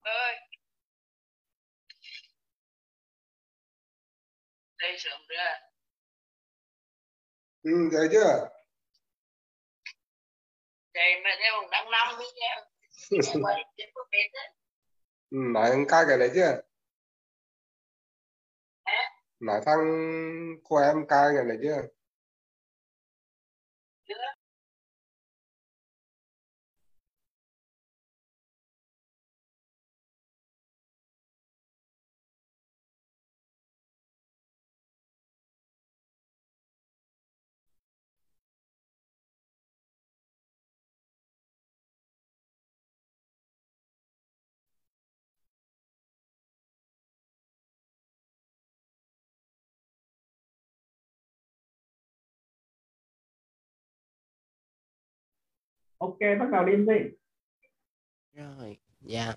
ơi đây sớm chưa ừ dậy chưa? Dậy mà theo đang năm đi nha. Ừ, nói ca cái đấy chưa? Nói thằng cô em ca cái này chưa ok bắt đầu đi em đi rồi dạ.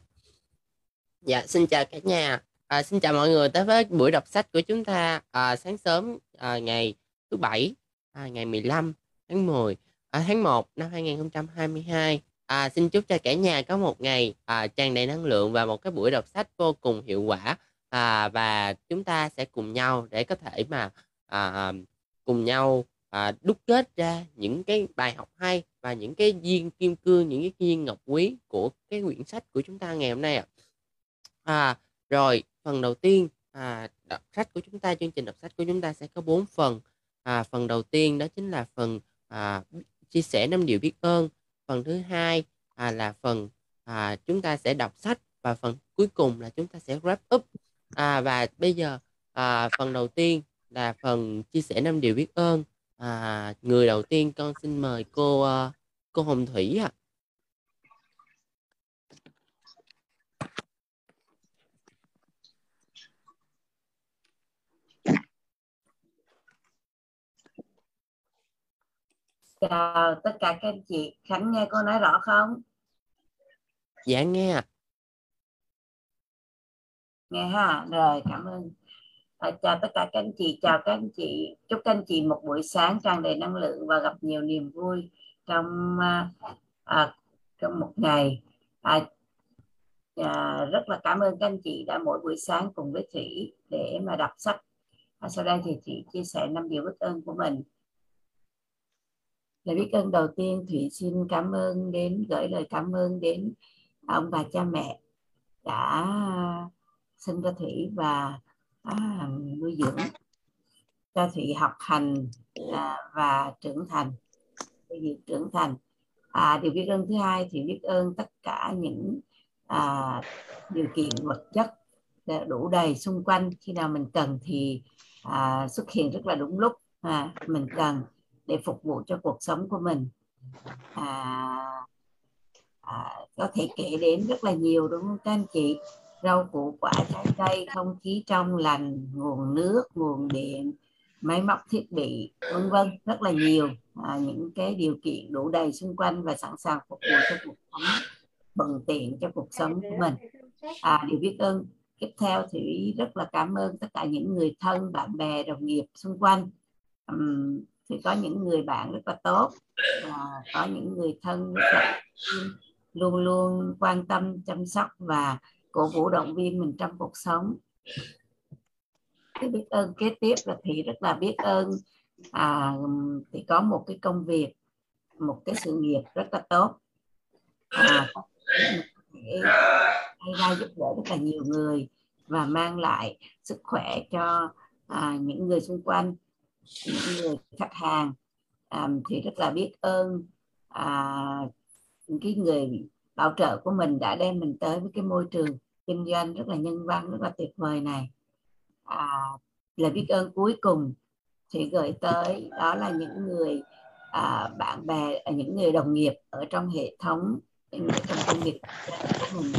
Dạ xin chào cả nhà. À, xin chào mọi người tới với buổi đọc sách của chúng ta à, sáng sớm à, ngày thứ bảy à, ngày 15 tháng 10 à, tháng 1 năm 2022 à, xin chúc cho cả nhà có một ngày à, tràn đầy năng lượng và một cái buổi đọc sách vô cùng hiệu quả. À, và chúng ta sẽ cùng nhau để có thể mà à, cùng nhau à, đúc kết ra những cái bài học hay và những cái viên kim cương những cái viên ngọc quý của cái quyển sách của chúng ta ngày hôm nay ạ. À. rồi phần đầu tiên à, đọc sách của chúng ta chương trình đọc sách của chúng ta sẽ có bốn phần. À, phần đầu tiên đó chính là phần à, chia sẻ năm điều biết ơn. Phần thứ hai à, là phần à, chúng ta sẽ đọc sách. Và phần cuối cùng là chúng ta sẽ wrap up. À, và bây giờ à, phần đầu tiên là phần chia sẻ năm điều biết ơn à, người đầu tiên con xin mời cô uh, cô Hồng Thủy ạ. À. Chào tất cả các anh chị. Khánh nghe cô nói rõ không? Dạ nghe. Nghe ha. Rồi cảm ơn. À, chào tất cả các anh chị, chào các anh chị. Chúc các anh chị một buổi sáng tràn đầy năng lượng và gặp nhiều niềm vui trong à, à, trong một ngày. À, à, rất là cảm ơn các anh chị đã mỗi buổi sáng cùng với Thủy để mà đọc sách. À, sau đây thì chị chia sẻ năm điều biết ơn của mình. Lời biết ơn đầu tiên Thủy xin cảm ơn đến gửi lời cảm ơn đến ông bà cha mẹ đã sinh ra Thủy và à, nuôi dưỡng. Cho thị học hành à, và trưởng thành. Việc trưởng thành. À, điều biết ơn thứ hai thì biết ơn tất cả những à, điều kiện vật chất đủ đầy xung quanh. Khi nào mình cần thì à, xuất hiện rất là đúng lúc. À, mình cần để phục vụ cho cuộc sống của mình. À, à, có thể kể đến rất là nhiều đúng không các anh chị? Rau củ quả trái cây không khí trong lành nguồn nước nguồn điện máy móc thiết bị vân vân rất là nhiều à, những cái điều kiện đủ đầy xung quanh và sẵn sàng phục vụ cho cuộc sống thuận tiện cho cuộc sống của mình. À, điều biết ơn tiếp theo thì rất là cảm ơn tất cả những người thân bạn bè đồng nghiệp xung quanh. Um, thì có những người bạn rất là tốt à, có những người thân rất là luôn luôn quan tâm chăm sóc và cổ vũ động viên mình trong cuộc sống. Cái biết ơn kế tiếp là thì rất là biết ơn. À, thì có một cái công việc một cái sự nghiệp rất là tốt. À, hay ra giúp đỡ rất là nhiều người và mang lại sức khỏe cho à, những người xung quanh những người khách hàng. À, thì rất là biết ơn à, cái người bảo trợ của mình đã đem mình tới với cái môi trường kinh doanh rất là nhân văn rất là tuyệt vời này. À, lời biết ơn cuối cùng thì gửi tới đó là những người à, bạn bè à, những người đồng nghiệp ở trong hệ thống trong công nghiệp của mình.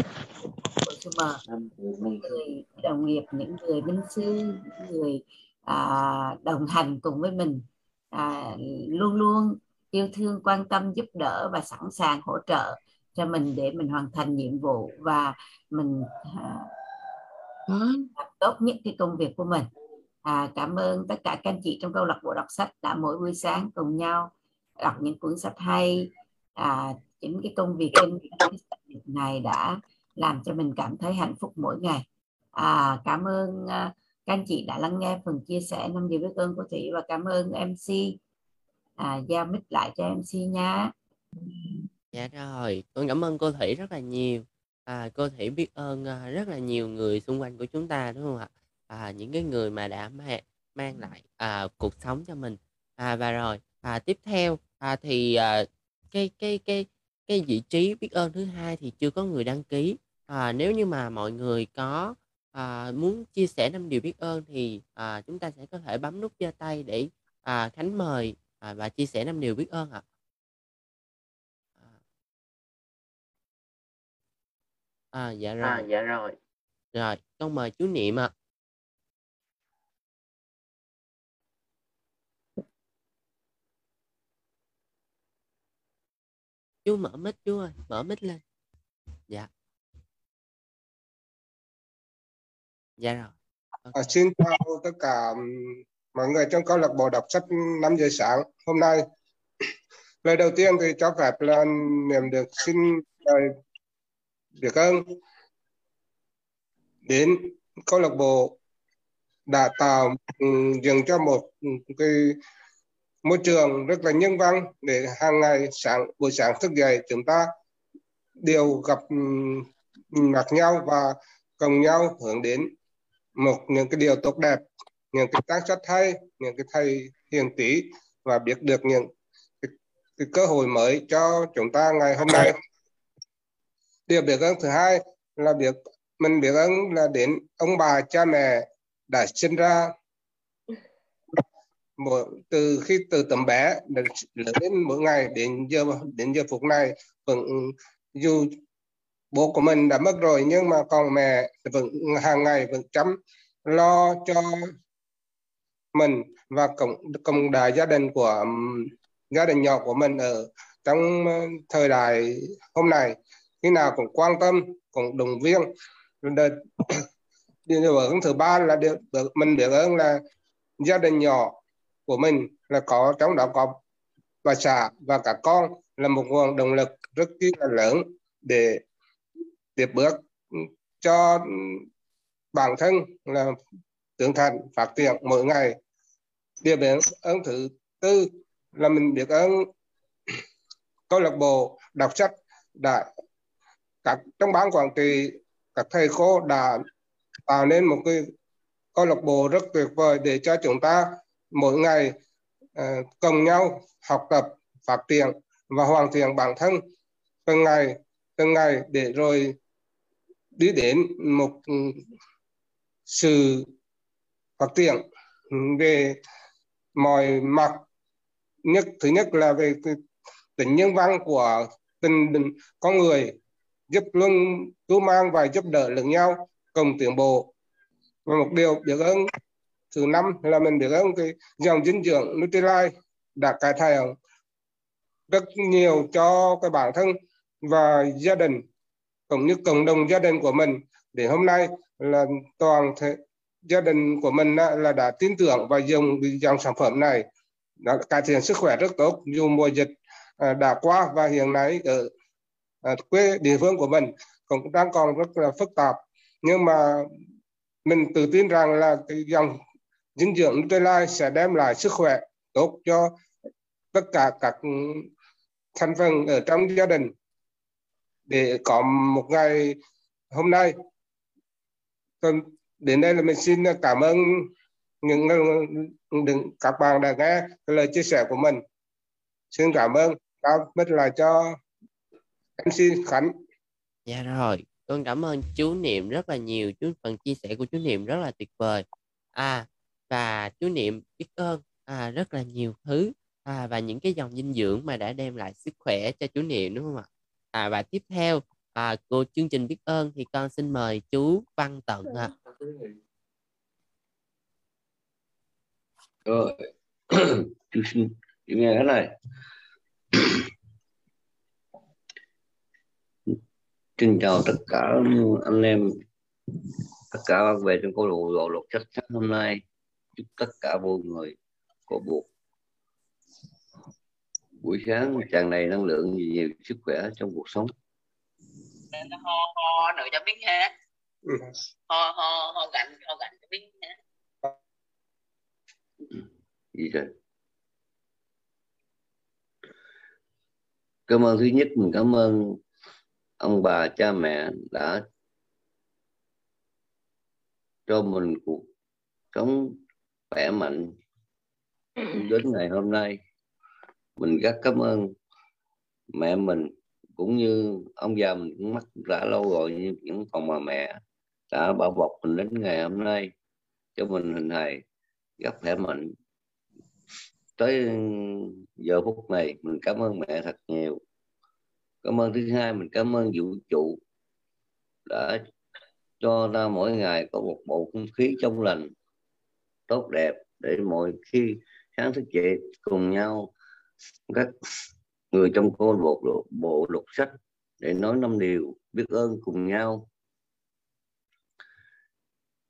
Consumer những người đồng nghiệp những người minh sư những người à, đồng hành cùng với mình à, luôn luôn yêu thương quan tâm giúp đỡ và sẵn sàng hỗ trợ cho mình để mình hoàn thành nhiệm vụ và mình à, làm tốt nhất cái công việc của mình. À, cảm ơn tất cả các anh chị trong câu lạc bộ đọc sách đã mỗi buổi sáng cùng nhau đọc những cuốn sách hay. À, chính cái công việc kinh ngài đã làm cho mình cảm thấy hạnh phúc mỗi ngày. À, cảm ơn à, các anh chị đã lắng nghe phần chia sẻ năm điều biết ơn của thủy và cảm ơn mc à, giao mic lại cho mc nha dạ rồi con cảm ơn cô thủy rất là nhiều. À, cô thủy biết ơn à, rất là nhiều người xung quanh của chúng ta đúng không ạ? À, những cái người mà đã mang, mang lại à, cuộc sống cho mình. À, và rồi à, tiếp theo à, thì à, cái cái cái cái vị trí biết ơn thứ hai thì chưa có người đăng ký. À, nếu như mà mọi người có à, muốn chia sẻ năm điều biết ơn thì à, chúng ta sẽ có thể bấm nút giơ tay để à, khánh mời à, và chia sẻ năm điều biết ơn ạ à dạ rồi. À, dạ rồi. rồi con mời chú niệm ạ. Chú mở mic chú ơi mở mic lên. Dạ. Dạ rồi. À, xin chào tất cả mọi người trong câu lạc bộ đọc sách 5 giờ sáng hôm nay. Lời đầu tiên thì cho phép là niệm được xin lời được không? Đến câu lạc bộ đã tạo ừ, dựng cho một ừ, cái môi trường rất là nhân văn để hàng ngày sáng buổi sáng thức dậy chúng ta đều gặp ừ, mặt nhau và cùng nhau hướng đến một những cái điều tốt đẹp những cái tác sách hay những cái thầy hiền tỷ và biết được những cái, cái cơ hội mới cho chúng ta ngày hôm nay điều biết ơn thứ hai là biết mình biết ơn là đến ông bà cha mẹ đã sinh ra. Mỗi, từ khi từ tầm bé lớn đến mỗi ngày đến giờ đến giờ phút này vẫn dù bố của mình đã mất rồi nhưng mà còn mẹ vẫn hàng ngày vẫn chăm lo cho mình và cộng cộng đại gia đình của gia đình nhỏ của mình ở trong thời đại hôm nay khi nào cũng quan tâm, cũng động viên. Đợt- điều ơn thứ ba là điều được mình biết ơn là gia đình nhỏ của mình là có trong đó có bà xã và cả con là một nguồn động lực rất là lớn để tiếp bước cho bản thân là trưởng thành, phát triển mỗi ngày. Điều biết ơn thứ tư là mình biết ơn câu lạc bộ đọc sách đã các trong ban quản trị các thầy cô đã tạo nên một cái câu lạc bộ rất tuyệt vời để cho chúng ta mỗi ngày uh, cùng nhau học tập phát triển và hoàn thiện bản thân từng ngày từng ngày để rồi đi đến một ừ, sự phát triển về mọi mặt. Nhất thứ nhất là về tính nhân văn của tình con người giúp luôn cứu mang và giúp đỡ lẫn nhau cùng tiến bộ. Và một điều biết ơn thứ năm là mình biết ơn cái dòng dinh dưỡng Nutrilite đã cải thiện rất nhiều cho cái bản thân và gia đình, cũng như cộng đồng gia đình của mình. Để hôm nay là toàn thể gia đình của mình là đã tin tưởng và dùng dòng sản phẩm này đã cải thiện sức khỏe rất tốt dù mùa dịch à, đã qua và hiện nay ở à, quê địa phương của mình cũng đang còn rất là phức tạp. Nhưng mà mình tự tin rằng là cái dòng dinh dưỡng Nutella sẽ đem lại sức khỏe tốt cho tất cả các thành phần ở trong gia đình để có một ngày hôm nay. Tôi đến đây là mình xin cảm ơn những các bạn đã nghe cái lời chia sẻ của mình. Xin cảm ơn. Đã mất lại cho MC Khánh Dạ rồi, con cảm ơn chú Niệm rất là nhiều, chú phần chia sẻ của chú Niệm rất là tuyệt vời. À và chú Niệm biết ơn à, rất là nhiều thứ à, và những cái dòng dinh dưỡng mà đã đem lại sức khỏe cho chú Niệm đúng không ạ? À và tiếp theo à, cô chương trình biết ơn thì con xin mời chú Văn Tận ạ. Rồi, chú xin nghe thế này. Xin chào tất cả anh em, tất cả bạn bè trong câu lạc bộ luật sách sách hôm nay. Chúc tất cả mọi người có một buổi sáng tràn đầy năng lượng nhiều sức khỏe trong cuộc sống. ho ho nữa cho biết ừ. ho ho ho gạnh ho gạnh cho biết hết gì rồi cảm ơn thứ nhất mình cảm ơn ông bà cha mẹ đã cho mình cuộc sống khỏe mạnh. Đến ngày hôm nay, mình rất cảm ơn mẹ mình, cũng như ông già mình cũng mất đã lâu rồi nhưng vẫn còn mà mẹ đã bảo bọc mình đến ngày hôm nay, cho mình hình hài, rất khỏe mạnh. Tới giờ phút này, mình cảm ơn mẹ thật nhiều cảm ơn thứ hai, mình cảm ơn vũ trụ đã cho ta mỗi ngày có một bộ không khí trong lành, tốt đẹp để mỗi khi sáng thức dậy cùng nhau các người trong cô bộ bộ lục sách để nói năm điều biết ơn cùng nhau.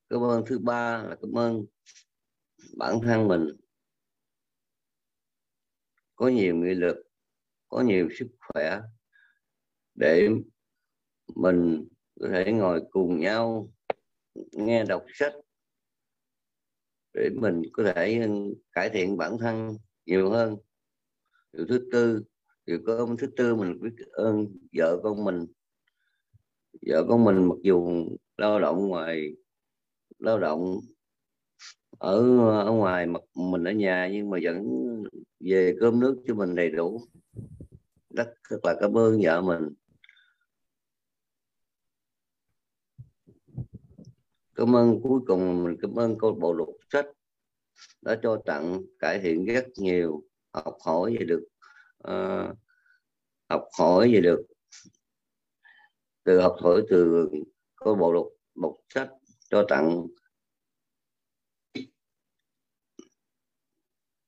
Cảm ơn thứ ba là cảm ơn bản thân mình. Có nhiều nghị lực, có nhiều sức khỏe để mình có thể ngồi cùng nhau nghe đọc sách để mình có thể cải thiện bản thân nhiều hơn. Điều thứ tư điều có thứ tư mình biết ơn vợ con mình. Vợ con mình mặc dù lao động ngoài lao động ở ở ngoài mặt mình ở nhà nhưng mà vẫn về cơm nước cho mình đầy đủ. Rất, rất là cảm ơn vợ mình. Cảm ơn cuối cùng mình cảm ơn câu bộ lục sách đã cho tặng cải thiện rất nhiều học hỏi về được uh, học hỏi về được từ học hỏi từ câu bộ lục một sách cho tặng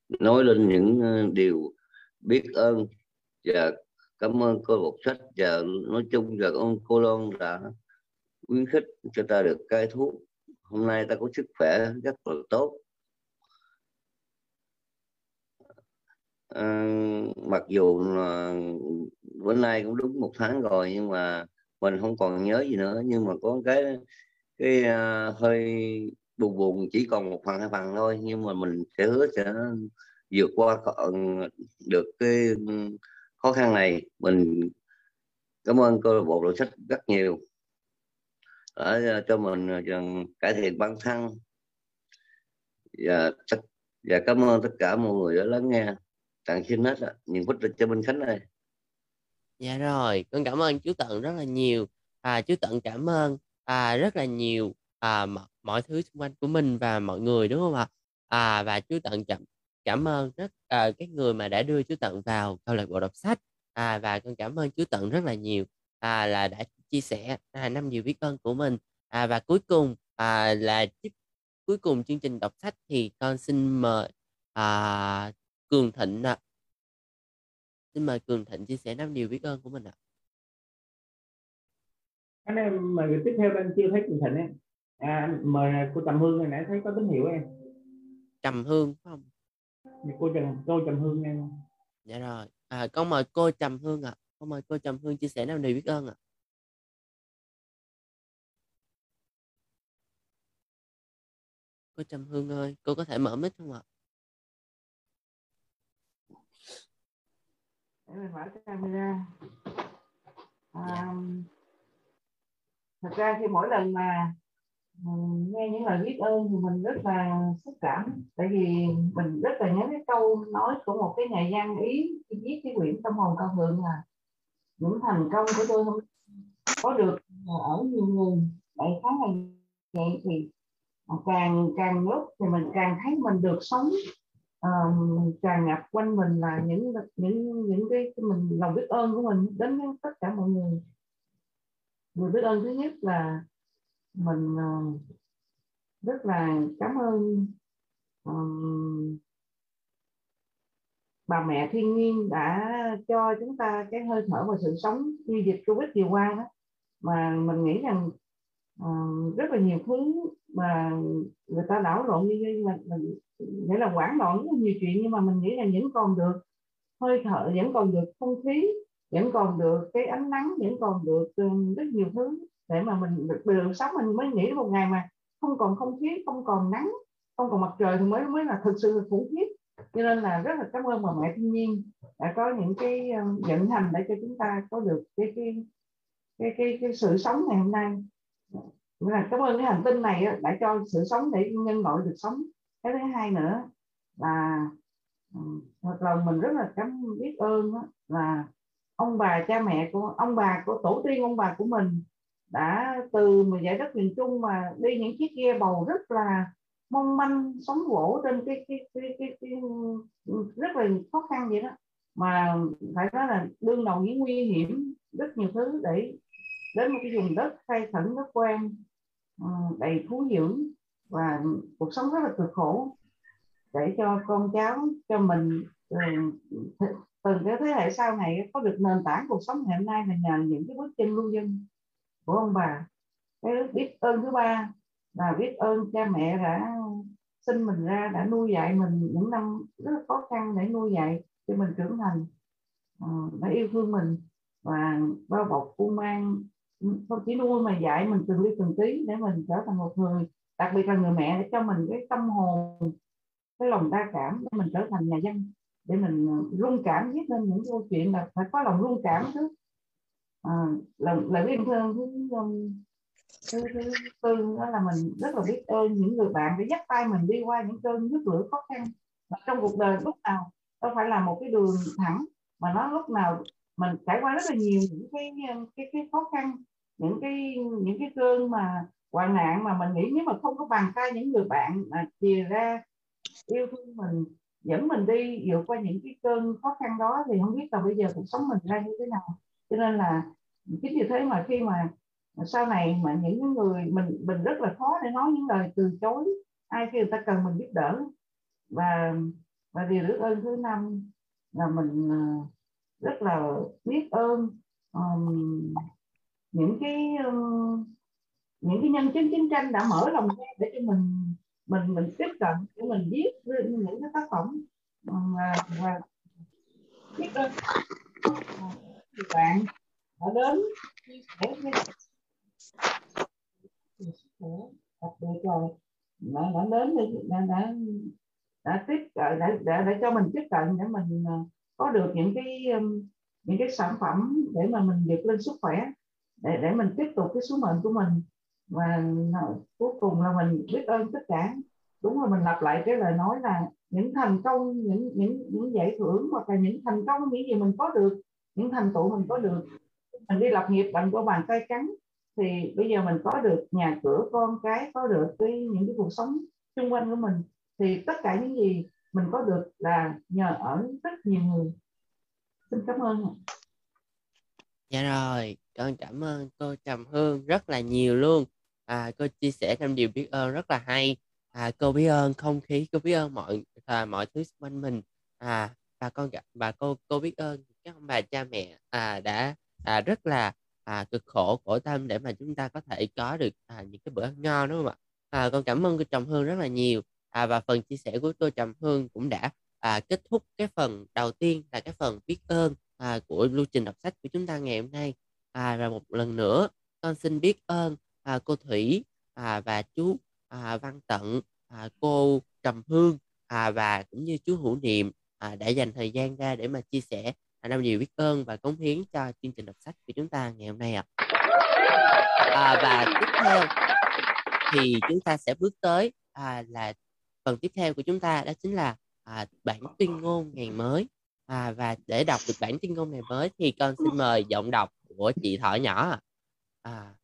nói lên những ờ, điều biết ơn và cảm ơn cô bộ sách và nói chung là ông cô Long đã khuyến khích cho ta được cai thuốc. Hôm nay ta có sức khỏe rất là tốt. À, mặc dù là bữa nay cũng đúng một tháng rồi nhưng mà mình không còn nhớ gì nữa. Nhưng mà có cái cái uh, hơi buồn buồn chỉ còn một phần hai phần thôi. Nhưng mà mình sẽ hứa sẽ vượt qua được cái khó khăn này. Mình cảm ơn câu lạc bộ đồ sách rất nhiều để ờ, cho mình ờ, cải thiện bản thân. Và tất và cảm ơn tất cả mọi người đã lắng nghe. Tặng xin hết ờ, những phút cho Minh Khánh này dạ rồi con cảm ơn chú Tận rất là nhiều. À, chú Tận cảm ơn à, rất là nhiều à, mọi thứ xung quanh của mình và mọi người đúng không ạ? À, và chú Tận cảm cảm ơn rất à, các người mà đã đưa chú Tận vào câu lạc bộ đọc sách. À, và con cảm ơn chú Tận rất là nhiều. À, là đã chia sẻ à, năm điều biết ơn của mình à, và cuối cùng à, là cuối cùng chương trình đọc sách thì con xin mời à, Cường Thịnh ạ. À. Xin mời Cường Thịnh chia sẻ năm điều biết ơn của mình ạ. À. Anh em người tiếp theo anh chưa thấy Cường Thịnh ấy. À, mời cô Trầm Hương hồi nãy thấy có tín hiệu em. Trầm Hương phải không? Cô Trầm cô Trầm Hương em. Dạ rồi. À, con mời cô Trầm Hương ạ. À. Con mời cô Trầm Hương chia sẻ năm điều biết ơn ạ. À. Cô Trầm Hương ơi, cô có thể mở mic không ạ? để mình mở camera dạ. thật ra khi mỗi lần mà nghe những lời biết ơn thì mình rất là xúc cảm tại vì mình rất là nhớ cái câu nói của một cái nhà văn ý khi viết cái quyển tâm hồn cao thượng là những thành công của tôi không có được ở nhiều người đại khái là vậy thì càng càng lúc thì mình càng thấy mình được sống uh, tràn ngập quanh mình là những những những cái mình lòng biết ơn của mình đến với tất cả mọi người. Người biết ơn thứ nhất là mình uh, rất là cảm ơn um, bà mẹ thiên nhiên đã cho chúng ta cái hơi thở và sự sống như dịch covid vừa qua đó. Mà mình nghĩ rằng uh, rất là nhiều thứ mà người ta đảo lộn như vậy mà mình nghĩa là quản loạn rất nhiều chuyện nhưng mà mình nghĩ là vẫn còn được. Hơi thở vẫn còn được không khí vẫn còn được cái ánh nắng vẫn còn được ờ, rất nhiều thứ để mà mình được, được sống. Mình mới nghĩ một ngày mà không còn không khí không còn nắng không còn mặt trời thì mới mới là thực sự khủng khiếp. Cho nên là rất là cảm ơn bà mẹ thiên nhiên đã có những cái ờ, dẫn hành để cho chúng ta có được cái cái cái cái, cái sự sống ngày hôm nay là cảm ơn cái hành tinh này đã cho sự sống để nhân loại được sống. Cái thứ hai nữa là ừ, thật lòng mình rất là cảm biết ơn là ông bà cha mẹ của ông bà của tổ tiên ông bà của mình đã từ mà giải đất miền Trung mà đi những chiếc ghe bầu rất là mong manh sống gỗ trên cái cái, cái, cái, cái, rất là khó khăn vậy đó. Mà phải nói là đương đầu những nguy hiểm rất nhiều thứ để đến một cái vùng đất khai khẩn đất quen Ừ, đầy thú dưỡng và cuộc sống rất là cực khổ để cho con cháu, cho mình ừ, từng cái thế hệ sau này có được nền tảng cuộc sống ngày hôm nay là nhờ những cái bước chân lưu dân của ông bà. Cái biết ơn thứ ba là biết ơn cha mẹ đã sinh mình ra, đã nuôi dạy mình những năm rất khó khăn để nuôi dạy cho mình trưởng thành ờ, đã yêu thương mình và bao bọc cung mang không chỉ nuôi mà dạy mình từng ly từng tí để mình trở thành một người đặc biệt là người mẹ để cho mình cái tâm hồn cái lòng đa cảm để mình trở thành nhà dân để mình ờ, rung cảm viết lên những câu chuyện là phải có lòng rung cảm chứ. À, lòng lời biết thương thứ thứ thứ tư đó là mình rất là biết ơn những người bạn để dắt tay mình đi qua những cơn nước lửa khó khăn. Và trong cuộc đời lúc nào đâu phải là một cái đường thẳng mà nó lúc nào mình trải qua rất là nhiều những cái um, cái cái khó khăn những cái những cái cơn mà hoạn nạn mà mình nghĩ nếu mà không có bàn tay những người bạn mà chìa ra yêu thương mình dẫn mình đi vượt qua những cái cơn khó khăn đó thì không biết là bây giờ cuộc sống mình ra như thế nào. Cho nên là chính vì thế mà khi mà sau này mà những người mình mình rất là khó để nói những lời từ chối ai khi người ta cần mình giúp đỡ. Và và điều đức ơn thứ năm là mình ờ, rất là biết ơn um, những cái uh, những cái nhân chứng chiến tranh đã mở lòng ra để cho mình mình mình tiếp cận để mình viết những cái tác phẩm và, và biết ơn bạn đã đến chia sẻ với đặc biệt rồi đã, đã đến đã, đã đã tiếp đã, đã, đã, đã cho mình tiếp cận để mình ờ, có được những cái những cái sản phẩm để mà mình được lên sức khỏe để để mình tiếp tục cái sứ mệnh của mình. Và cuối cùng là mình biết ơn tất cả. Đúng là mình lặp lại cái lời nói là những thành công, những những những giải thưởng hoặc là những thành công những gì mình có được, những thành tựu mình có được. Mình đi lập nghiệp bằng qua bàn tay trắng thì bây giờ mình có được nhà cửa, con cái, có được cái, những cái cuộc sống xung quanh của mình thì tất cả những gì mình có được là nhờ ở rất nhiều người. Xin cảm ơn dạ rồi con cảm ơn cô trầm hương rất là nhiều luôn. À, cô chia sẻ năm điều biết ơn rất là hay. À, cô biết ơn không khí cô biết ơn mọi à, mọi thứ xung quanh mình. À và con và cô cô biết ơn các ông bà cha mẹ à, đã à, rất là à, cực khổ khổ tâm để mà chúng ta có thể có được à, những cái bữa ăn ngon đúng không ạ? À, con cảm ơn cô trầm hương rất là nhiều. À, và phần chia sẻ của cô trầm hương cũng đã à, kết thúc cái phần đầu tiên là cái phần biết ơn à, của lưu trình đọc sách của chúng ta ngày hôm nay à, và một lần nữa con xin biết ơn à, cô thủy à, và chú à, văn tận à, cô trầm hương à, và cũng như chú hữu niệm à, đã dành thời gian ra để mà chia sẻ à, năm điều biết ơn và cống hiến cho chương trình đọc sách của chúng ta ngày hôm nay ạ à. và tiếp theo thì chúng ta sẽ bước tới à, là phần tiếp theo của chúng ta đó chính là à, bản tuyên ngôn ngày mới à, và để đọc được bản tuyên ngôn ngày mới thì con xin mời giọng đọc của chị thỏ nhỏ à. à,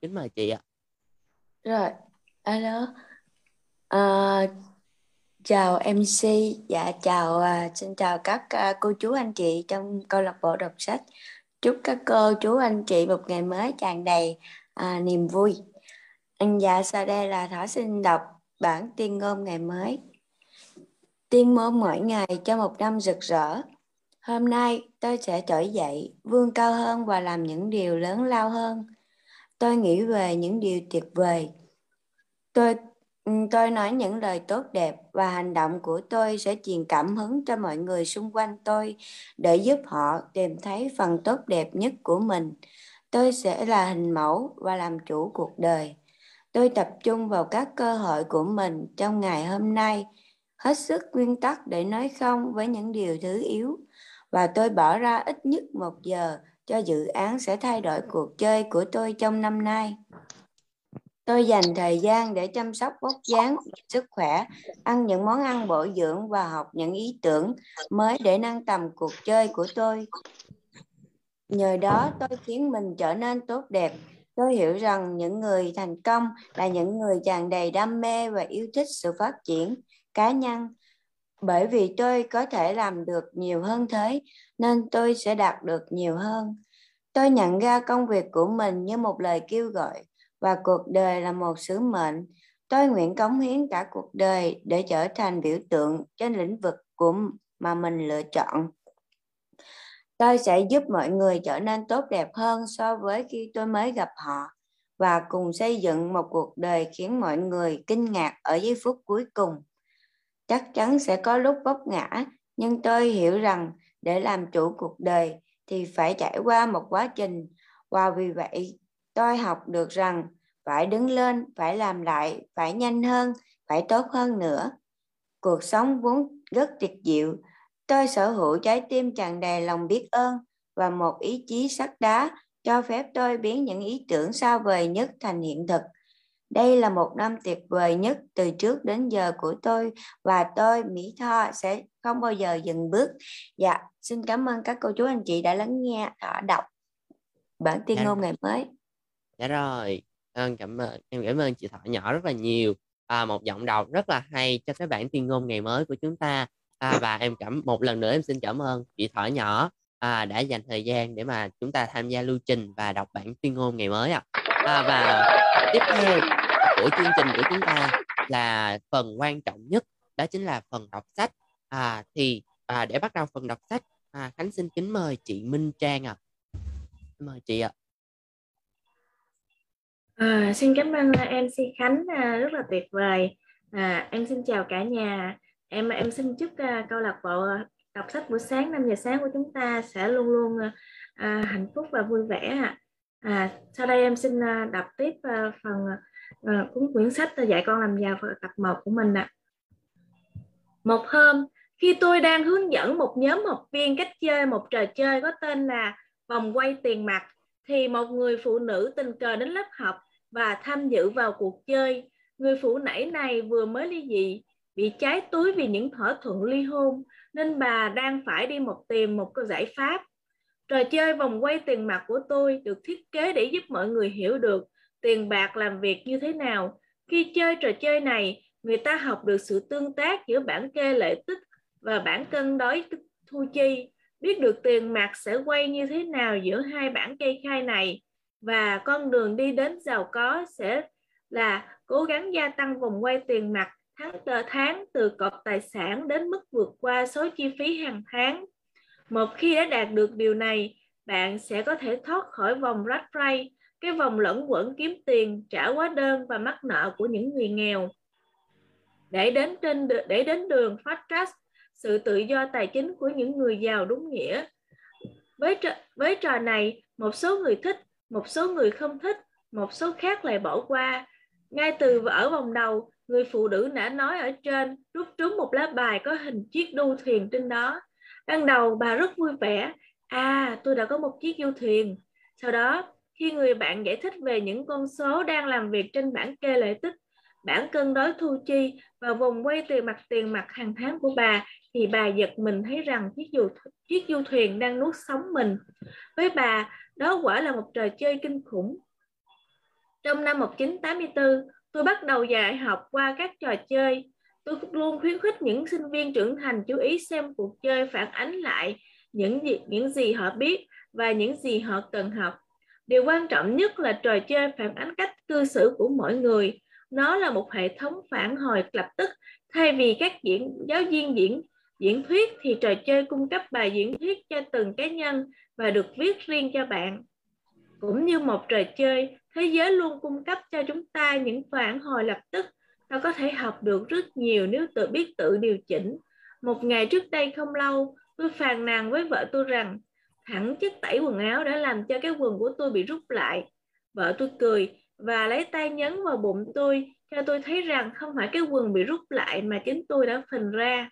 kính mời chị ạ. Rồi alo. À, chào MC dạ chào à, xin chào các à, cô chú anh chị trong câu lạc bộ đọc sách. Chúc các cô chú anh chị một ngày mới tràn đầy à, niềm vui. Anh dạ sau đây là thỏ xin đọc bản tuyên ngôn ngày mới. Tuyên ngôn mỗi ngày cho một năm rực rỡ hôm nay tôi sẽ trỗi dậy vươn cao hơn và làm những điều lớn lao hơn tôi nghĩ về những điều tuyệt vời tôi ừ, tôi nói những lời tốt đẹp và hành động của tôi sẽ truyền cảm hứng cho mọi người xung quanh tôi để giúp họ tìm thấy phần tốt đẹp nhất của mình. Tôi sẽ là hình mẫu và làm chủ cuộc đời. Tôi tập trung vào các cơ hội của mình trong ngày hôm nay, hết sức nguyên tắc để nói không với những điều thứ yếu và tôi bỏ ra ít nhất một giờ cho dự án sẽ thay đổi cuộc chơi của tôi trong năm nay. Tôi dành thời gian để chăm sóc vóc dáng, sức khỏe, ăn những món ăn bổ dưỡng và học những ý tưởng mới để nâng tầm cuộc chơi của tôi. Nhờ đó tôi khiến mình trở nên tốt đẹp. Tôi hiểu rằng những người thành công là những người tràn đầy đam mê và yêu thích sự phát triển cá nhân. Bởi vì tôi có thể làm được nhiều hơn thế, nên tôi sẽ đạt được nhiều hơn. Tôi nhận ra công việc của mình như một lời kêu gọi và cuộc đời là một sứ mệnh. Tôi nguyện cống hiến cả cuộc đời để trở thành biểu tượng trên lĩnh vực của mà mình lựa chọn. Tôi sẽ giúp mọi người trở nên tốt đẹp hơn so với khi tôi mới gặp họ và cùng xây dựng một cuộc đời khiến mọi người kinh ngạc ở giây phút cuối cùng. Chắc chắn sẽ có lúc vấp ngã, nhưng tôi hiểu rằng để làm chủ cuộc đời thì phải trải qua một quá trình và vì vậy tôi học được rằng phải đứng lên, phải làm lại, phải nhanh hơn, phải tốt hơn nữa. Cuộc sống vốn rất tuyệt diệu. Tôi sở hữu trái tim tràn đầy lòng biết ơn và một ý chí sắt đá cho phép tôi biến những ý tưởng xa vời nhất thành hiện thực. Đây là một năm tuyệt vời nhất từ trước đến giờ của tôi và tôi, Mỹ Tho, sẽ không bao giờ dừng bước. Dạ, xin cảm ơn các cô chú anh chị đã lắng nghe, đã đọc bản Dạ. ngôn ngày mới. Dạ rồi, Ơn cảm ơn em cảm ơn chị Thọ nhỏ rất là nhiều. À, một giọng đọc rất là hay cho cái bản tuyên ngôn ngày mới của chúng ta. À, và em cảm một lần nữa em xin cảm ơn chị Thọ nhỏ à, đã dành thời gian để mà chúng ta tham gia lưu trình và đọc bản tuyên ngôn ngày mới ạ. À, và tiếp theo của chương trình của chúng ta là phần quan trọng nhất đó chính là phần đọc sách. À, thì à, để bắt đầu phần đọc sách à, Khánh xin kính mời chị Minh Trang ạ. Mời chị ạ. À, xin cảm ơn MC Khánh à, rất là tuyệt vời. À, em xin chào cả nhà. Em em xin chúc à, câu lạc bộ đọc sách buổi sáng 5 giờ sáng của chúng ta sẽ luôn luôn à, à hạnh phúc và vui vẻ. À, sau đây em xin à, đọc tiếp à, phần à, cuốn quyển sách dạy con làm giàu tập 1 của mình ạ. Một hôm, khi tôi đang hướng dẫn một nhóm học viên cách chơi một trò chơi có tên là vòng quay tiền mặt thì một người phụ nữ tình cờ đến lớp học và tham dự vào cuộc chơi. Người phụ nữ này vừa mới ly dị, bị trái túi vì những thỏa thuận ly hôn, nên bà đang phải đi một tìm một cái giải pháp. Trò chơi vòng quay tiền mặt của tôi được thiết kế để giúp mọi người hiểu được tiền bạc làm việc như thế nào. Khi chơi trò chơi này, người ta học được sự tương tác giữa bản kê lợi tích và bản cân đối thu chi biết được tiền mặt sẽ quay như thế nào giữa hai bản kê khai này và con đường đi đến giàu có sẽ là cố gắng gia tăng vòng quay tiền mặt tháng tờ tháng từ cọc tài sản đến mức vượt qua số chi phí hàng tháng. Một khi đã đạt được điều này, bạn sẽ có thể thoát khỏi vòng rat race, cái vòng lẫn quẩn kiếm tiền, trả hóa đơn và mắc nợ của những người nghèo. Để đến trên để đến đường phát track sự tự do tài chính của những người giàu đúng nghĩa. Với trò, với trò này, một số người thích, một số người không thích, một số khác lại bỏ qua. Ngay từ ở vòng đầu, người phụ nữ đã nói ở trên rút trúng một lá bài có hình chiếc du thuyền trên đó. Ban đầu bà rất vui vẻ. À, tôi đã có một chiếc du thuyền. Sau đó, khi người bạn giải thích về những con số đang làm việc trên bảng kê lợi tức, bảng cân đối thu chi và vùng quay từ mặt tiền mặt hàng tháng của bà thì bà giật mình thấy rằng chiếc du, chiếc du thuyền đang nuốt sống mình. Với bà, đó quả là một trò chơi kinh khủng. Trong năm 1984, tôi bắt đầu dạy học qua các trò chơi. Tôi luôn khuyến khích những sinh viên trưởng thành chú ý xem cuộc chơi phản ánh lại những gì, những gì họ biết và những gì họ cần học. Điều quan trọng nhất là trò chơi phản ánh cách cư xử của mỗi người. Nó là một hệ thống phản hồi lập tức thay vì các diễn giáo viên diễn Diễn thuyết thì trò chơi cung cấp bài diễn thuyết cho từng cá nhân và được viết riêng cho bạn. Cũng như một trò chơi, thế giới luôn cung cấp cho chúng ta những phản hồi lập tức ta có thể học được rất nhiều nếu tự biết tự điều chỉnh. Một ngày trước đây không lâu, tôi phàn nàn với vợ tôi rằng hẳn chất tẩy quần áo đã làm cho cái quần của tôi bị rút lại. Vợ tôi cười và lấy tay nhấn vào bụng tôi cho tôi thấy rằng không phải cái quần bị rút lại mà chính tôi đã phình ra.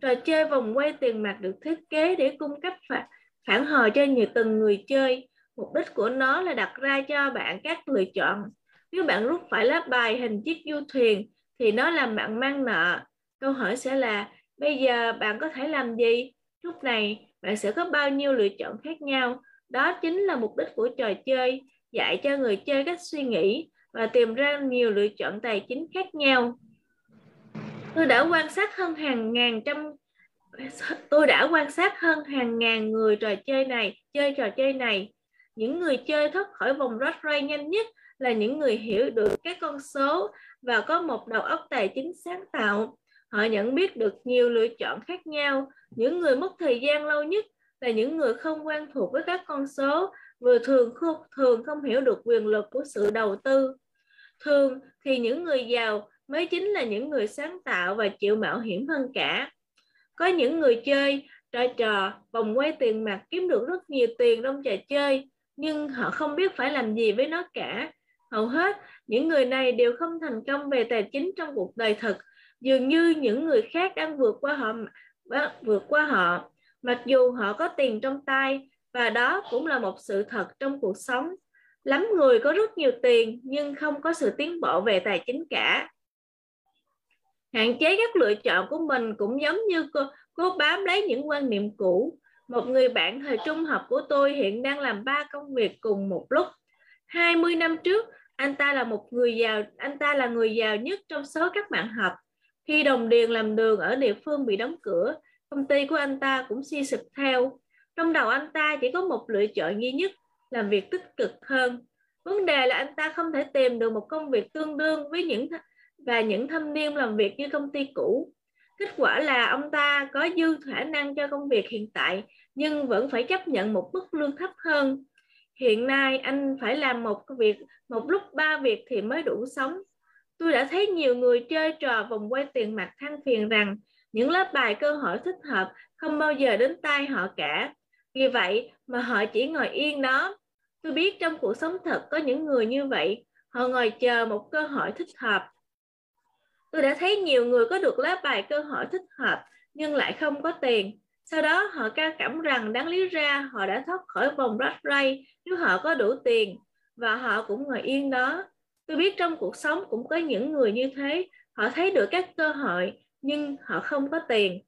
Trò chơi vòng quay tiền mặt được thiết kế để cung cấp phản, phản hồi cho nhiều từng người chơi. Mục đích của nó là đặt ra cho bạn các lựa chọn. Nếu bạn rút phải lá bài hình chiếc du thuyền thì nó làm bạn mang nợ. Câu hỏi sẽ là bây giờ bạn có thể làm gì? Lúc này bạn sẽ có bao nhiêu lựa chọn khác nhau. Đó chính là mục đích của trò chơi, dạy cho người chơi cách suy nghĩ và tìm ra nhiều lựa chọn tài chính khác nhau. Tôi đã quan sát hơn hàng ngàn trăm tôi đã quan sát hơn hàng ngàn người trò chơi này chơi trò chơi này những người chơi thoát khỏi vòng rắc rối nhanh nhất là những người hiểu được các con số và có một đầu óc tài chính sáng tạo họ nhận biết được nhiều lựa chọn khác nhau. Những người mất thời gian lâu nhất là những người không quen thuộc với các con số, vừa thường không thường không hiểu được quyền lực của sự đầu tư. Thường thì những người giàu mới chính là những người sáng tạo và chịu mạo hiểm hơn cả. Có những người chơi, trò trò, vòng quay tiền mặt kiếm được rất nhiều tiền trong trò chơi, nhưng họ không biết phải làm gì với nó cả. Hầu hết, những người này đều không thành công về tài chính trong cuộc đời thực dường như những người khác đang vượt qua họ vượt qua họ. Mặc dù họ có tiền trong tay và đó cũng là một sự thật trong cuộc sống. Lắm người có rất nhiều tiền nhưng không có sự tiến bộ về tài chính cả. Hạn chế các lựa chọn của mình cũng giống như cô, cố bám lấy những quan niệm cũ. Một người bạn thời trung học của tôi hiện đang làm ba công việc cùng một lúc. 20 năm trước anh ta là một người giàu anh ta là người giàu nhất trong số các bạn học khi đồng điền làm đường ở địa phương bị đóng cửa, công ty của anh ta cũng suy sụp theo. Trong đầu anh ta chỉ có một lựa chọn duy nhất làm việc tích cực hơn. Vấn đề là anh ta không thể tìm được một công việc tương đương với những và những thâm niên làm việc như công ty cũ. Kết quả là ông ta có dư khả năng cho công việc hiện tại, nhưng vẫn phải chấp nhận một mức lương thấp hơn. Hiện nay anh phải làm một việc, một lúc ba việc thì mới đủ sống tôi đã thấy nhiều người chơi trò vòng quay tiền mặt than phiền rằng những lớp bài cơ hội thích hợp không bao giờ đến tay họ cả. Vì vậy mà họ chỉ ngồi yên đó. Tôi biết trong cuộc sống thật có những người như vậy. Họ ngồi chờ một cơ hội thích hợp. Tôi đã thấy nhiều người có được lá bài cơ hội thích hợp nhưng lại không có tiền. Sau đó họ ca cảm rằng đáng lý ra họ đã thoát khỏi vòng rắc rây nếu họ có đủ tiền và họ cũng ngồi yên đó tôi biết trong cuộc sống cũng có những người như thế, họ thấy được các cơ hội, nhưng họ không có tiền.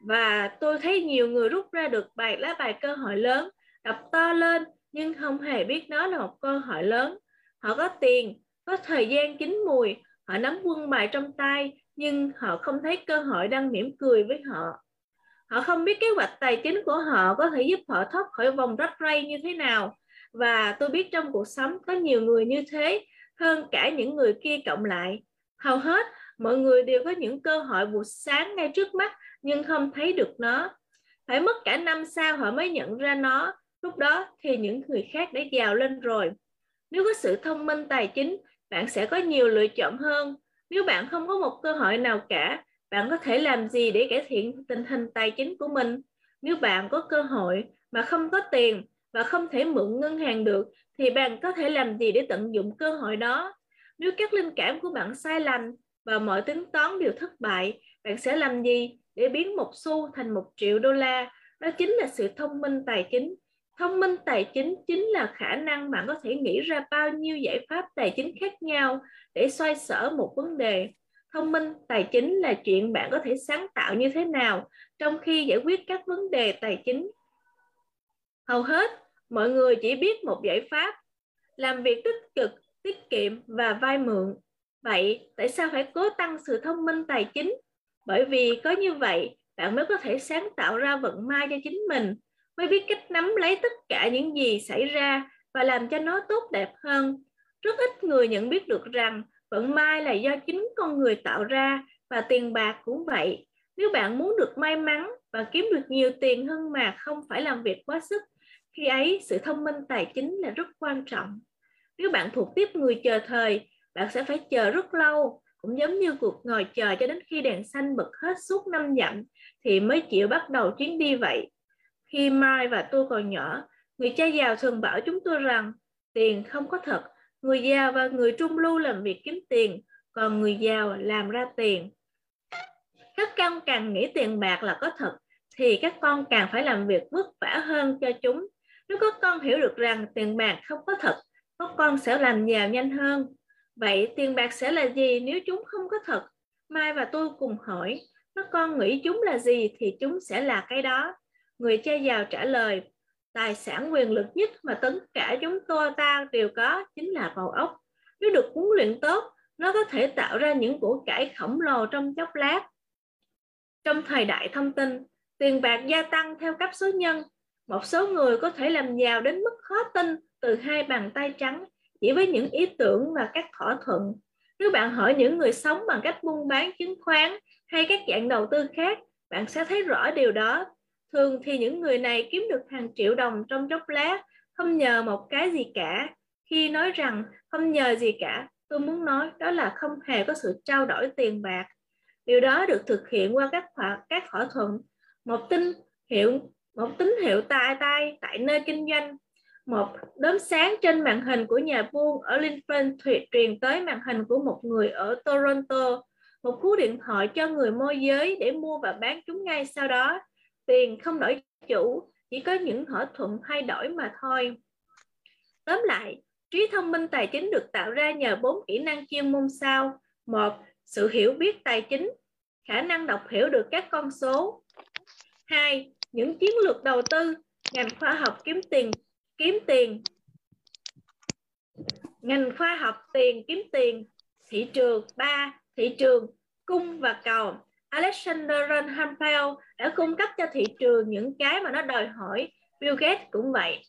Và tôi thấy nhiều người rút ra được bài lá bài cơ hội lớn, đọc to lên, nhưng không hề biết nó là một cơ hội lớn. Họ có tiền, có thời gian chín mùi, họ nắm quân bài trong tay, nhưng họ không thấy cơ hội đang mỉm cười với họ. Họ không biết kế hoạch tài chính của họ có thể giúp họ thoát khỏi vòng rắc rây như thế nào. Và tôi biết trong cuộc sống có nhiều người như thế hơn cả những người kia cộng lại. Hầu hết, mọi người đều có những cơ hội buổi sáng ngay trước mắt, nhưng không thấy được nó. Phải mất cả năm sau họ mới nhận ra nó. Lúc đó thì những người khác đã giàu lên rồi. Nếu có sự thông minh tài chính, bạn sẽ có nhiều lựa chọn hơn. Nếu bạn không có một cơ hội nào cả, bạn có thể làm gì để cải thiện tình hình tài chính của mình? Nếu bạn có cơ hội mà không có tiền và không thể mượn ngân hàng được, thì bạn có thể làm gì để tận dụng cơ hội đó? Nếu các linh cảm của bạn sai lầm và mọi tính toán đều thất bại, bạn sẽ làm gì để biến một xu thành một triệu đô la? Đó chính là sự thông minh tài chính. Thông minh tài chính chính là khả năng bạn có thể nghĩ ra bao nhiêu giải pháp tài chính khác nhau để xoay sở một vấn đề. Thông minh tài chính là chuyện bạn có thể sáng tạo như thế nào trong khi giải quyết các vấn đề tài chính. Hầu hết mọi người chỉ biết một giải pháp, làm việc tích cực, tiết kiệm và vay mượn. Vậy tại sao phải cố tăng sự thông minh tài chính? Bởi vì có như vậy, bạn mới có thể sáng tạo ra vận may cho chính mình. Mới biết cách nắm lấy tất cả những gì xảy ra và làm cho nó tốt đẹp hơn. Rất ít người nhận biết được rằng vận may là do chính con người tạo ra và tiền bạc cũng vậy. Nếu bạn muốn được may mắn và kiếm được nhiều tiền hơn mà không phải làm việc quá sức khi ấy sự thông minh tài chính là rất quan trọng nếu bạn thuộc tiếp người chờ thời bạn sẽ phải chờ rất lâu cũng giống như cuộc ngồi chờ cho đến khi đèn xanh bật hết suốt năm dặm thì mới chịu bắt đầu chuyến đi vậy. Khi Mai và tôi còn nhỏ, người cha giàu thường bảo chúng tôi rằng tiền không có thật, người giàu và người trung lưu làm việc kiếm tiền, còn người giàu làm ra tiền. Các con càng nghĩ tiền bạc là có thật, thì các con càng phải làm việc vất vả hơn cho chúng. Nếu các con hiểu được rằng tiền bạc không có thật, các con sẽ làm giàu nhanh hơn. Vậy tiền bạc sẽ là gì nếu chúng không có thật? Mai và tôi cùng hỏi, các con nghĩ chúng là gì thì chúng sẽ là cái đó. Người cha giàu trả lời, tài sản quyền lực nhất mà tất cả chúng tôi ta đều có chính là bầu óc. Nếu được huấn luyện tốt, nó có thể tạo ra những của cải khổng lồ trong chốc lát. Trong thời đại thông tin, tiền bạc gia tăng theo cấp số nhân. Một số người có thể làm giàu đến mức khó tin từ hai bàn tay trắng chỉ với những ý tưởng và các thỏa thuận. Nếu bạn hỏi những người sống bằng cách buôn bán chứng khoán hay các dạng đầu tư khác, bạn sẽ thấy rõ điều đó. Thường thì những người này kiếm được hàng triệu đồng trong chốc lát, không nhờ một cái gì cả. Khi nói rằng không nhờ gì cả, tôi muốn nói đó là không hề có sự trao đổi tiền bạc. Điều đó được thực hiện qua các thỏa, các thỏa thuận. Một tin hiệu một tín hiệu tai tay tại nơi kinh doanh một đốm sáng trên màn hình của nhà buôn ở Lincoln truyền tới màn hình của một người ở Toronto. Một cú điện thoại cho người môi giới để mua và bán chúng ngay sau đó. Tiền không đổi chủ, chỉ có những thỏa thuận thay đổi mà thôi. Tóm lại, trí thông minh tài chính được tạo ra nhờ bốn kỹ năng chuyên môn sau. Một, sự hiểu biết tài chính, khả năng đọc hiểu được các con số. Hai, những chiến lược đầu tư, ngành khoa học kiếm tiền kiếm tiền. Ngành khoa học tiền kiếm tiền thị trường ba thị trường cung và cầu. Alexander Rampel đã cung cấp cho thị trường những cái mà nó đòi hỏi. Bill Gates cũng vậy.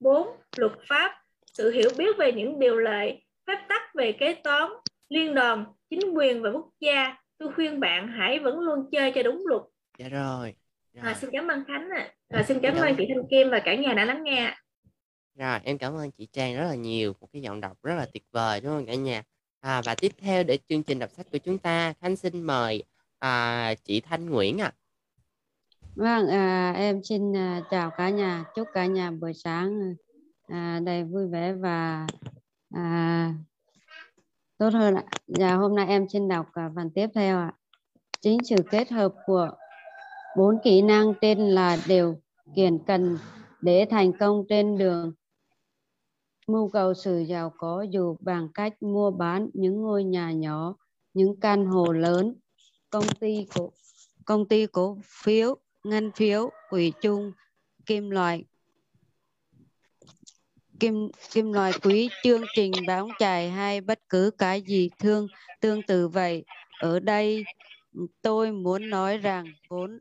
4. Luật pháp sự hiểu biết về những điều lệ phép tắc về kế toán liên đoàn chính quyền và quốc gia. Tôi khuyên bạn hãy vẫn luôn chơi cho đúng luật. Dạ rồi, rồi. À, xin cảm ơn Khánh ạ à. xin cảm ơn chị Thanh Kim và cả nhà đã lắng nghe rồi, em cảm ơn chị Trang rất là nhiều, một cái giọng đọc rất là tuyệt vời đúng không cả nhà? À, và tiếp theo để chương trình đọc sách của chúng ta, Khánh xin mời à, chị Thanh Nguyễn ạ. À. Vâng, à, em xin à, chào cả nhà, chúc cả nhà buổi sáng à, đầy vui vẻ và à, tốt hơn ạ. Dạ, hôm nay em xin đọc à, phần tiếp theo ạ. Chính sự kết hợp của bốn kỹ năng trên là điều kiện cần để thành công trên đường mưu cầu sự giàu có dù bằng cách mua bán những ngôi nhà nhỏ, những căn hộ lớn, công ty cổ công ty cổ phiếu, ngân phiếu, quỹ chung, kim loại kim kim loại quý, chương trình bán chạy hay bất cứ cái gì thương tương tự vậy. Ở đây tôi muốn nói rằng vốn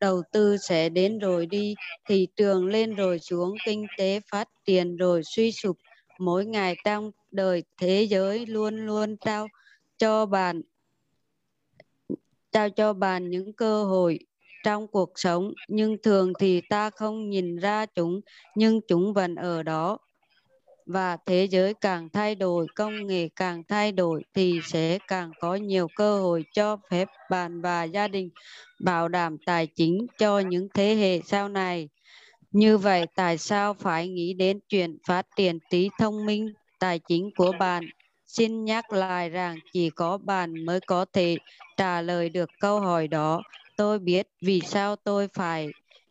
đầu tư sẽ đến rồi đi, thị trường lên rồi xuống, kinh tế phát triển rồi suy sụp. Mỗi ngày trong đời thế giới luôn luôn trao cho bạn trao cho bạn những cơ hội trong cuộc sống nhưng thường thì ta không nhìn ra chúng nhưng chúng vẫn ở đó và thế giới càng thay đổi, công nghệ càng thay đổi thì sẽ càng có nhiều cơ hội cho phép bạn và gia đình bảo đảm tài chính cho những thế hệ sau này. Như vậy tại sao phải nghĩ đến chuyện phát triển trí thông minh tài chính của bạn? Xin nhắc lại rằng chỉ có bạn mới có thể trả lời được câu hỏi đó. Tôi biết vì sao tôi phải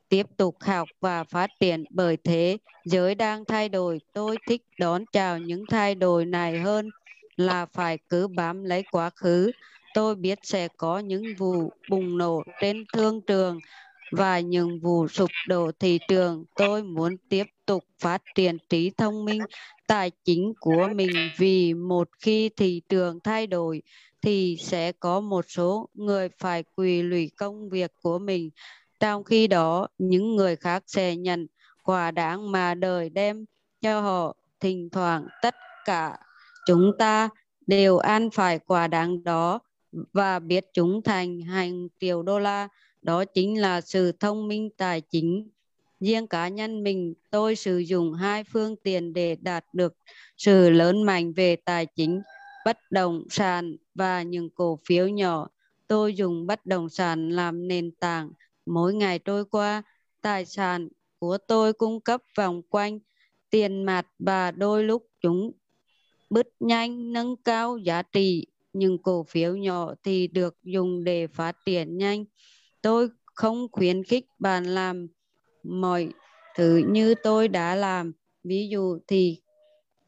tiếp tục học và phát triển bởi thế, giới đang thay đổi. Tôi thích đón chào những thay đổi này hơn là phải cứ bám lấy quá khứ. Tôi biết sẽ có những vụ bùng nổ trên thương trường và những vụ sụp đổ thị trường. Tôi muốn tiếp tục phát triển trí thông minh, tài chính của mình vì một khi thị trường thay đổi thì sẽ có một số người phải quỳ lụy công việc của mình trong khi đó, những người khác sẽ nhận quả đáng mà đời đem cho họ. Thỉnh thoảng tất cả chúng ta đều ăn phải quả đáng đó và biết chúng thành hàng triệu đô la. Đó chính là sự thông minh tài chính. Riêng cá nhân mình, tôi sử dụng hai phương tiện để đạt được sự lớn mạnh về tài chính, bất động sản và những cổ phiếu nhỏ. Tôi dùng bất động sản làm nền tảng. Mỗi ngày trôi qua, tài sản của tôi cung cấp vòng quanh tiền mặt và đôi lúc chúng bứt nhanh nâng cao giá trị. Nhưng cổ phiếu nhỏ thì được dùng để phát triển nhanh. Tôi không khuyến khích bạn làm mọi thứ như tôi đã làm. Ví dụ thì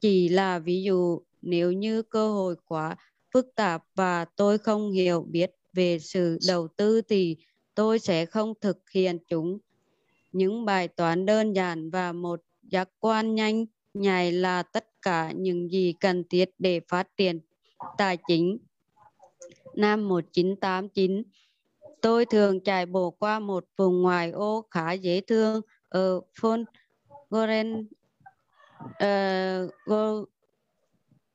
chỉ là ví dụ nếu như cơ hội quá phức tạp và tôi không hiểu biết về sự đầu tư thì tôi sẽ không thực hiện chúng những bài toán đơn giản và một giác quan nhanh nhạy là tất cả những gì cần thiết để phát triển tài chính. Năm 1989, tôi thường chạy bộ qua một vùng ngoài ô khá dễ thương ở Fon Goren, uh,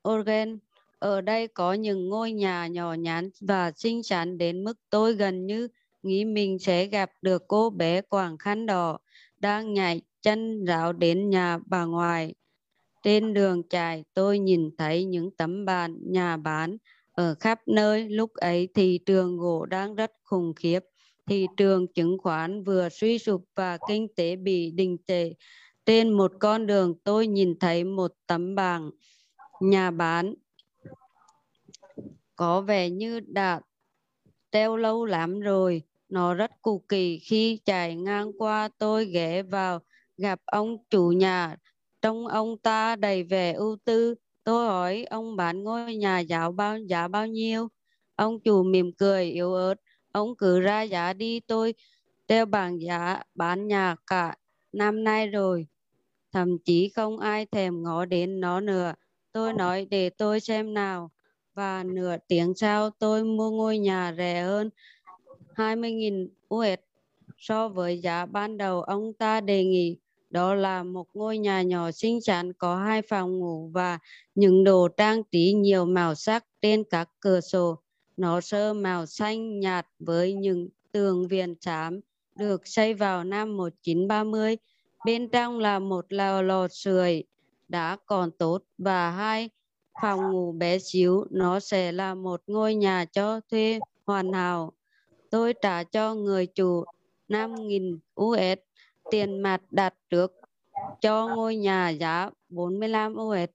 Oregon. Ở đây có những ngôi nhà nhỏ nhắn và xinh xắn đến mức tôi gần như nghĩ mình sẽ gặp được cô bé quảng khăn đỏ đang nhảy chân rảo đến nhà bà ngoại. Trên đường chạy, tôi nhìn thấy những tấm bàn nhà bán ở khắp nơi. Lúc ấy thị trường gỗ đang rất khủng khiếp. Thị trường chứng khoán vừa suy sụp và kinh tế bị đình trệ. Trên một con đường, tôi nhìn thấy một tấm bảng nhà bán có vẻ như đã treo lâu lắm rồi. Nó rất cụ kỳ khi chạy ngang qua, tôi ghé vào, gặp ông chủ nhà. Trong ông ta đầy vẻ ưu tư. Tôi hỏi, ông bán ngôi nhà giáo bao, giá bao nhiêu? Ông chủ mỉm cười, yếu ớt. Ông cứ ra giá đi, tôi theo bảng giá bán nhà cả năm nay rồi. Thậm chí không ai thèm ngó đến nó nữa. Tôi nói, để tôi xem nào. Và nửa tiếng sau, tôi mua ngôi nhà rẻ hơn. 20.000 USD so với giá ban đầu, ông ta đề nghị đó là một ngôi nhà nhỏ xinh xắn có hai phòng ngủ và những đồ trang trí nhiều màu sắc trên các cửa sổ. Nó sơ màu xanh nhạt với những tường viền xám được xây vào năm 1930. Bên trong là một lò lò sưởi đã còn tốt và hai phòng ngủ bé xíu. Nó sẽ là một ngôi nhà cho thuê hoàn hảo. Tôi trả cho người chủ 5.000 us tiền mặt đặt trước, cho ngôi nhà giá 45 us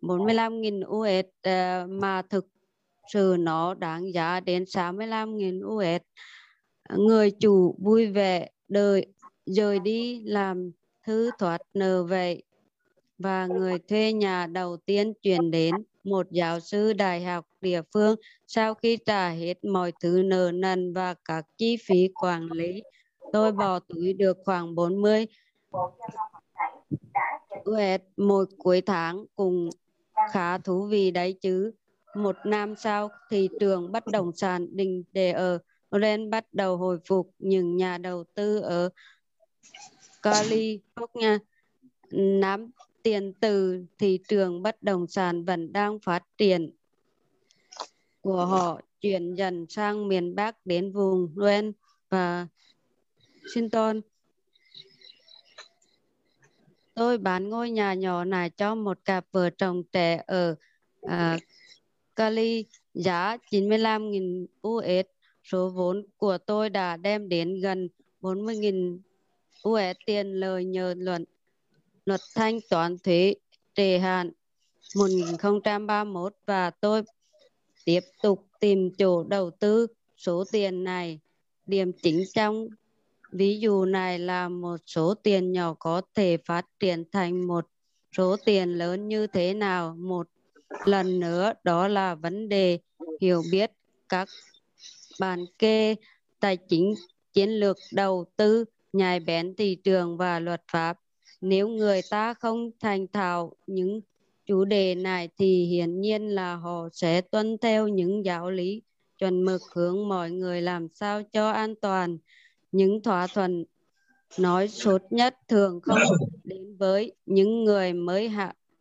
45.000 us mà thực sự nó đáng giá đến 65.000 us người chủ vui vẻ đợi, rời đi làm thứ thoát nợ vậy, và người thuê nhà đầu tiên chuyển đến một giáo sư đại học địa phương sau khi trả hết mọi thứ nợ nần và các chi phí quản lý tôi bỏ túi được khoảng 40 USD một cuối tháng cùng khá thú vị đấy chứ. Một năm sau, thị trường bất động sản đình đề ở Ren bắt đầu hồi phục những nhà đầu tư ở California nắm tiền từ thị trường bất động sản vẫn đang phát triển của họ chuyển dần sang miền Bắc đến vùng Ren và Washington. Tôi bán ngôi nhà nhỏ này cho một cặp vợ chồng trẻ ở à, Cali giá 95.000 USD. Số vốn của tôi đã đem đến gần 40.000 USD tiền lời nhờ luận luật thanh toán thuế trễ hạn 1031 và tôi tiếp tục tìm chỗ đầu tư số tiền này. Điểm chính trong Ví dụ này là một số tiền nhỏ có thể phát triển thành một số tiền lớn như thế nào. Một lần nữa, đó là vấn đề hiểu biết các bản kê tài chính, chiến lược đầu tư, nhạy bén thị trường và luật pháp. Nếu người ta không thành thạo những chủ đề này thì hiển nhiên là họ sẽ tuân theo những giáo lý chuẩn mực hướng mọi người làm sao cho an toàn. Những thỏa thuận nói sốt nhất thường không đến với những người mới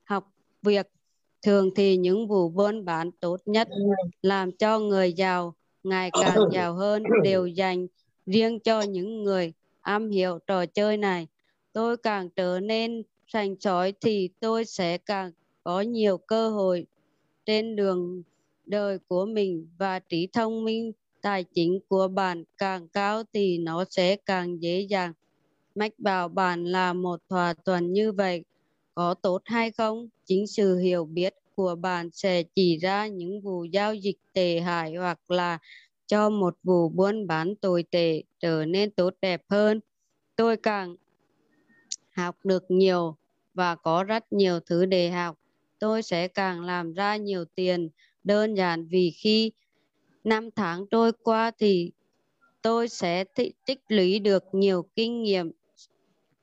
học việc. Thường thì những vụ buôn bán tốt nhất làm cho người giàu ngày càng giàu hơn đều dành riêng cho những người am hiểu trò chơi này tôi càng trở nên sành sỏi thì tôi sẽ càng có nhiều cơ hội trên đường đời của mình và trí thông minh tài chính của bạn càng cao thì nó sẽ càng dễ dàng. Mách bảo bạn là một thỏa thuận như vậy có tốt hay không? Chính sự hiểu biết của bạn sẽ chỉ ra những vụ giao dịch tệ hại hoặc là cho một vụ buôn bán tồi tệ trở nên tốt đẹp hơn. Tôi càng học được nhiều và có rất nhiều thứ để học. Tôi sẽ càng làm ra nhiều tiền đơn giản vì khi năm tháng trôi qua thì tôi sẽ tích lũy được nhiều kinh nghiệm.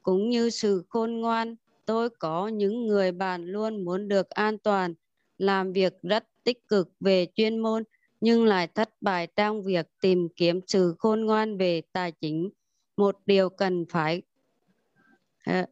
Cũng như sự khôn ngoan, tôi có những người bạn luôn muốn được an toàn, làm việc rất tích cực về chuyên môn, nhưng lại thất bại trong việc tìm kiếm sự khôn ngoan về tài chính. Một điều cần phải Ờ,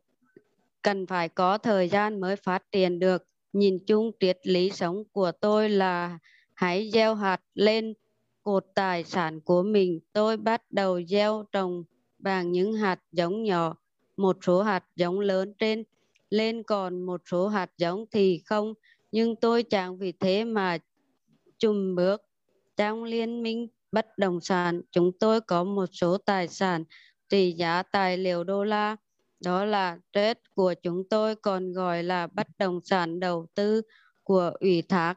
cần phải có thời gian mới phát triển được. Nhìn chung, triết lý sống của tôi là hãy gieo hạt lên cột tài sản của mình. Tôi bắt đầu gieo trồng bằng những hạt giống nhỏ, một số hạt giống lớn trên, lên còn một số hạt giống thì không. Nhưng tôi chẳng vì thế mà chùm bước. Trong liên minh bất động sản, chúng tôi có một số tài sản trị giá tài liệu đô la đó là trade của chúng tôi còn gọi là bất động sản đầu tư của ủy thác.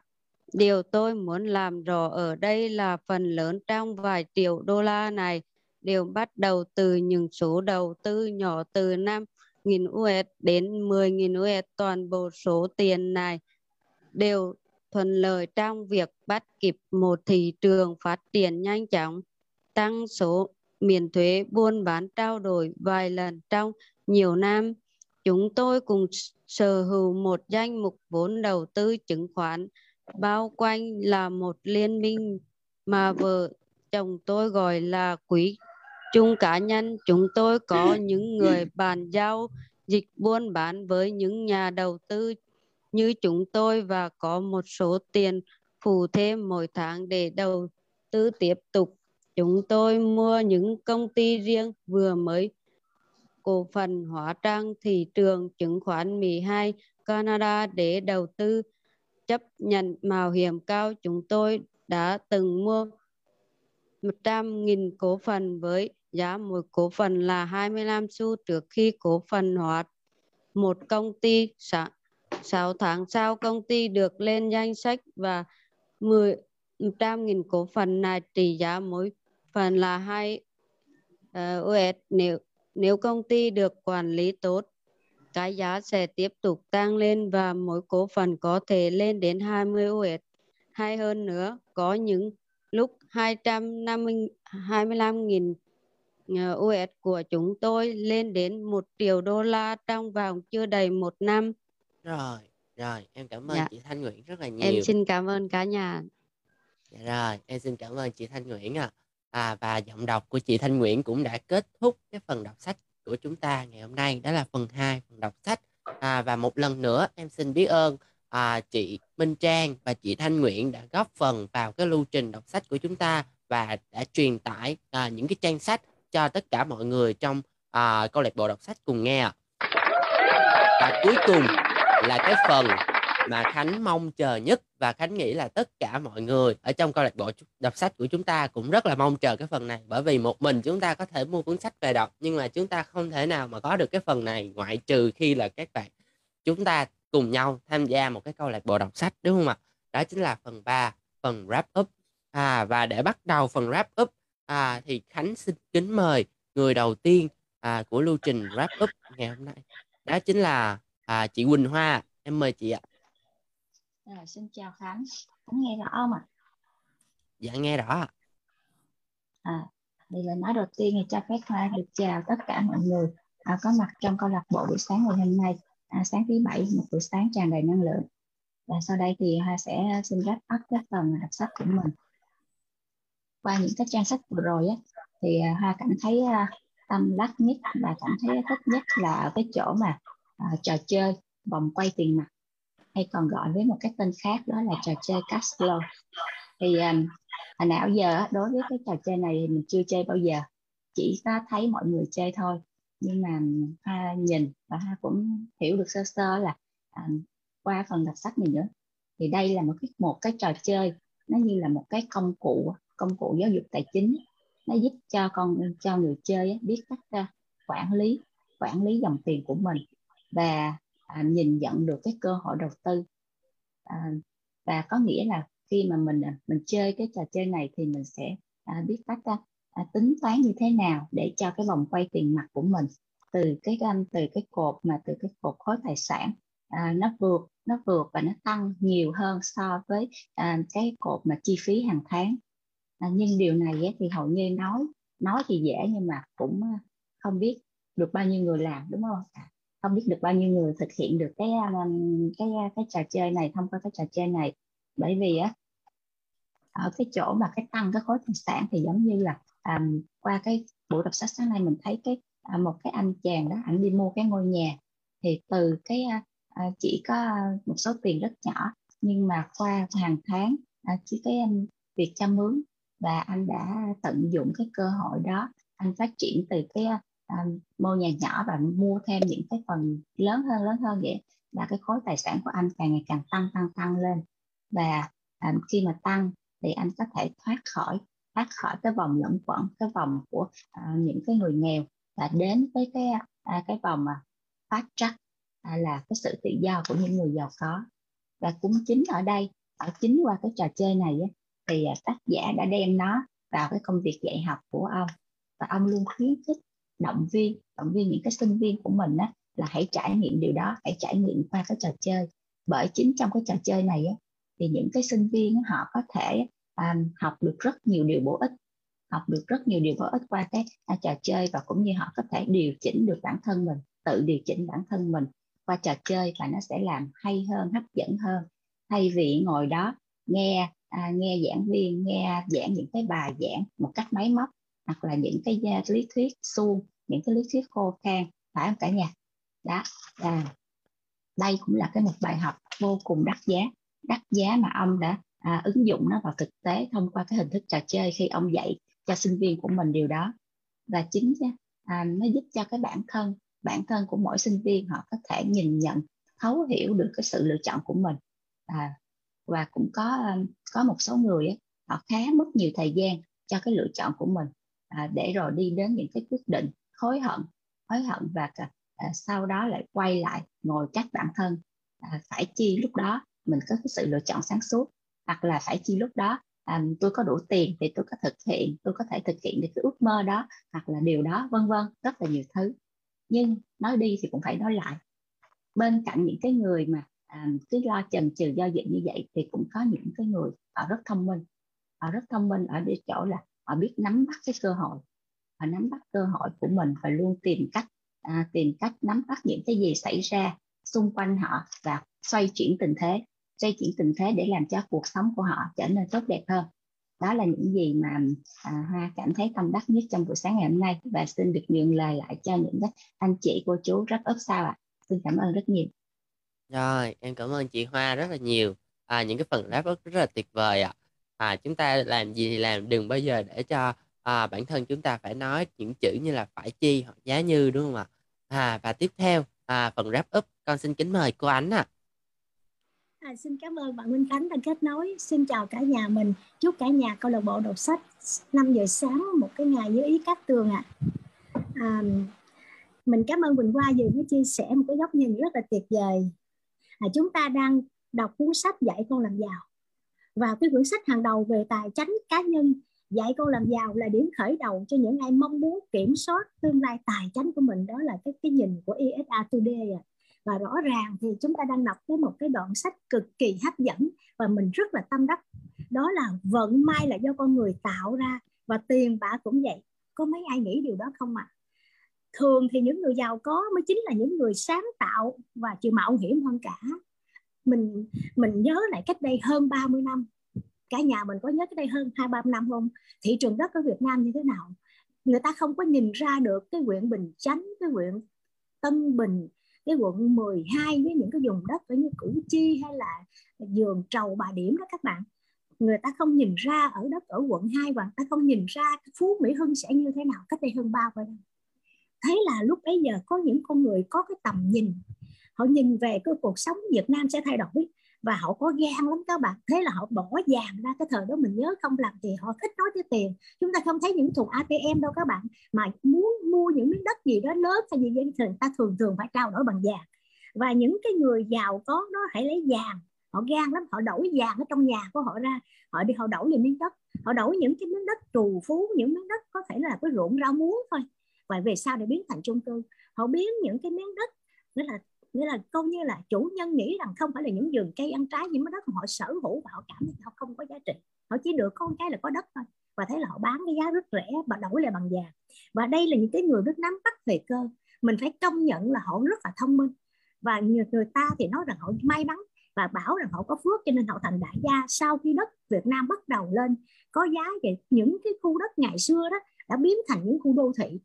Điều tôi muốn làm rõ ở đây là phần lớn trong vài triệu đô la này đều bắt đầu từ những số đầu tư nhỏ từ 5.000 USD đến 10.000 USD toàn bộ số tiền này đều thuận lợi trong việc bắt kịp một thị trường phát triển nhanh chóng, tăng số miễn thuế buôn bán trao đổi vài lần trong nhiều năm. Chúng tôi cùng sở hữu một danh mục vốn đầu tư chứng khoán bao quanh là một liên minh mà vợ chồng tôi gọi là quỹ chung cá nhân. Chúng tôi có những người bàn giao dịch buôn bán với những nhà đầu tư như chúng tôi và có một số tiền phụ thêm mỗi tháng để đầu tư tiếp tục. Chúng tôi mua những công ty riêng vừa mới cổ phần hóa trang thị trường chứng khoán Mỹ 2 Canada để đầu tư chấp nhận mạo hiểm cao. Chúng tôi đã từng mua 100.000 cổ phần với giá một cổ phần là 25 xu trước khi cổ phần hóa một công ty 6 tháng sau công ty được lên danh sách và 10 100.000 cổ phần này trị giá mỗi phần là 2 uh, ờ, USD nếu nếu công ty được quản lý tốt cái giá sẽ tiếp tục tăng lên và mỗi cổ phần có thể lên đến 20 USD hay hơn nữa có những lúc 250 25.000 USD của chúng tôi lên đến 1 triệu đô la trong vòng chưa đầy một năm rồi rồi em cảm ơn Dạ. chị Thanh Nguyễn rất là nhiều Em xin cảm ơn cả nhà. Dạ rồi, em xin cảm ơn chị Thanh Nguyễn ạ. À. À, và giọng đọc của chị Thanh Nguyễn cũng đã kết thúc cái phần đọc sách của chúng ta ngày hôm nay, đó là phần 2, phần đọc sách. À, và một lần nữa em xin biết ơn à, chị Minh Trang và chị Thanh Nguyễn đã góp phần vào cái lưu trình đọc sách của chúng ta và đã truyền tải à, những cái trang sách cho tất cả mọi người trong à, câu lạc bộ đọc sách cùng nghe. Và cuối cùng là cái phần mà Khánh mong chờ nhất và Khánh nghĩ là tất cả mọi người ở trong câu lạc bộ đọc sách của chúng ta cũng rất là mong chờ cái phần này. Bởi vì một mình chúng ta có thể mua cuốn sách về đọc nhưng mà chúng ta không thể nào mà có được cái phần này ngoại trừ khi là các bạn chúng ta cùng nhau tham gia một cái câu lạc bộ đọc sách đúng không ạ? Đó chính là phần 3 phần wrap up. À, và để bắt đầu phần wrap up à, thì Khánh xin kính mời người đầu tiên à, của lưu trình wrap up ngày hôm nay. Đó chính là à, chị Quỳnh Hoa. Em mời chị ạ. Rồi, xin chào Khánh. Khánh nghe rõ không ạ? dạ nghe rõ ạ À, đây là nói đầu tiên thì cho phép Hoa được chào tất cả mọi người à, có mặt trong câu lạc bộ buổi sáng ngày hôm nay. À, sáng thứ bảy, một buổi sáng tràn đầy năng lượng. Và sau đây thì Hoa sẽ xin wrap up cái phần đọc sách của mình. Qua những cái trang sách vừa rồi á, thì à, Hoa cảm thấy à, tâm đắc nhất và cảm thấy thích nhất là ở cái chỗ mà à, trò chơi vòng quay tiền mặt hay còn gọi với một cái tên khác đó là trò chơi cash thì um, hồi nào giờ đối với cái trò chơi này thì mình chưa chơi bao giờ. Chỉ có thấy mọi người chơi thôi. Nhưng mà Ha nhìn và Ha cũng hiểu được sơ sơ là um, qua phần đọc sách này nữa. Thì đây là một cái một cái trò chơi. Nó như là một cái công cụ công cụ giáo dục tài chính. Nó giúp cho con cho người chơi biết cách uh, quản lý quản lý dòng tiền của mình. Và à, nhìn nhận được cái cơ hội đầu tư. À, và có nghĩa là khi mà mình à, mình chơi cái trò chơi này thì mình sẽ à, biết cách à, à, tính toán như thế nào để cho cái vòng quay tiền mặt của mình từ cái um, từ cái cột mà từ cái cột khối tài sản à, nó vượt nó vượt và nó tăng nhiều hơn so với à, cái cột mà chi phí hàng tháng. À, nhưng điều này ấy, thì hầu như nói nói thì dễ nhưng mà cũng à, không biết được bao nhiêu người làm đúng không? Không biết được bao nhiêu người thực hiện được cái um, cái cái trò chơi này thông qua cái trò chơi này. Bởi vì á ở cái chỗ mà cái tăng cái khối tài sản thì giống như là um, qua cái buổi đọc sách sáng nay mình thấy cái à, một cái anh chàng đó anh đi mua cái ngôi nhà. Thì từ cái uh, chỉ có một số tiền rất nhỏ nhưng mà qua hàng tháng uh, chỉ cái um, việc chăm mướn và anh đã tận dụng cái cơ hội đó. Anh phát triển từ cái À, mua nhà nhỏ và mua thêm những cái phần lớn hơn lớn hơn vậy là cái khối tài sản của anh càng ngày càng tăng tăng tăng lên. Và um, khi mà tăng thì anh có thể thoát khỏi thoát khỏi cái vòng lẫn quẩn cái vòng của uh, những cái người nghèo và đến với cái uh, cái vòng mà phát trắc uh, là cái sự tự do của những người giàu có. Và cũng chính ở đây ở chính qua cái trò chơi này á, thì uh, tác giả đã đem nó vào cái công việc dạy học của ông. Và ông luôn khuyến khích động viên động viên những cái sinh viên của mình á, là hãy trải nghiệm điều đó hãy trải nghiệm qua cái trò chơi. Bởi chính trong cái trò chơi này á, thì những cái sinh viên họ có thể um, học được rất nhiều điều bổ ích học được rất nhiều điều bổ ích qua cái à, trò chơi và cũng như họ có thể điều chỉnh được bản thân mình tự điều chỉnh bản thân mình qua trò chơi và nó sẽ làm hay hơn hấp dẫn hơn. Thay vì ngồi đó nghe à, nghe giảng viên nghe giảng những cái bài giảng một cách máy móc hoặc là những cái à, lý thuyết suông những cái lý thuyết khô khan phải không cả nhà? Đó à, đây cũng là cái một bài học vô cùng đắt giá đắt giá mà ông đã à, ứng dụng nó vào thực tế thông qua cái hình thức trò chơi khi ông dạy cho sinh viên của mình điều đó. Và chính à, nó giúp cho cái bản thân bản thân của mỗi sinh viên họ có thể nhìn nhận thấu hiểu được cái sự lựa chọn của mình. À, và cũng có à, có một số người ấy, họ khá mất nhiều thời gian cho cái lựa chọn của mình à, để rồi đi đến những cái quyết định hối hận hối hận và à, à, sau đó lại quay lại ngồi trách bản thân. À, phải chi lúc đó mình có cái sự lựa chọn sáng suốt hoặc là phải chi lúc đó à, tôi có đủ tiền thì tôi có thực hiện tôi có thể thực hiện được cái ước mơ đó hoặc là điều đó vân vân rất là nhiều thứ. Nhưng nói đi thì cũng phải nói lại. Bên cạnh những cái người mà à, cứ lo chần chừ do dự như vậy thì cũng có những cái người họ rất thông minh. Họ rất thông minh ở chỗ là họ biết nắm bắt cái cơ hội và nắm bắt cơ hội của mình và luôn tìm cách à, tìm cách nắm bắt những cái gì xảy ra xung quanh họ và xoay chuyển tình thế xoay chuyển tình thế để làm cho cuộc sống của họ trở nên tốt đẹp hơn đó là những gì mà à, hoa cảm thấy tâm đắc nhất trong buổi sáng ngày hôm nay và xin được nhường lời lại cho những anh chị cô chú rất ấp sao ạ à. xin cảm ơn rất nhiều rồi em cảm ơn chị hoa rất là nhiều à, những cái phần đáp rất, rất là tuyệt vời ạ à. à, chúng ta làm gì thì làm đừng bao giờ để cho à, bản thân chúng ta phải nói những chữ như là phải chi hoặc giá như đúng không ạ à, và tiếp theo à, phần wrap up con xin kính mời cô ánh ạ à. À, xin cảm ơn bạn Minh Khánh đã kết nối. Xin chào cả nhà mình. Chúc cả nhà câu lạc bộ đọc sách 5 giờ sáng một cái ngày dưới ý cát tường ạ. À. à, mình cảm ơn Quỳnh Hoa vừa mới chia sẻ một cái góc nhìn rất là tuyệt vời. À, chúng ta đang đọc cuốn sách dạy con làm giàu và cái quyển sách hàng đầu về tài chính cá nhân dạy con làm giàu là điểm khởi đầu cho những ai mong muốn kiểm soát tương lai tài chính của mình. Đó là cái cái nhìn của ESA Today à và rõ ràng thì chúng ta đang đọc tới một cái đoạn sách cực kỳ hấp dẫn và mình rất là tâm đắc. Đó là vận may là do con người tạo ra và tiền bạc cũng vậy. Có mấy ai nghĩ điều đó không ạ? À? thường thì những người giàu có mới chính là những người sáng tạo và chịu mạo hiểm hơn cả. Mình mình nhớ lại cách đây hơn 30 năm cả nhà mình có nhớ cái đây hơn hai ba năm không? Thị trường đất ở Việt Nam như thế nào? Người ta không có nhìn ra được cái huyện Bình Chánh, cái huyện Tân Bình, cái quận 12 với những cái vùng đất ở như Củ Chi hay là giường trầu, Bà Điểm đó các bạn. Người ta không nhìn ra ở đất ở quận 2 và người ta không nhìn ra Phú Mỹ Hưng sẽ như thế nào, cách đây hơn ba năm. Thế là lúc bấy giờ có những con người có cái tầm nhìn. Họ nhìn về cái cuộc sống Việt Nam sẽ thay đổi và họ có gan lắm các bạn. Thế là họ bỏ vàng ra cái thời đó, mình nhớ không làm thì họ thích nói tới tiền. Chúng ta không thấy những thùng ATM đâu các bạn, mà muốn mua những miếng đất gì đó lớn hay gì vậy thì người ta thường thường phải trao đổi bằng vàng và những cái người giàu có nó hãy lấy vàng họ gan lắm, họ đổi vàng ở trong nhà của họ ra. Họ đi, họ đổi về miếng đất. Họ đổi những cái miếng đất trù phú, những miếng đất có thể là cái ruộng rau muống thôi. Và về sau để biến thành chung cư. Họ biến những cái miếng đất, nghĩa là nghĩa là coi như là chủ nhân nghĩ rằng không phải là những vườn cây ăn trái những cái đất mà họ sở hữu và họ cảm thấy họ không có giá trị. Họ chỉ được con cái là có đất thôi và thấy là họ bán cái giá rất rẻ và đổi lại bằng vàng. Và đây là những cái người rất nắm bắt về cơ. Mình phải công nhận là họ rất là thông minh. Và người, người ta thì nói rằng họ may mắn và bảo rằng họ có phước cho nên họ thành đại gia. Sau khi đất Việt Nam bắt đầu lên có giá về những cái khu đất ngày xưa đó đã biến thành những khu đô thị.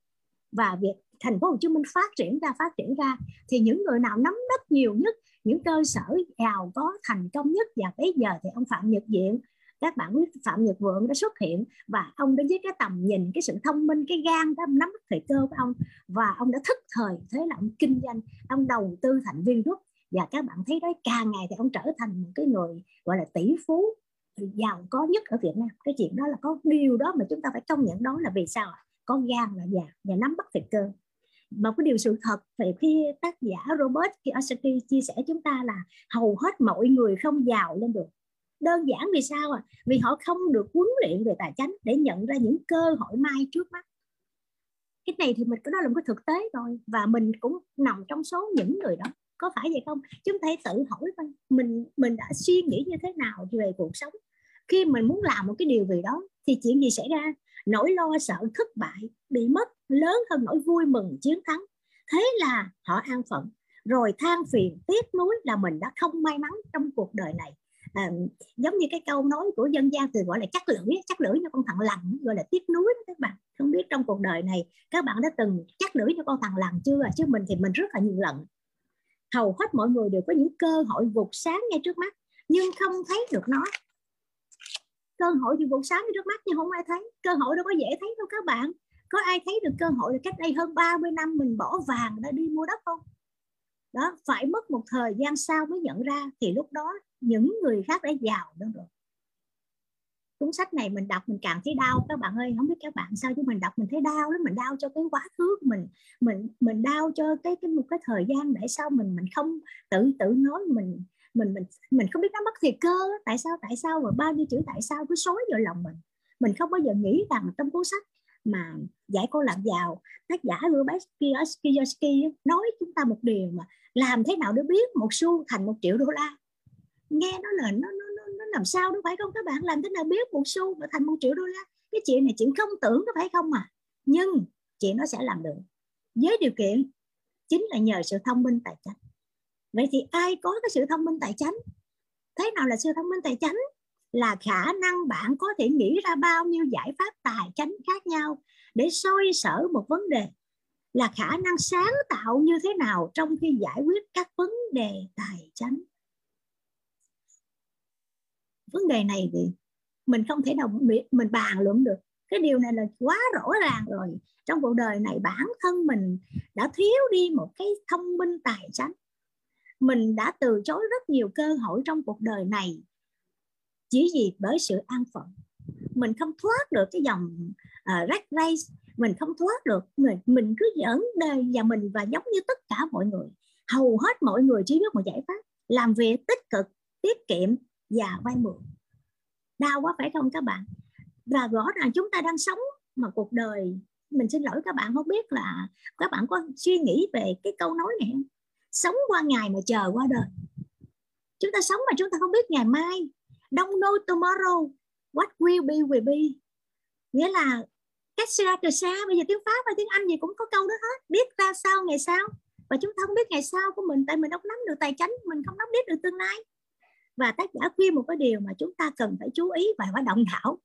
Và việc thành phố Hồ Chí Minh phát triển ra, phát triển ra, thì những người nào nắm đất nhiều nhất những cơ sở giàu có, thành công nhất, và bây giờ thì ông Phạm Nhật Diện các bạn biết Phạm Nhật Vượng đã xuất hiện, và ông đến với cái tầm nhìn, cái sự thông minh, cái gan đó nắm bắt thời cơ của ông, và ông đã thức thời, thế là ông kinh doanh, ông đầu tư thành viên rút và các bạn thấy đấy, càng ngày thì ông trở thành một cái người, gọi là, tỷ phú giàu có nhất ở Việt Nam. Cái chuyện đó là có điều đó mà chúng ta phải công nhận đó là vì sao có gan là già và nắm bắt thời cơ một cái điều sự thật về khi tác giả Robert Kiyosaki chia sẻ chúng ta là hầu hết mọi người không giàu lên được. Đơn giản vì sao à vì họ không được huấn luyện về tài chính để nhận ra những cơ hội mai trước mắt. Cái này thì mình có đó là một cái thực tế rồi và mình cũng nằm trong số những người đó. Có phải vậy không? Chúng ta hãy tự hỏi mình mình đã suy nghĩ như thế nào về cuộc sống? Khi mình muốn làm một cái điều gì đó, thì chuyện gì xảy ra? Nỗi lo sợ thất bại bị mất lớn hơn nỗi vui mừng chiến thắng. Thế là họ an phận. Rồi than phiền tiếc nuối là mình đã không may mắn trong cuộc đời này. À, giống như cái câu nói của dân gian từ gọi là chắc lưỡi chắc lưỡi cho con thằng lằn gọi là tiếc nuối đó các bạn. Không biết trong cuộc đời này các bạn đã từng chắc lưỡi cho con thằng lằn chưa? Chứ mình thì mình rất là nhiều lần. Hầu hết mọi người đều có những cơ hội vụt sáng ngay trước mắt nhưng không thấy được nó cơ hội thì vụt sáng ngay trước mắt nhưng không ai thấy. Cơ hội đâu có dễ thấy đâu các bạn. Có ai thấy được cơ hội là cách đây hơn 30 năm mình bỏ vàng đã đi mua đất không? Đó, phải mất một thời gian sau mới nhận ra thì lúc đó những người khác đã giàu đó rồi. Cuốn sách này mình đọc mình càng thấy đau. Các bạn ơi, không biết các bạn sao chứ mình đọc mình thấy đau lắm. Mình đau cho cái quá khứ của mình. Mình mình đau cho cái cái một cái thời gian để sau mình mình không tự tự nói mình mình mình mình không biết nó mất thì cơ. Tại sao tại sao và bao nhiêu chữ tại sao cứ xối vào lòng mình? Mình không bao giờ nghĩ rằng trong cuốn sách mà giải cô làm giàu tác giả Robert Kiyosaki nói chúng ta một điều mà làm thế nào để biết một xu thành một triệu đô la. Nghe nó là nó nó nó, nó làm sao đó phải không? Các bạn làm thế nào biết một xu mà thành một triệu đô la? Cái chuyện này chuyện không tưởng có phải không mà nhưng chuyện nó sẽ làm được. Với điều kiện chính là nhờ sự thông minh tài chính vậy thì ai có cái sự thông minh tài chánh? Thế nào là sự thông minh tài chánh? Là khả năng bạn có thể nghĩ ra bao nhiêu giải pháp tài chánh khác nhau để soi sở một vấn đề. Là khả năng sáng tạo như thế nào trong khi giải quyết các vấn đề tài chánh? Vấn đề này thì mình không thể nào mình bàn luận được. Cái điều này là quá rõ ràng rồi. Trong cuộc đời này bản thân mình đã thiếu đi một cái thông minh tài chánh mình đã từ chối rất nhiều cơ hội trong cuộc đời này. Chỉ vì bởi sự an phận. Mình không thoát được cái dòng uh, rat race. Mình không thoát được. Mình mình cứ giỡn đời và mình và giống như tất cả mọi người. Hầu hết mọi người chỉ biết một giải pháp. Làm việc tích cực tiết kiệm và vay mượn. Đau quá phải không các bạn? Và rõ ràng chúng ta đang sống mà cuộc đời mình xin lỗi các bạn không biết là các bạn có suy nghĩ về cái câu nói này không? Sống qua ngày mà chờ qua đời. Chúng ta sống mà chúng ta không biết ngày mai. Don't know tomorrow. What will be will be. Nghĩa là cách xa từ xa. Bây giờ tiếng pháp và tiếng anh gì cũng có câu đó hết. Biết ra sao, ngày sau. Và chúng ta không biết ngày sau của mình, tại mình không nắm được tài chính mình không nắm biết được tương lai. Và tác giả khuyên một cái điều mà chúng ta cần phải chú ý và phải động não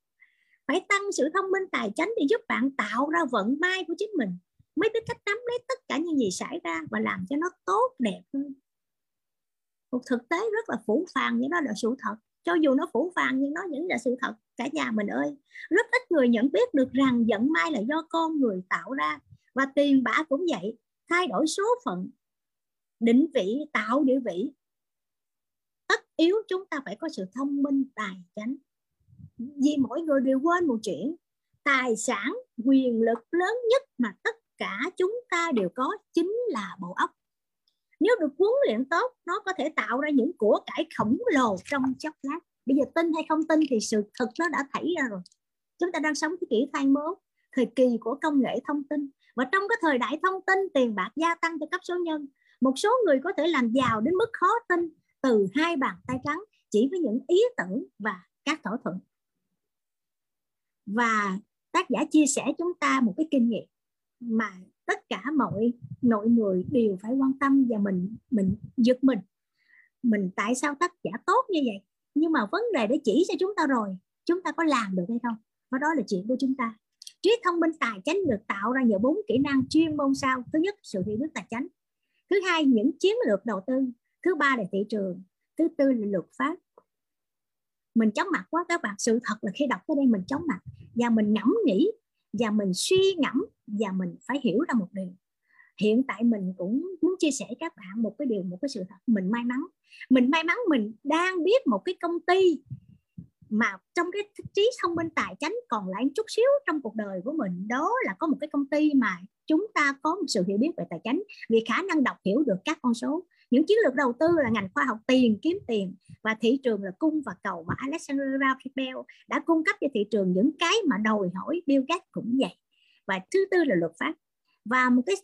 phải tăng sự thông minh tài chính để giúp bạn tạo ra vận may của chính mình mới biết cách nắm lấy tất cả những gì xảy ra và làm cho nó tốt, đẹp hơn. Một thực tế rất là phủ phàng nhưng đó là sự thật. Cho dù nó phủ phàng nhưng nó vẫn là sự thật. Cả nhà mình ơi, rất ít người nhận biết được rằng vận may là do con người tạo ra. Và tiền bạc cũng vậy. Thay đổi số phận, định vị, tạo địa vị. Tất yếu chúng ta phải có sự thông minh, tài chánh. Vì mỗi người đều quên một chuyện. Tài sản, quyền lực lớn nhất mà tất cả chúng ta đều có chính là bộ óc. Nếu được huấn luyện tốt, nó có thể tạo ra những của cải khổng lồ trong chốc lát. Bây giờ tin hay không tin thì sự thật nó đã thảy ra rồi. Chúng ta đang sống cái kỷ 21 thời kỳ của công nghệ thông tin. Và trong cái thời đại thông tin, tiền bạc gia tăng cho cấp số nhân. Một số người có thể làm giàu đến mức khó tin từ hai bàn tay trắng, chỉ với những ý tưởng và các thỏa thuận. Và tác giả chia sẻ chúng ta một cái kinh nghiệm mà tất cả mọi nội người đều phải quan tâm và mình mình giật mình. Mình tại sao tác giả tốt như vậy? Nhưng mà vấn đề để chỉ cho chúng ta rồi, chúng ta có làm được hay không? Và đó là chuyện của chúng ta. Trí thông minh tài chánh được tạo ra nhờ bốn kỹ năng chuyên môn sau. Thứ nhất, sự hiểu biết tài chánh. Thứ hai, những chiến lược đầu tư. Thứ ba là thị trường. Thứ tư là luật pháp. Mình chóng mặt quá các bạn. Sự thật là khi đọc tới đây mình chóng mặt. Và mình ngẫm nghĩ và mình suy ngẫm và mình phải hiểu ra một điều. Hiện tại mình cũng muốn chia sẻ các bạn một cái điều, một cái sự thật. Mình may mắn. Mình may mắn mình đang biết một cái công ty mà trong cái trí thông minh tài chánh còn lại chút xíu trong cuộc đời của mình. Đó là có một cái công ty mà chúng ta có một sự hiểu biết về tài chánh, vì khả năng đọc hiểu được các con số những chiến lược đầu tư là ngành khoa học tiền, kiếm tiền và thị trường là cung và cầu mà Alexander Graham Bell đã cung cấp cho thị trường những cái mà đòi hỏi Bill Gates cũng vậy. Và thứ tư là luật pháp. Và một cái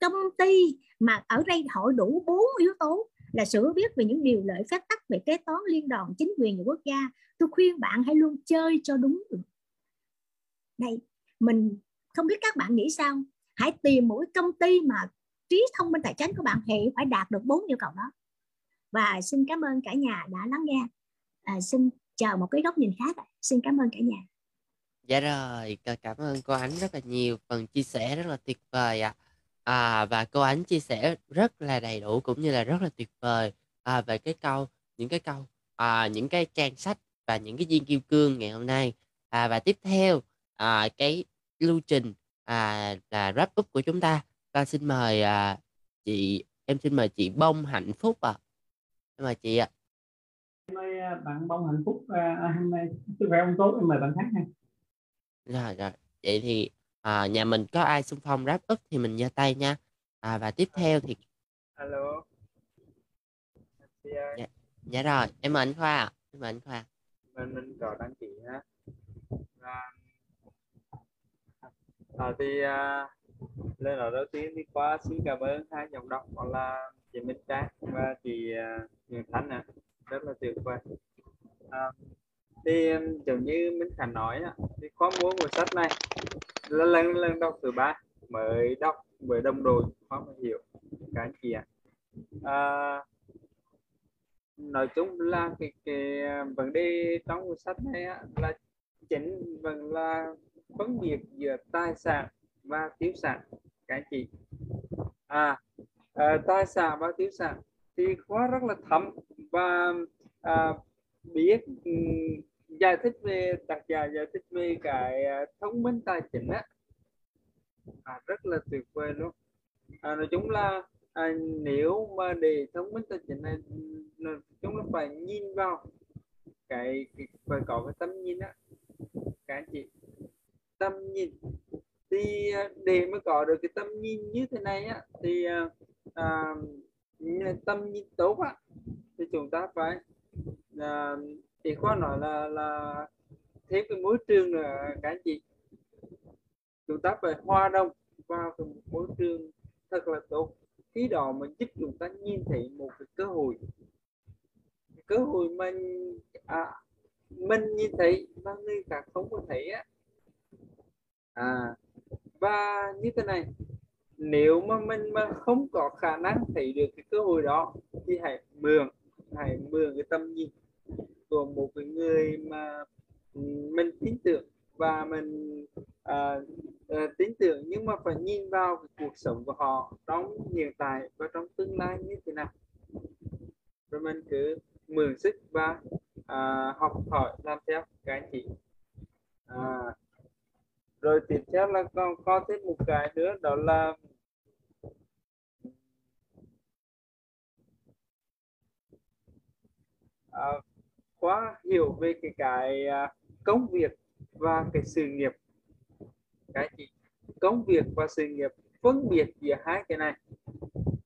công ty mà ở đây hội đủ bốn yếu tố là sự biết về những điều lợi phép tắc về kế toán liên đoàn chính quyền và quốc gia. Tôi khuyên bạn hãy luôn chơi cho đúng được. Đây, mình không biết các bạn nghĩ sao. Hãy tìm mỗi công ty mà trí thông minh tài chính của bạn thì phải đạt được bốn yêu cầu đó. Và xin cảm ơn cả nhà đã lắng nghe. À, xin chờ một cái góc nhìn khác xin cảm ơn cả nhà. Dạ rồi cảm ơn cô ánh rất là nhiều phần chia sẻ rất là tuyệt vời ạ. À. à, và cô ánh chia sẻ rất là đầy đủ cũng như là rất là tuyệt vời à, về cái câu những cái câu à, những cái trang sách và những cái viên kim cương ngày hôm nay. À, và tiếp theo à, cái lưu trình à, là wrap up của chúng ta con xin mời à, chị em xin mời chị bông hạnh phúc ạ. À. mời chị ạ. Mời à, bạn bông hạnh phúc à, hôm nay sức khỏe không tốt em mời bạn khác nha. Rồi rồi. Vậy thì à, nhà mình có ai xung phong wrap up thì mình giơ tay nha. À, và tiếp theo thì alo. Dạ, dạ rồi. Em mời anh khoa ạ. Em mời anh khoa. Mình mình có đăng ký ha. À, thì à, lên là đầu tiên đi qua xin cảm ơn hai giọng đọc đó là chị Minh Trang và chị à, Nguyễn Thanh à. rất là tuyệt vời à, thì giống như Minh Khánh nói á, thì khóa múa của sách này là lần lần đọc thứ ba mới đọc mới đồng đội khó mà hiểu các anh chị ạ à, nói chung là cái, cái à, vấn đề trong cuốn sách này á, là chính vẫn là phân biệt giữa tài sản và thiếu sản các chị à, ờ, à tài sản và thiếu sản thì khóa rất là thấm và à, biết um, giải thích về đặc giả giải thích về cái uh, thông minh tài chính á. À, rất là tuyệt vời luôn. À, nói chung là à, nếu mà để thông minh tài chính này chúng chung là phải nhìn vào cái, cái phải có cái tâm nhìn á. Các anh chị tâm nhìn thì à, để mới có được cái tâm nhìn như thế này á thì à, à tâm nhìn tốt á thì chúng ta phải à, thì khoa nói là là thêm cái môi trường nữa các anh chị. Chúng ta phải hòa đồng vào cái môi trường thật là tốt. Khi đó mình giúp chúng ta nhìn thấy một cái cơ hội. Cơ hội mình à, mình nhìn thấy mà người khác không có thấy á. À và như thế này nếu mà mình mà không có khả năng thấy được cái cơ hội đó thì hãy mượn hãy mượn cái tâm nhìn của một cái người mà mình tin tưởng và mình uh, uh, tin tưởng nhưng mà phải nhìn vào cái cuộc sống của họ trong hiện tại và trong tương lai như thế nào. Rồi mình cứ mượn sức và uh, học hỏi làm theo các anh chị à, rồi tiếp theo là còn có thêm một cái nữa đó là à, khóa hiểu về cái cái à, công việc và cái sự nghiệp. Cái gì? Công việc và sự nghiệp phân biệt giữa hai cái này.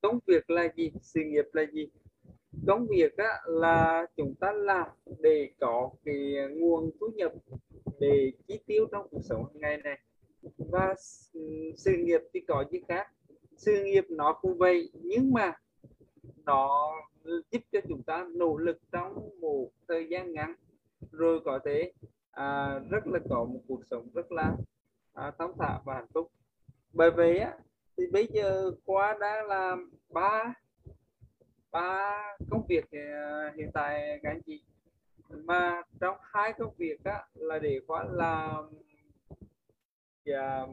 Công việc là gì? Sự nghiệp là gì? Công việc á, là chúng ta làm để có cái nguồn thu nhập để chi tiêu trong cuộc sống hàng ngày này. Và sự nghiệp thì có gì khác. Sự nghiệp nó cũng vậy nhưng mà nó giúp cho chúng ta nỗ lực trong một thời gian ngắn. Rồi có thể à, rất là có một cuộc sống rất là à, thấm thả và hạnh phúc. Bởi vì á thì bây giờ khoa đã làm ba ba công việc ờ, hiện tại các anh chị. Mà trong hai công việc á, là để khóa làm uh, ờ,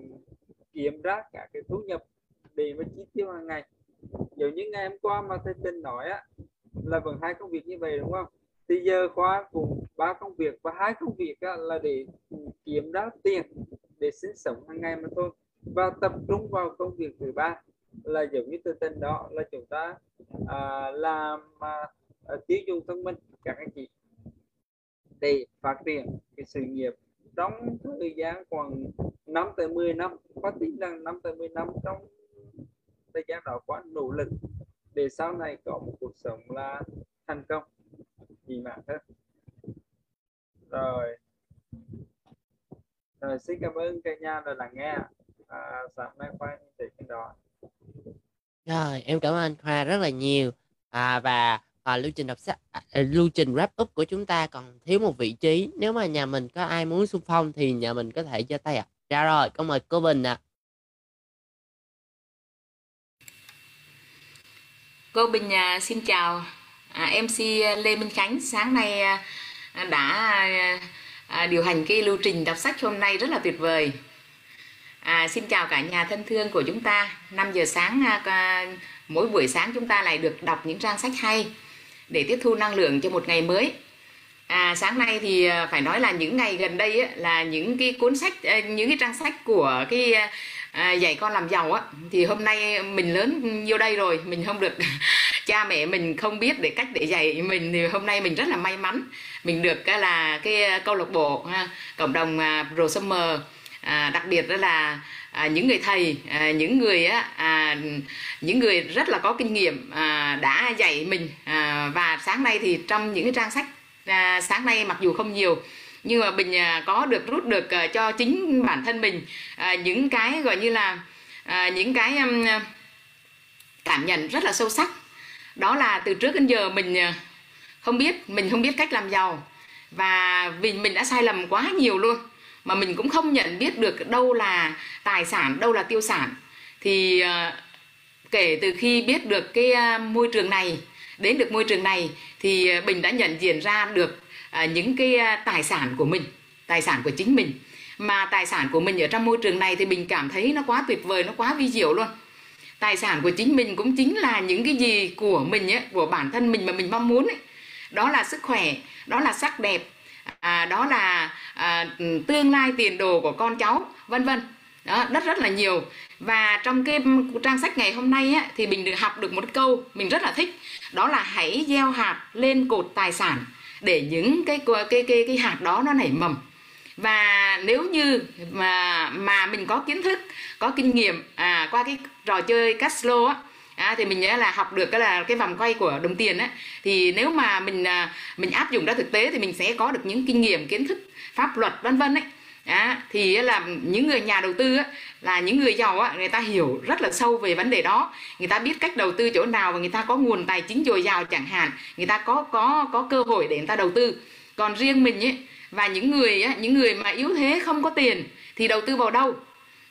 kiếm ra cả cái thu nhập để mà chi tiêu hàng ngày. Giống như ngày hôm qua mà thầy tình nói á là vẫn hai công việc như vậy đúng không? Thì giờ khoa cùng ba công việc và hai công việc á, là để kiếm ra tiền để sinh sống hàng ngày mà thôi và tập trung vào công việc thứ ba là giống như tư tin đó là chúng ta à, làm à, à, tiêu dùng thông minh các anh chị. Để phát triển cái sự nghiệp trong thời gian khoảng 5 tới 10 năm có tính rằng 5 tới 10 năm trong thời gian đó quá nỗ lực để sau này có một cuộc sống là thành công. Vì mạng hơn rồi. Rồi xin cảm ơn cả nhà đã lắng nghe. À, sáng nay khoan thì cái đó rồi em cảm ơn anh Khoa rất là nhiều. À, và à, lưu trình đọc sách à, à, lưu trình wrap up của chúng ta còn thiếu một vị trí. Nếu mà nhà mình có ai muốn xung phong thì nhà mình có thể giơ tay ạ. À. ra rồi con mời cô Bình ạ. À. cô Bình à, xin chào. À, MC à, Lê Minh Khánh. Sáng nay à, à đã à, điều hành cái lưu trình đọc sách hôm nay rất là tuyệt vời. À, xin chào cả nhà thân thương của chúng ta. 5 giờ sáng à, mỗi buổi sáng chúng ta lại được đọc những trang sách hay để tiếp thu năng lượng cho một ngày mới. À, sáng nay thì à, phải nói là những ngày gần đây ấy, là những cái cuốn sách à, những cái trang sách của cái à, dạy con làm giàu á thì hôm nay mình lớn vô đây rồi mình không được cha mẹ mình không biết để cách để dạy mình thì hôm nay mình rất là may mắn. Mình được à, là cái câu lạc bộ cộng đồng Pro Summer à, đặc biệt đó là à, những người thầy à, những người á à, những người rất là có kinh nghiệm à, đã dạy mình à, và sáng nay thì trong những cái trang sách à, sáng nay mặc dù không nhiều nhưng mà mình à, có được rút được à, cho chính bản thân mình à, những cái gọi như là à, những cái um, cảm nhận rất là sâu sắc. Đó là từ trước đến giờ mình à, không biết mình không biết cách làm giàu và vì mình đã sai lầm quá nhiều luôn mà mình cũng không nhận biết được đâu là tài sản đâu là tiêu sản. Thì ờ, kể từ khi biết được cái ờ, môi trường này đến được môi trường này thì ờ, bình đã nhận diện ra được những cái tài sản của mình tài sản của chính mình. Mà tài sản của mình ở trong môi trường này thì mình cảm thấy nó quá tuyệt vời nó quá vi diệu luôn. Tài sản của chính mình cũng chính là những cái gì của mình ấy, của bản thân mình mà mình mong muốn ấy. đó là sức khỏe đó là sắc đẹp à, đó là à, ừ, tương lai tiền đồ của con cháu vân vân. Đó rất rất là nhiều. Và trong cái trang sách ngày hôm nay á, thì mình được học được một câu mình rất là thích. Đó là hãy gieo hạt lên cột tài sản để những cái cái cái cái hạt đó nó nảy mầm. Và nếu như mà mà mình có kiến thức có kinh nghiệm à, qua cái trò chơi Cashflow á à, thì mình là học được cái là cái vòng quay của đồng tiền á. Thì nếu mà mình à, mình áp dụng ra thực tế thì mình sẽ có được những kinh nghiệm kiến thức pháp luật vân vân ấy. À, thì là những người nhà đầu tư á, là những người giàu á, người ta hiểu rất là sâu về vấn đề đó. Người ta biết cách đầu tư chỗ nào và người ta có nguồn tài chính dồi dào chẳng hạn. Người ta có có có cơ hội để người ta đầu tư. Còn riêng mình ấy và những người á, những người mà yếu thế không có tiền thì đầu tư vào đâu?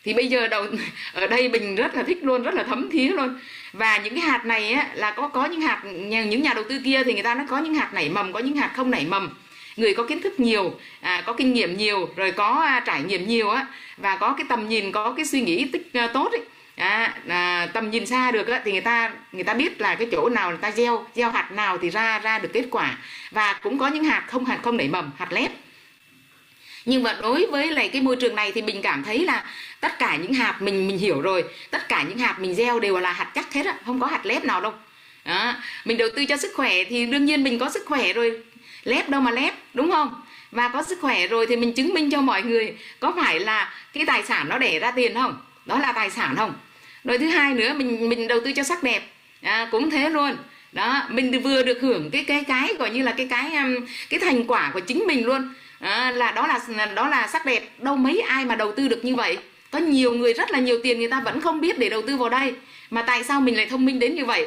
Thì bây giờ đầu ở đây mình rất là thích luôn rất là thấm thía luôn và những cái hạt này á, là có có những hạt những nhà đầu tư kia thì người ta nó có những hạt nảy mầm có những hạt không nảy mầm. Người có kiến thức nhiều à, có kinh nghiệm nhiều rồi có à, trải nghiệm nhiều á và có cái tầm nhìn có cái suy nghĩ tích à, tốt ấy à, à, tầm nhìn xa được á, thì người ta người ta biết là cái chỗ nào người ta gieo gieo hạt nào thì ra ra được kết quả. Và cũng có những hạt không hạt không nảy mầm hạt lép nhưng mà đối với lại cái môi trường này thì mình cảm thấy là tất cả những hạt mình mình hiểu rồi. Tất cả những hạt mình gieo đều là hạt chắc hết á không có hạt lép nào đâu. Đó. mình đầu tư cho sức khỏe thì đương nhiên mình có sức khỏe rồi. Lép đâu mà lép đúng không? Và có sức khỏe rồi thì mình chứng minh cho mọi người có phải là cái tài sản nó để ra tiền không? Đó là tài sản không? Rồi thứ hai nữa mình mình đầu tư cho sắc đẹp. À, cũng thế luôn. Đó mình vừa được hưởng cái cái cái gọi như là cái cái um, cái thành quả của chính mình luôn à, là đó là đó là sắc đẹp. Đâu mấy ai mà đầu tư được như vậy? Có nhiều người rất là nhiều tiền người ta vẫn không biết để đầu tư vào đây. Mà tại sao mình lại thông minh đến như vậy?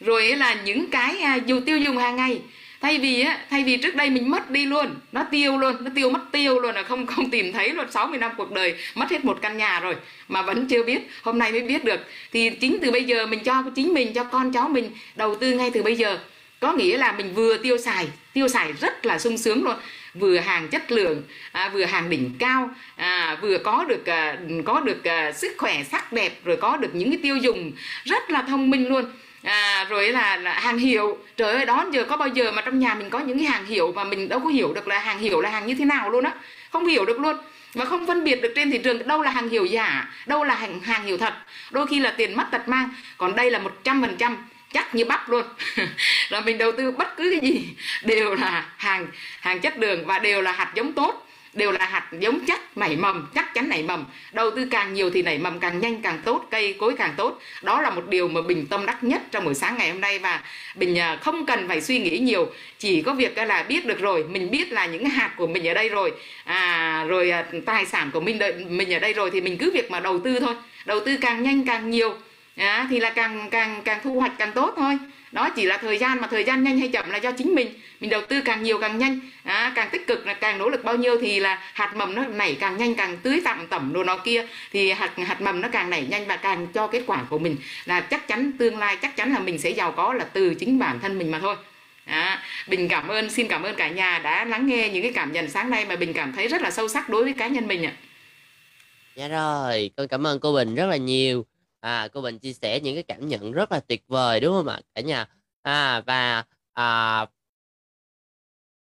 Rồi là những cái à, dù tiêu dùng hàng ngày thay vì á thay vì trước đây mình mất đi luôn nó tiêu luôn nó tiêu mất tiêu luôn là không không tìm thấy luôn. 60 năm cuộc đời mất hết một căn nhà rồi mà vẫn chưa biết. Hôm nay mới biết được. Thì chính từ bây giờ mình cho chính mình cho con cháu mình đầu tư ngay từ bây giờ. Có nghĩa là mình vừa tiêu xài tiêu xài rất là sung sướng luôn vừa hàng chất lượng à, vừa hàng đỉnh cao à, vừa có được à, có được à, sức khỏe sắc đẹp rồi có được những cái tiêu dùng rất là thông minh luôn. À, rồi là, là hàng hiệu. Trời ơi đó giờ có bao giờ mà trong nhà mình có những cái hàng hiệu mà mình đâu có hiểu được là hàng hiệu là hàng như thế nào luôn á. Không hiểu được luôn. Và không phân biệt được trên thị trường đâu là hàng hiệu giả đâu là hàng hàng hiệu thật. Đôi khi là tiền mất tật mang. Còn đây là một trăm phần trăm chắc như bắp luôn. Là mình đầu tư bất cứ cái gì đều là hàng hàng chất đường và đều là hạt giống tốt đều là hạt giống chắc nảy mầm chắc chắn nảy mầm. Đầu tư càng nhiều thì nảy mầm càng nhanh càng tốt cây cối càng tốt. Đó là một điều mà bình tâm đắc nhất trong buổi sáng ngày hôm nay và bình à, không cần phải suy nghĩ nhiều. Chỉ có việc à, là biết được rồi mình biết là những hạt của mình ở đây rồi à, rồi à, tài sản của mình đợi mình ở đây rồi thì mình cứ việc mà đầu tư thôi. Đầu tư càng nhanh càng nhiều à, thì là càng càng càng thu hoạch càng tốt thôi. Đó chỉ là thời gian mà thời gian nhanh hay chậm là do chính mình. Mình đầu tư càng nhiều càng nhanh. À, càng tích cực là càng nỗ lực bao nhiêu thì là hạt mầm nó nảy càng nhanh càng tưới tạm tẩm đồ nó kia. Thì hạt hạt mầm nó càng nảy nhanh và càng cho kết quả của mình là chắc chắn tương lai chắc chắn là mình sẽ giàu có là từ chính bản thân mình mà thôi. À, Bình cảm ơn, xin cảm ơn cả nhà đã lắng nghe những cái cảm nhận sáng nay mà Bình cảm thấy rất là sâu sắc đối với cá nhân mình ạ. Dạ rồi, con cảm ơn cô Bình rất là nhiều à, cô Bình chia sẻ những cái cảm nhận rất là tuyệt vời đúng không ạ? Cả nhà. À, và à,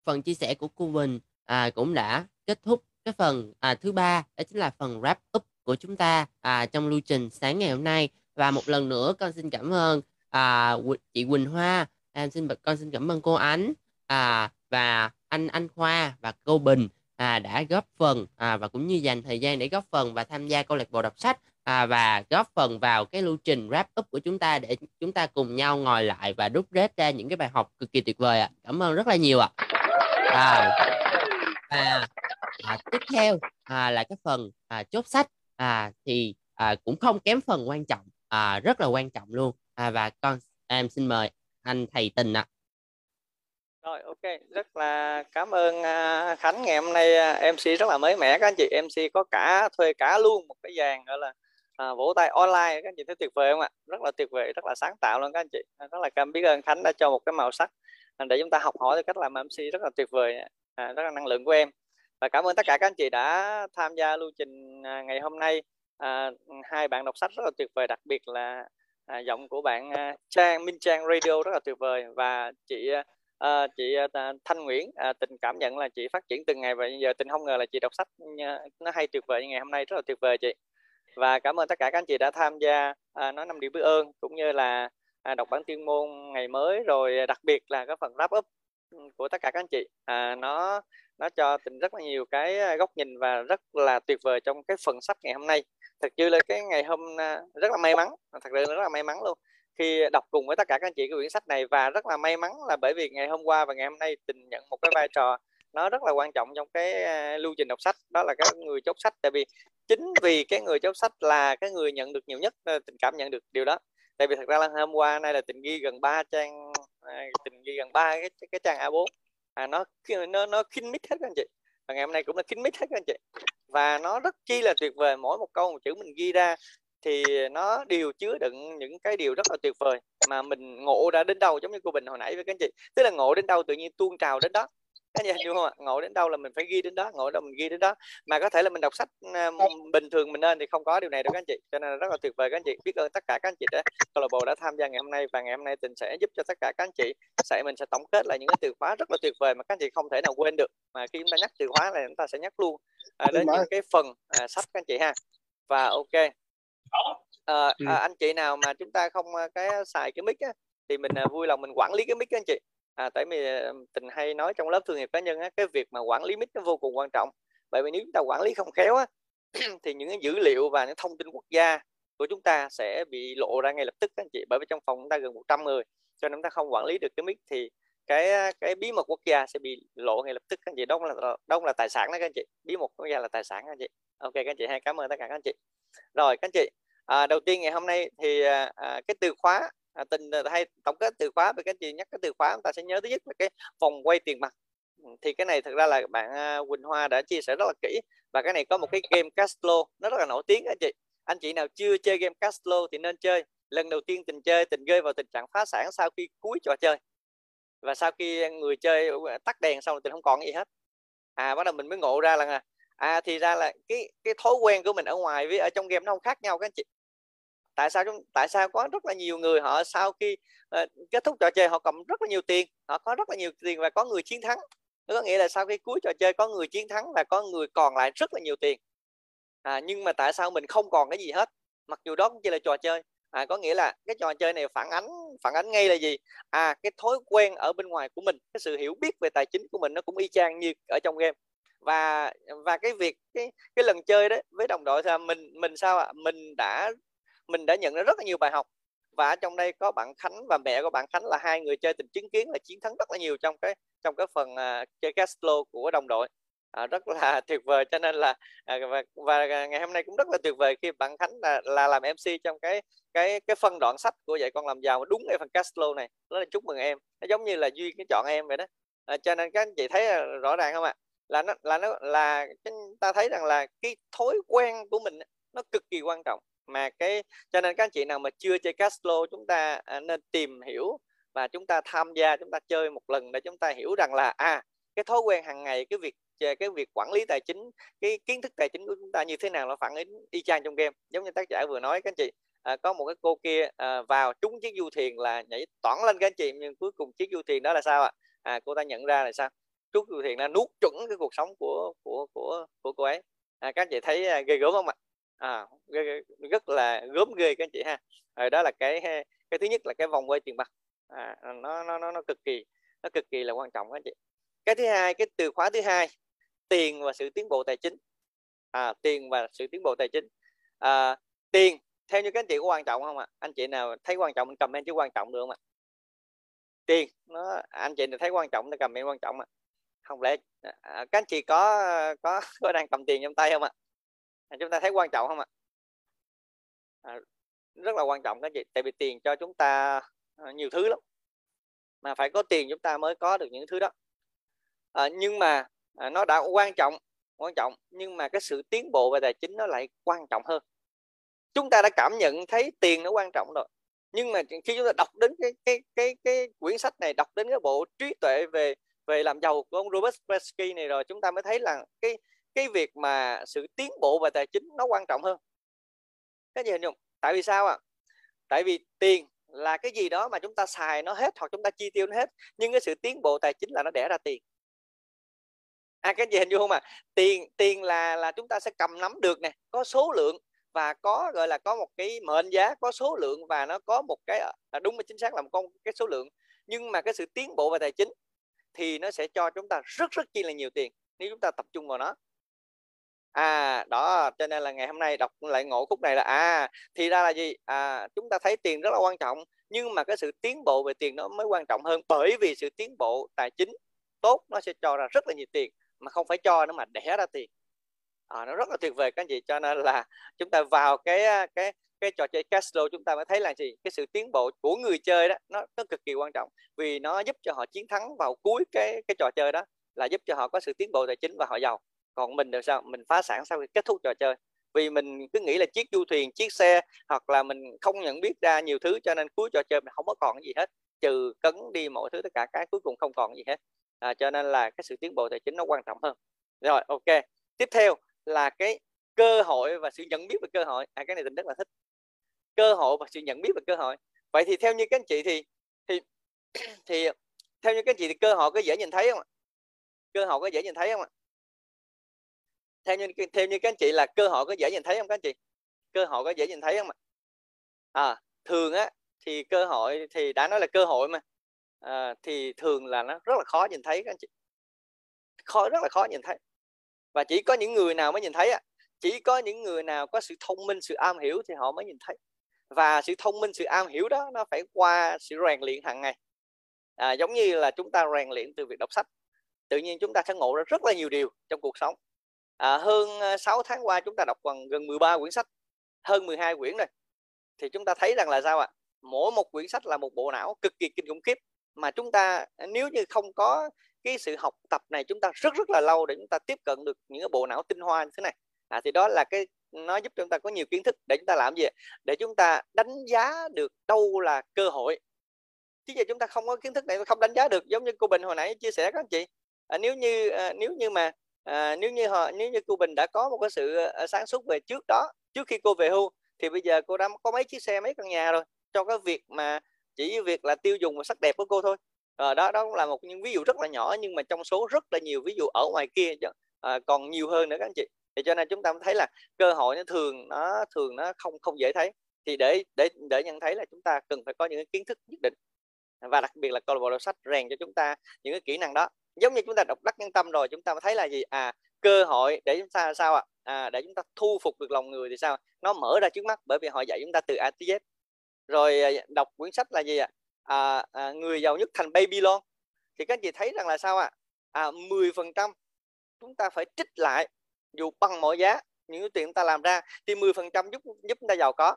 phần chia sẻ của cô Bình à, cũng đã kết thúc cái phần à, thứ ba đó chính là phần wrap up của chúng ta à, trong lưu trình sáng ngày hôm nay. Và một lần nữa con xin cảm ơn à, chị Quỳnh Hoa. Em xin con xin cảm ơn cô Ánh à, và anh anh Khoa và cô Bình à, đã góp phần à, và cũng như dành thời gian để góp phần và tham gia câu lạc bộ đọc sách à, và góp phần vào cái lưu trình wrap up của chúng ta để chúng ta cùng nhau ngồi lại và đúc rết ra những cái bài học cực kỳ tuyệt vời ạ. À. Cảm ơn rất là nhiều ạ. À. À, à, tiếp theo à, là cái phần à, chốt sách à, thì à, cũng không kém phần quan trọng à, rất là quan trọng luôn à, và con em xin mời anh thầy tình ạ. À. Rồi ok, rất là cảm ơn uh, Khánh ngày hôm nay à, uh, MC rất là mới mẻ các anh chị. MC có cả thuê cả luôn một cái dàn gọi là à, vỗ tay online các anh chị thấy tuyệt vời không ạ? Rất là tuyệt vời rất là sáng tạo luôn các anh chị. À, rất là cảm biết ơn khánh đã cho một cái màu sắc à, để chúng ta học hỏi cách làm mc rất là tuyệt vời à, rất là năng lượng của em. Và cảm ơn tất cả các anh chị đã tham gia lưu trình à, ngày hôm nay. À, hai bạn đọc sách rất là tuyệt vời đặc biệt là à, giọng của bạn à, Trang Minh Trang Radio rất là tuyệt vời. Và chị à, chị à, Thanh Nguyễn à, tình cảm nhận là chị phát triển từng ngày và giờ tình không ngờ là chị đọc sách nó hay tuyệt vời như ngày hôm nay rất là tuyệt vời chị và cảm ơn tất cả các anh chị đã tham gia à, nói năm điều biết ơn cũng như là à, đọc bản tuyên môn ngày mới rồi à, đặc biệt là cái phần wrap up của tất cả các anh chị. À, nó nó cho tình rất là nhiều cái à, góc nhìn và rất là tuyệt vời trong cái phần sách ngày hôm nay. Thật sự là cái ngày hôm à, rất là may mắn thật sự rất là may mắn luôn. Khi đọc cùng với tất cả các anh chị cái quyển sách này và rất là may mắn là bởi vì ngày hôm qua và ngày hôm nay tình nhận một cái vai trò nó rất là quan trọng trong cái à, lưu trình đọc sách đó là cái người chốt sách. Tại vì chính vì cái người chốt sách là cái người nhận được nhiều nhất tình cảm nhận được điều đó. Tại vì thật ra là hôm qua nay là tình ghi gần 3 trang à, tình ghi gần ba cái cái trang A4 à, nó nó nó kín mít hết các anh chị. Và ngày hôm nay cũng là kín mít hết các anh chị. Và nó rất chi là tuyệt vời. Mỗi một câu một chữ mình ghi ra thì nó đều chứa đựng những cái điều rất là tuyệt vời mà mình ngộ ra đến đâu giống như cô Bình hồi nãy với các anh chị. Tức là ngộ đến đâu tự nhiên tuôn trào đến đó cái gì hiểu không ạ ngộ đến đâu là mình phải ghi đến đó ngộ đến đâu mình ghi đến đó. Mà có thể là mình đọc sách uh, bình thường mình nên thì không có điều này đâu các anh chị. Cho nên là rất là tuyệt vời các anh chị. Biết ơn tất cả các anh chị đã câu lạc bộ đã tham gia ngày hôm nay và ngày hôm nay tình sẽ giúp cho tất cả các anh chị. Sẽ mình sẽ tổng kết lại những cái từ khóa rất là tuyệt vời mà các anh chị không thể nào quên được. Mà khi chúng ta nhắc từ khóa là chúng ta sẽ nhắc luôn à, đến những cái phần à, sách các anh chị ha. Và ok. À, à, anh chị nào mà chúng ta không cái xài cái mic á, thì mình à, vui lòng mình quản lý cái mic các anh chị à, tại vì ờ, tình hay nói trong lớp thương nghiệp cá nhân á, cái việc mà quản lý mic nó vô cùng quan trọng. Bởi vì nếu chúng ta quản lý không khéo á, thì những cái dữ liệu và những thông tin quốc gia của chúng ta sẽ bị lộ ra ngay lập tức các anh chị. Bởi vì trong phòng chúng ta gần 100 người cho nên chúng ta không quản lý được cái mic thì cái cái bí mật quốc gia sẽ bị lộ ngay lập tức các anh chị. Đó là đó là tài sản đó các anh chị. Bí mật quốc gia là tài sản các anh chị. Ok các anh chị hay cảm ơn tất cả các anh chị. Rồi các anh chị à, đầu tiên ngày hôm nay thì à, à cái từ khóa à, tình à, hay tổng kết từ khóa với các anh chị nhắc cái từ khóa chúng ta sẽ nhớ thứ nhất là cái vòng quay tiền mặt. Ừ, thì cái này thực ra là bạn à, Quỳnh Hoa đã chia sẻ rất là kỹ. Và cái này có một cái game Castlo nó rất là nổi tiếng anh chị. Anh chị nào chưa chơi game Castlo thì nên chơi. Lần đầu tiên tình chơi tình rơi vào tình trạng phá sản sau khi cuối trò chơi. Và sau khi người chơi ừ, tắt đèn xong thì không còn gì hết. À bắt đầu mình mới ngộ ra là à thì ra là cái cái thói quen của mình ở ngoài với ở trong game nó không khác nhau các anh chị tại sao chúng tại sao có rất là nhiều người họ sau khi uh, kết thúc trò chơi họ cầm rất là nhiều tiền họ có rất là nhiều tiền và có người chiến thắng. Có nghĩa là sau khi cuối trò chơi có người chiến thắng và có người còn lại rất là nhiều tiền. À, nhưng mà tại sao mình không còn cái gì hết? Mặc dù đó cũng chỉ là trò chơi. À, có nghĩa là cái trò chơi này phản ánh phản ánh ngay là gì? À cái thói quen ở bên ngoài của mình cái sự hiểu biết về tài chính của mình nó cũng y chang như ở trong game. Và và cái việc cái cái lần chơi đấy với đồng đội thì mình mình sao ạ? À? mình đã mình đã nhận ra rất là nhiều bài học. Và trong đây có bạn Khánh và mẹ của bạn Khánh là hai người chơi tình chứng kiến là chiến thắng rất là nhiều trong cái trong cái phần uh, chơi Castlo của đồng đội. À, rất là tuyệt vời cho nên là à, và, và ngày hôm nay cũng rất là tuyệt vời khi bạn Khánh là, là làm MC trong cái cái cái phân đoạn sách của dạy con làm giàu đúng cái phần Castlo này. Đó là chúc mừng em. Nó giống như là duy cái chọn em vậy đó. À, cho nên các anh chị thấy à, rõ ràng không ạ? Là nó là nó là ta thấy rằng là cái thói quen của mình nó cực kỳ quan trọng mà cái cho nên các anh chị nào mà chưa chơi Castlo chúng ta à, nên tìm hiểu và chúng ta tham gia chúng ta chơi một lần để chúng ta hiểu rằng là à cái thói quen hàng ngày cái việc à, cái việc quản lý tài chính cái kiến thức tài chính của chúng ta như thế nào nó phản ứng y chang trong game. Giống như tác giả vừa nói các anh chị à, có một cái cô kia à, vào trúng chiếc du thuyền là nhảy toản lên các anh chị nhưng cuối cùng chiếc du thuyền đó là sao ạ? À? cô ta nhận ra là sao? Trúng du thuyền là nuốt chuẩn cái cuộc sống của của của của cô ấy. À, các anh chị thấy à, ghê gớm không ạ? à, À, rất là gớm ghê các anh chị ha. Rồi đó là cái cái thứ nhất là cái vòng quay tiền mặt. À, nó nó nó nó cực kỳ nó cực kỳ là quan trọng các anh chị. Cái thứ hai cái từ khóa thứ hai tiền và sự tiến bộ tài chính. À, tiền và sự tiến bộ tài chính. À, tiền theo như các anh chị có quan trọng không ạ? Anh chị nào thấy quan trọng mình comment chứ quan trọng được không ạ? Tiền nó anh chị nào thấy quan trọng thì comment quan trọng ạ. Không lẽ à, các anh chị có có có đang cầm tiền trong tay không ạ? à, chúng ta thấy quan trọng không ạ? À, rất là quan trọng các chị tại vì tiền cho chúng ta à, nhiều thứ lắm. Mà phải có tiền chúng ta mới có được những thứ đó. À, nhưng mà à, nó đã quan trọng quan trọng nhưng mà cái sự tiến bộ về tài chính nó lại quan trọng hơn. Chúng ta đã cảm nhận thấy tiền nó quan trọng rồi nhưng mà khi chúng ta đọc đến cái cái cái cái quyển sách này đọc đến cái bộ trí tuệ về về làm giàu của ông Robert Kiyosaki này rồi chúng ta mới thấy là cái cái việc mà sự tiến bộ về tài chính nó quan trọng hơn. Cái gì hình dung? Tại vì sao ạ? À? tại vì tiền là cái gì đó mà chúng ta xài nó hết hoặc chúng ta chi tiêu nó hết, nhưng cái sự tiến bộ tài chính là nó đẻ ra tiền. À cái gì hình dung không à tiền tiền là là chúng ta sẽ cầm nắm được nè, có số lượng và có, gọi là, có một cái mệnh giá, có số lượng và nó có một cái là đúng và chính xác là một con, cái số lượng. Nhưng mà cái sự tiến bộ về tài chính thì nó sẽ cho chúng ta rất rất chi là nhiều tiền nếu chúng ta tập trung vào nó à đó cho nên là ngày hôm nay đọc lại ngộ khúc này là à thì ra là gì? À chúng ta thấy tiền rất là quan trọng nhưng mà cái sự tiến bộ về tiền nó mới quan trọng hơn bởi vì sự tiến bộ tài chính tốt nó sẽ cho ra rất là nhiều tiền mà không phải cho nó mà đẻ ra tiền. À, nó rất là tuyệt vời các anh chị. Cho nên là chúng ta vào cái cái cái trò chơi casino chúng ta mới thấy là gì? Cái sự tiến bộ của người chơi đó nó nó cực kỳ quan trọng vì nó giúp cho họ chiến thắng vào cuối cái cái trò chơi đó là giúp cho họ có sự tiến bộ tài chính và họ giàu còn mình được sao? Mình phá sản sau khi kết thúc trò chơi. Vì mình cứ nghĩ là chiếc du thuyền chiếc xe hoặc là mình không nhận biết ra nhiều thứ cho nên cuối trò chơi mình không có còn gì hết. Trừ cấn đi mọi thứ tất cả cái cuối cùng không còn gì hết. À, cho nên là cái sự tiến bộ tài chính nó quan trọng hơn. Rồi ok. Tiếp theo là cái cơ hội và sự nhận biết về cơ hội. À, cái này mình rất là thích. Cơ hội và sự nhận biết về cơ hội. Vậy thì theo như các anh chị thì thì thì theo như các anh chị thì cơ hội có dễ nhìn thấy không ạ? Cơ hội có dễ nhìn thấy không ạ? Theo như theo như các anh chị là cơ hội có dễ nhìn thấy không các anh chị? Cơ hội có dễ nhìn thấy không ạ? À thường á thì cơ hội thì đã nói là cơ hội mà. À, thì thường là nó rất là khó nhìn thấy các anh chị. Khó rất là khó nhìn thấy. Và chỉ có những người nào mới nhìn thấy á. Chỉ có những người nào có sự thông minh sự am hiểu thì họ mới nhìn thấy. Và sự thông minh sự am hiểu đó nó phải qua sự rèn luyện hàng ngày. À, giống như là chúng ta rèn luyện từ việc đọc sách. Tự nhiên chúng ta sẽ ngộ ra rất là nhiều điều trong cuộc sống à, hơn ờ, 6 tháng qua chúng ta đọc gần gần 13 quyển sách hơn 12 quyển rồi. Thì chúng ta thấy rằng là sao ạ? Mỗi một quyển sách là một bộ não cực kỳ kinh khủng khiếp mà chúng ta ờ, nếu như không có cái sự học tập này chúng ta rất rất là lâu để chúng ta tiếp cận được những cái bộ não tinh hoa như thế này. À, thì đó là cái nó giúp chúng ta có nhiều kiến thức để chúng ta làm gì để chúng ta đánh giá được đâu là cơ hội. Chứ giờ chúng ta không có kiến thức này không đánh giá được giống như cô bình hồi nãy chia sẻ các anh chị. À, nếu như à, nếu như mà à, nếu như họ nếu như cô bình đã có một cái sự ờ, sáng suốt về trước đó trước khi cô về hưu thì bây giờ cô đã có mấy chiếc xe mấy căn nhà rồi. Cho cái việc mà chỉ việc là tiêu dùng và sắc đẹp của cô thôi. À, đó đó là một những ví dụ rất là nhỏ nhưng mà trong số rất là nhiều ví dụ ở ngoài kia à, còn nhiều hơn nữa các anh chị. Thì cho nên chúng ta thấy là cơ hội nó thường nó thường nó không không dễ thấy. Thì để để để nhận thấy là chúng ta cần phải có những cái kiến thức nhất định. Và đặc biệt là câu lạc bộ đọc sách rèn cho chúng ta những cái kỹ năng đó giống như chúng ta đọc đắc nhân tâm rồi chúng ta thấy là gì à cơ hội để chúng ta sao ạ à? để chúng ta thu phục được lòng người thì sao nó mở ra trước mắt bởi vì họ dạy chúng ta từ A tới Z rồi đọc quyển sách là gì ạ à, à, người giàu nhất thành Babylon thì các anh chị thấy rằng là sao ạ à? à, 10% chúng ta phải trích lại dù bằng mọi giá những tiền chúng ta làm ra thì 10% giúp giúp chúng ta giàu có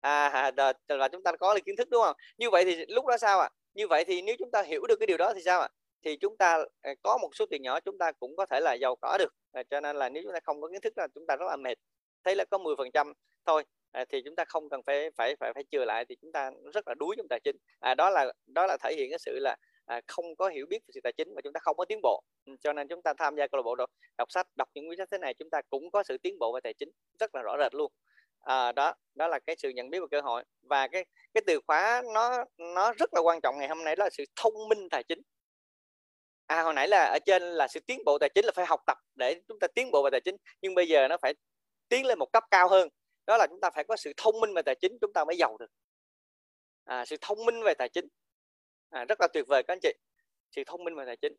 à là chúng ta có được kiến thức đúng không như vậy thì lúc đó sao ạ à? như vậy thì nếu chúng ta hiểu được cái điều đó thì sao ạ à? Thì chúng ta à, có một số tiền nhỏ chúng ta cũng có thể là giàu có được. À, cho nên là nếu chúng ta không có kiến thức là chúng ta rất là mệt. Thấy là có 10 phần trăm thôi à, thì chúng ta không cần phải phải phải phải chừa lại thì chúng ta rất là đuối trong tài chính. À, đó là đó là thể hiện cái sự là à, không có hiểu biết về sự tài chính và chúng ta không có tiến bộ. Ừ, cho nên chúng ta tham gia câu lạc bộ đọc, đọc sách đọc những quyển sách thế này chúng ta cũng có sự tiến bộ về tài chính rất là rõ rệt luôn. À, đó đó là cái sự nhận biết và cơ hội. Và cái cái từ khóa nó nó rất là quan trọng ngày hôm nay đó là sự thông minh tài chính à hồi nãy là ở trên là sự tiến bộ tài chính là phải học tập để chúng ta tiến bộ về tài chính nhưng bây giờ nó phải tiến lên một cấp cao hơn. Đó là chúng ta phải có sự thông minh về tài chính chúng ta mới giàu được. À, sự thông minh về tài chính. À, rất là tuyệt vời các anh chị. Sự thông minh về tài chính.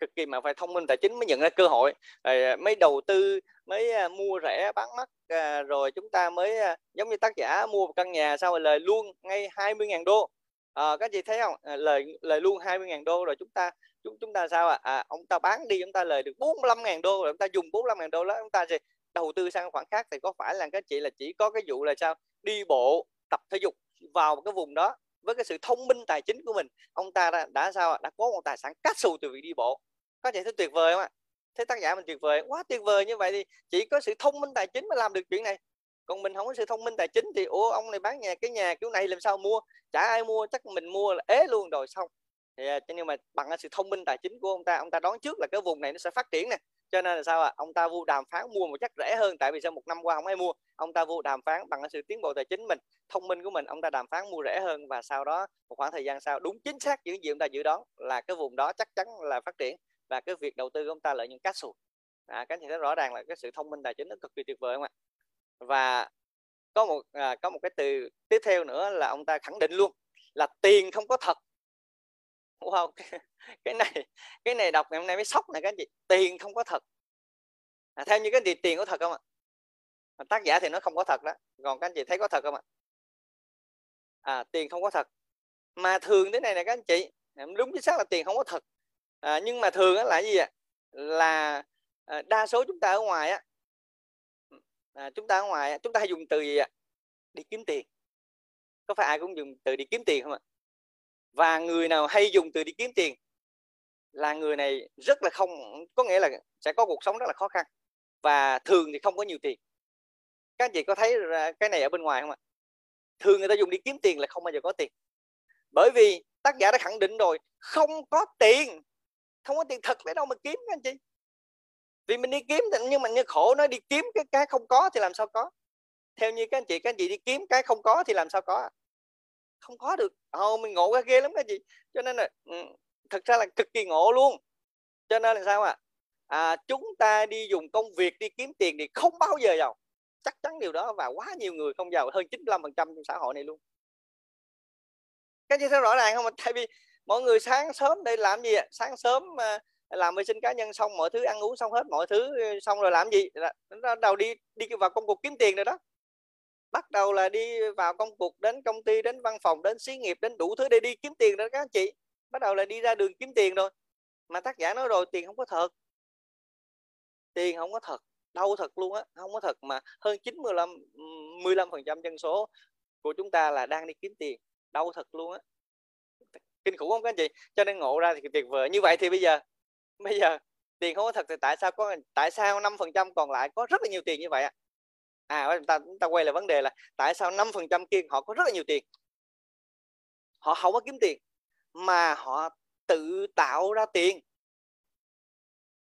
Cực kỳ mà phải thông minh tài chính mới nhận ra cơ hội. Rồi à, mới đầu tư mới à, mua rẻ bán mắc à, rồi chúng ta mới giống như tác giả mua một căn nhà sau rồi lời luôn ngay 20.000 đô. À, các chị thấy không? Lời lời luôn 20.000 đô rồi chúng ta chúng chúng ta sao ạ? À? à, ông ta bán đi chúng ta lời được 45 ngàn đô rồi chúng ta dùng 45 ngàn đô đó chúng ta gì đầu tư sang khoản khác thì có phải là các chị là chỉ có cái vụ là sao? Đi bộ tập thể dục vào cái vùng đó với cái sự thông minh tài chính của mình. Ông ta đã, đã sao đã có một tài sản cát xù từ việc đi bộ. Có thể thấy tuyệt vời không ạ? Thấy tác giả mình tuyệt vời quá tuyệt vời. Như vậy thì chỉ có sự thông minh tài chính mới làm được chuyện này. Còn mình không có sự thông minh tài chính thì ủa ông này bán nhà cái nhà kiểu này làm sao mua? Chả ai mua chắc mình mua là ế luôn. Rồi xong thì ờ, nhưng mà bằng sự thông minh tài chính của ông ta ông ta đoán trước là cái vùng này nó sẽ phát triển nè. Cho nên là sao ạ? À? ông ta vô đàm phán mua một chắc rẻ hơn tại vì sao một năm qua không ai mua. Ông ta vô đàm phán bằng sự tiến bộ tài chính mình thông minh của mình ông ta đàm phán mua rẻ hơn và sau đó một khoảng thời gian sau đúng chính xác những gì ông ta dự đoán là cái vùng đó chắc chắn là phát triển và cái việc đầu tư của ông ta lợi nhuận cát sụt à, các anh thấy rõ ràng là cái sự thông minh tài chính nó cực kỳ tuyệt vời không ạ? Và có một à, có một cái từ tiếp theo nữa là ông ta khẳng định luôn là tiền không có thật wow cái, cái này cái này đọc ngày hôm nay mới sốc này các anh chị. Tiền không có thật. À, theo như cái gì tiền có thật không ạ? À, tác giả thì nó không có thật đó. Còn các anh chị thấy có thật không ạ? À tiền không có thật. Mà thường thế này này các anh chị. À, đúng chính xác là tiền không có thật. À, nhưng mà thường là gì ạ? Là à, đa số chúng ta ở ngoài á à, chúng ta ở ngoài chúng ta hay dùng từ gì ạ? Đi kiếm tiền. Có phải ai cũng dùng từ đi kiếm tiền không ạ? Và người nào hay dùng từ đi kiếm tiền là người này rất là không, có nghĩa là sẽ có cuộc sống rất là khó khăn. Và thường thì không có nhiều tiền. Các anh chị có thấy cái này ở bên ngoài không ạ? Thường người ta dùng đi kiếm tiền là không bao giờ có tiền. Bởi vì tác giả đã khẳng định rồi, không có tiền. Không có tiền thật lấy đâu mà kiếm, các anh chị. Vì mình đi kiếm nhưng mà như khổ nó đi kiếm cái cái không có thì làm sao có? Theo như các anh chị, các anh chị đi kiếm cái không có thì làm sao có không có được. Ồ mình ngộ ra ghê lắm các chị. Cho nên là ừ, thật ra là cực kỳ ngộ luôn. Cho nên là sao ạ? À? à, chúng ta đi dùng công việc đi kiếm tiền thì không bao giờ giàu. Chắc chắn điều đó và quá nhiều người không giàu hơn 95% trong xã hội này luôn. Các chị thấy rõ ràng không tại vì mọi người sáng sớm đây làm gì ạ? Sáng sớm à, làm vệ sinh cá nhân xong mọi thứ ăn uống xong hết mọi thứ xong rồi làm gì? Bắt đầu đi đi vào công cuộc kiếm tiền rồi đó bắt đầu là đi vào công cuộc, đến công ty, đến văn phòng, đến xí nghiệp, đến đủ thứ để đi kiếm tiền đó các anh chị. Bắt đầu là đi ra đường kiếm tiền rồi. Mà tác giả nói rồi, tiền không có thật. Tiền không có thật đâu thật luôn á, không có thật mà hơn 95 15 phần trăm dân số của chúng ta là đang đi kiếm tiền đâu thật luôn á. Kinh khủng không các anh chị? Cho nên ngộ ra thì tuyệt vời. Như vậy thì bây giờ bây giờ tiền không có thật thì tại sao có, tại sao 5 phần trăm còn lại có rất là nhiều tiền như vậy ạ? à à chúng ta chúng ta quay lại vấn đề là tại sao 5 phần trăm kia họ có rất là nhiều tiền? Họ không có kiếm tiền, mà họ tự tạo ra tiền.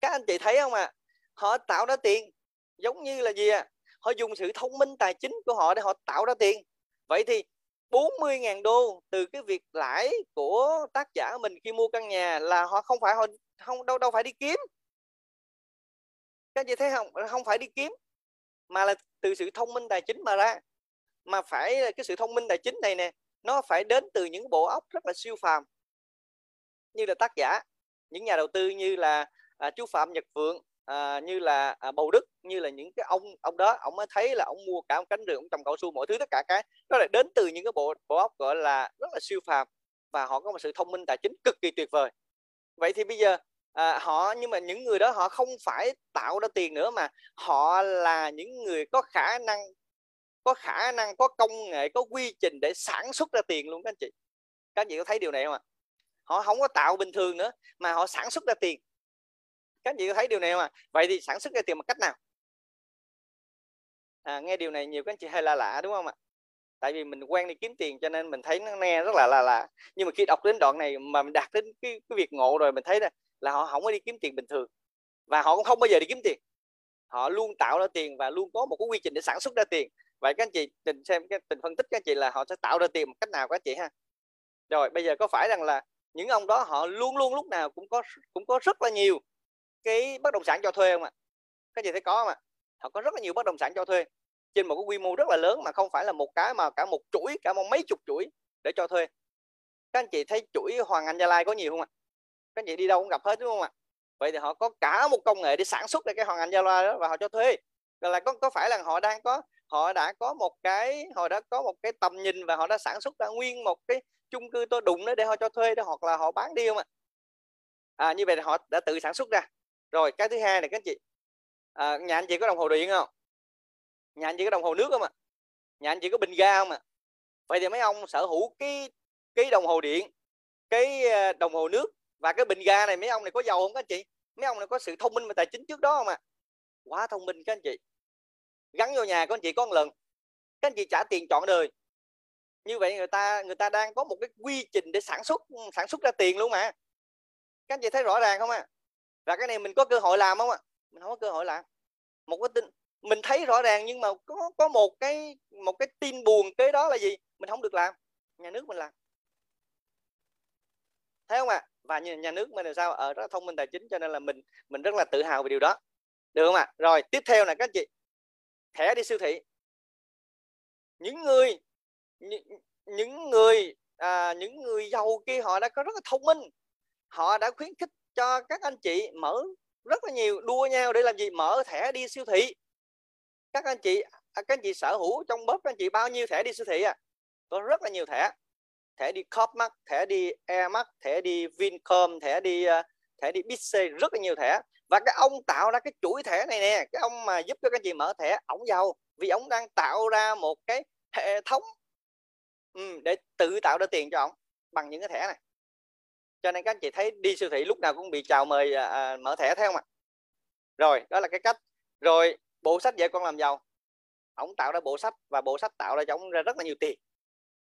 Các anh chị thấy không ạ? À? họ tạo ra tiền, giống như là gì à họ dùng sự thông minh tài chính của họ để họ tạo ra tiền. Vậy thì 40.000 đô từ cái việc lãi của tác giả mình khi mua căn nhà là họ không phải họ, không, đâu đâu phải đi kiếm. Các anh chị thấy không? Không phải đi kiếm mà là từ sự thông minh tài chính mà ra. Mà phải cái sự thông minh tài chính này nè nó phải đến từ những bộ óc rất là siêu phàm. Như là tác giả những nhà đầu tư như là à, chú phạm nhật vượng à, như là à, bầu đức như là những cái ông ông đó ông mới thấy là ông mua cả một cánh rừng ông trồng cao su mọi thứ tất cả cái đó là đến từ những cái bộ bộ óc gọi là rất là siêu phàm. Và họ có một sự thông minh tài chính cực kỳ tuyệt vời. Vậy thì bây giờ à, họ nhưng mà những người đó họ không phải tạo ra tiền nữa mà họ là những người có khả năng có khả năng có công nghệ có quy trình để sản xuất ra tiền luôn các anh chị. Các anh chị có thấy điều này không ạ? Họ không có tạo bình thường nữa mà họ sản xuất ra tiền. Các anh chị có thấy điều này không ạ? Vậy thì sản xuất ra tiền bằng cách nào? À, nghe điều này nhiều các anh chị hơi lạ lạ đúng không ạ? Tại vì mình quen đi kiếm tiền cho nên mình thấy nó nghe rất là lạ lạ. Nhưng mà khi đọc đến đoạn này mà mình đạt đến cái, cái việc ngộ rồi mình thấy là, là họ không có đi kiếm tiền bình thường. Và họ cũng không bao giờ đi kiếm tiền. Họ luôn tạo ra tiền và luôn có một cái quy trình để sản xuất ra tiền. Vậy các anh chị tình xem, cái tình phân tích các anh chị là họ sẽ tạo ra tiền một cách nào các anh chị ha? Rồi, bây giờ có phải rằng là những ông đó họ luôn luôn lúc nào cũng có cũng có rất là nhiều cái bất động sản cho thuê không ạ? Các anh chị thấy có không ạ? Họ có rất là nhiều bất động sản cho thuê trên một cái quy mô rất là lớn mà không phải là một cái mà cả một chuỗi, cả một mấy chục chuỗi để cho thuê. Các anh chị thấy chuỗi Hoàng Anh Gia Lai có nhiều không ạ? Các chị đi đâu cũng gặp hết đúng không ạ? Vậy thì họ có cả một công nghệ để sản xuất ra cái hoàn ảnh Gia loa đó và họ cho thuê. Rồi là có có phải là họ đang có họ đã có một cái họ đã có một cái tầm nhìn và họ đã sản xuất ra nguyên một cái chung cư tôi đụng đó để họ cho thuê đó hoặc là họ bán đi không ạ? À, như vậy là họ đã tự sản xuất ra. Rồi cái thứ hai này các anh chị. À, nhà anh chị có đồng hồ điện không? Nhà anh chị có đồng hồ nước không ạ? Nhà anh chị có bình ga không ạ? Vậy thì mấy ông sở hữu cái cái đồng hồ điện cái ờ, đồng hồ nước và cái bình ga này, mấy ông này có giàu không các anh chị? Mấy ông này có sự thông minh về tài chính trước đó không ạ? Quá thông minh các anh chị. Gắn vô nhà các anh chị có một lần, các anh chị trả tiền chọn đời. Như vậy người ta người ta đang có một cái quy trình để sản xuất sản xuất ra tiền luôn mà. Các anh chị thấy rõ ràng không ạ? À? và cái này mình có cơ hội làm không ạ? Mình không có cơ hội làm. Một cái tin, mình thấy rõ ràng nhưng mà có có một cái một cái tin buồn cái đó là gì? Mình không được làm. Nhà nước mình làm. Thấy không ạ? à? Và nhà, nhà nước mình ờ, là sao? Ở rất thông minh tài chính cho nên là mình mình rất là tự hào về điều đó. Được không ạ? À? rồi tiếp theo là các anh chị. Thẻ đi siêu thị. Những người những, những người à, những người giàu kia họ đã có rất là thông minh. Họ đã khuyến khích cho các anh chị mở rất là nhiều đua nhau để làm gì? Mở thẻ đi siêu thị. Các anh chị à, các anh chị sở hữu trong bóp các anh chị bao nhiêu thẻ đi siêu thị à có rất là nhiều thẻ thẻ đi Copmark thẻ đi Airmark thẻ đi Vincom thẻ đi ờ, thẻ đi Bixi rất là nhiều thẻ. Và cái ông tạo ra cái chuỗi thẻ này nè cái ông mà giúp cho các anh chị mở thẻ ổng giàu. Vì ổng đang tạo ra một cái hệ thống ừ, để tự tạo ra tiền cho ổng bằng những cái thẻ này. Cho nên các anh chị thấy đi siêu thị lúc nào cũng bị chào mời à, à, mở thẻ thấy không ạ? Rồi đó là cái cách. Rồi bộ sách dạy con làm giàu. Ổng tạo ra bộ sách và bộ sách tạo ra cho ổng ra rất là nhiều tiền.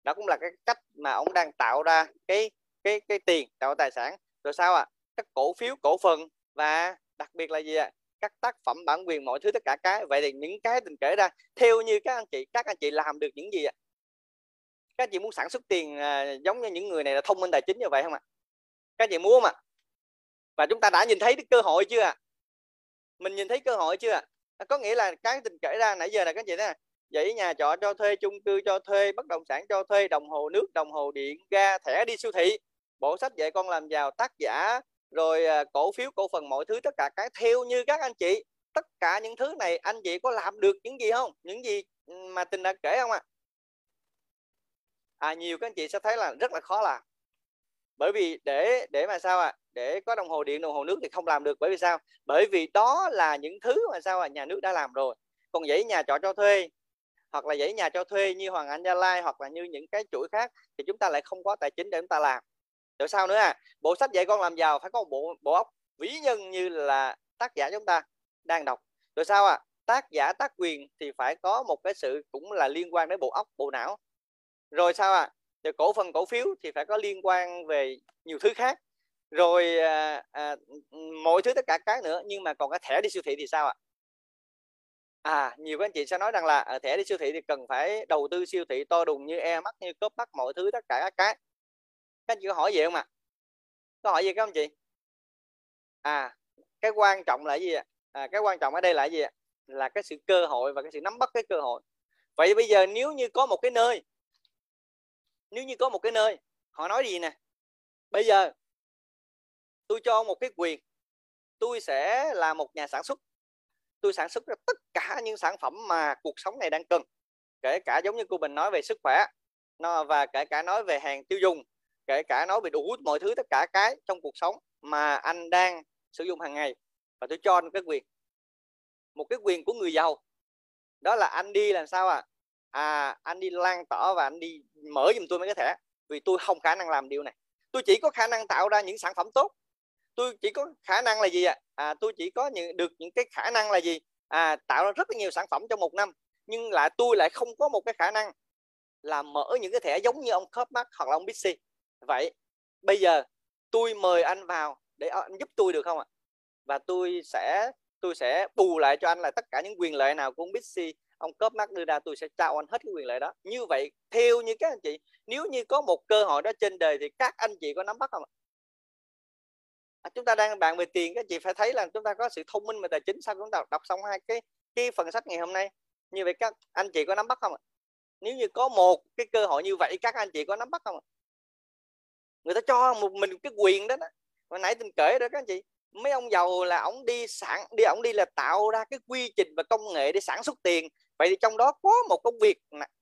Đó cũng là cái cách mà ông đang tạo ra cái cái cái tiền tạo tài sản rồi sao ạ à? các cổ phiếu cổ phần và đặc biệt là gì ạ à? các tác phẩm bản quyền mọi thứ tất cả cái vậy thì những cái tình kể ra theo như các anh chị các anh chị làm được những gì ạ à? các anh chị muốn sản xuất tiền à, giống như những người này là thông minh tài chính như vậy không ạ à? các chị muốn mà và chúng ta đã nhìn thấy cái cơ hội chưa ạ mình nhìn thấy cơ hội chưa ạ à, có nghĩa là cái tình kể ra nãy giờ là các chị thế dãy nhà trọ cho thuê, chung cư cho thuê, bất động sản cho thuê, đồng hồ nước, đồng hồ điện, ga, thẻ đi siêu thị. Bộ sách dạy con làm giàu, tác giả, rồi à, cổ phiếu, cổ phần, mọi thứ, tất cả cái theo như các anh chị. Tất cả những thứ này anh chị có làm được những gì không? Những gì ừ, mà tình đã kể không ạ? À? à nhiều các anh chị sẽ thấy là rất là khó làm. Bởi vì để để mà sao ạ? À? để có đồng hồ điện, đồng hồ nước thì không làm được. Bởi vì sao? Bởi vì đó là những thứ mà sao à? nhà nước đã làm rồi. Còn giấy nhà trọ cho thuê hoặc là giấy nhà cho thuê như Hoàng Anh Gia Lai hoặc là như những cái chuỗi khác thì chúng ta lại không có tài chính để chúng ta làm. Rồi sao nữa à bộ sách dạy con làm giàu phải có một bộ bộ óc vĩ nhân như là tác giả chúng ta đang đọc. Rồi sao à tác giả tác quyền thì phải có một cái sự cũng là liên quan đến bộ óc bộ não. Rồi sao à rồi cổ phần cổ phiếu thì phải có liên quan về nhiều thứ khác. Rồi à, à, ừ, ừ, mọi thứ tất cả cái nữa nhưng mà còn cái thẻ đi siêu thị thì sao ạ? à à nhiều các anh chị sẽ nói rằng là ở thẻ đi siêu thị thì cần phải đầu tư siêu thị to đùng như e mắt như cốp mắt mọi thứ tất cả các cái. Các anh chị có hỏi gì không ạ? Có hỏi gì các anh chị? À cái quan trọng là gì ạ? À, cái quan trọng ở đây là gì ạ? Là cái sự cơ hội và cái sự nắm bắt cái cơ hội. Vậy bây giờ nếu như có một cái nơi nếu như có một cái nơi họ nói gì nè? Bây giờ tôi cho một cái quyền tôi sẽ là một nhà sản xuất tôi sản xuất ra tất cả những sản phẩm mà cuộc sống này đang cần. Kể cả giống như cô bình nói về sức khỏe, nó, và kể cả nói về hàng tiêu dùng, kể cả nói về đủ mọi thứ, tất cả cái trong cuộc sống mà anh đang sử dụng hàng ngày. Và tôi cho anh cái quyền, một cái quyền của người giàu. Đó là anh đi làm sao à à anh đi lan tỏa và anh đi mở giùm tôi mấy cái thẻ, vì tôi không khả năng làm điều này. Tôi chỉ có khả năng tạo ra những sản phẩm tốt tôi chỉ có khả năng là gì ạ? À? à, tôi chỉ có những, được những cái khả năng là gì? À, tạo ra rất là nhiều sản phẩm trong một năm nhưng lại tôi lại không có một cái khả năng là mở những cái thẻ giống như ông Copmark hoặc là ông Bixi. Vậy bây giờ tôi mời anh vào để anh giúp tôi được không ạ? Và tôi sẽ tôi sẽ bù lại cho anh là tất cả những quyền lợi nào của ông Bixi ông cấp mắt đưa ra tôi sẽ trao anh hết cái quyền lợi đó. Như vậy theo như các anh chị nếu như có một cơ hội đó trên đời thì các anh chị có nắm bắt không ạ? à, chúng ta đang bàn về tiền các chị phải thấy là chúng ta có sự thông minh về tài chính. Sau chúng ta đọc xong hai cái cái phần sách ngày hôm nay. Như vậy các anh chị có nắm bắt không ạ? Nếu như có một cái cơ hội như vậy các anh chị có nắm bắt không ạ? Người ta cho một mình cái quyền đó, đó. hồi nãy tình kể đó các anh chị mấy ông giàu là ông đi sản đi ông đi là tạo ra cái quy trình và công nghệ để sản xuất tiền. Vậy thì trong đó có một công việc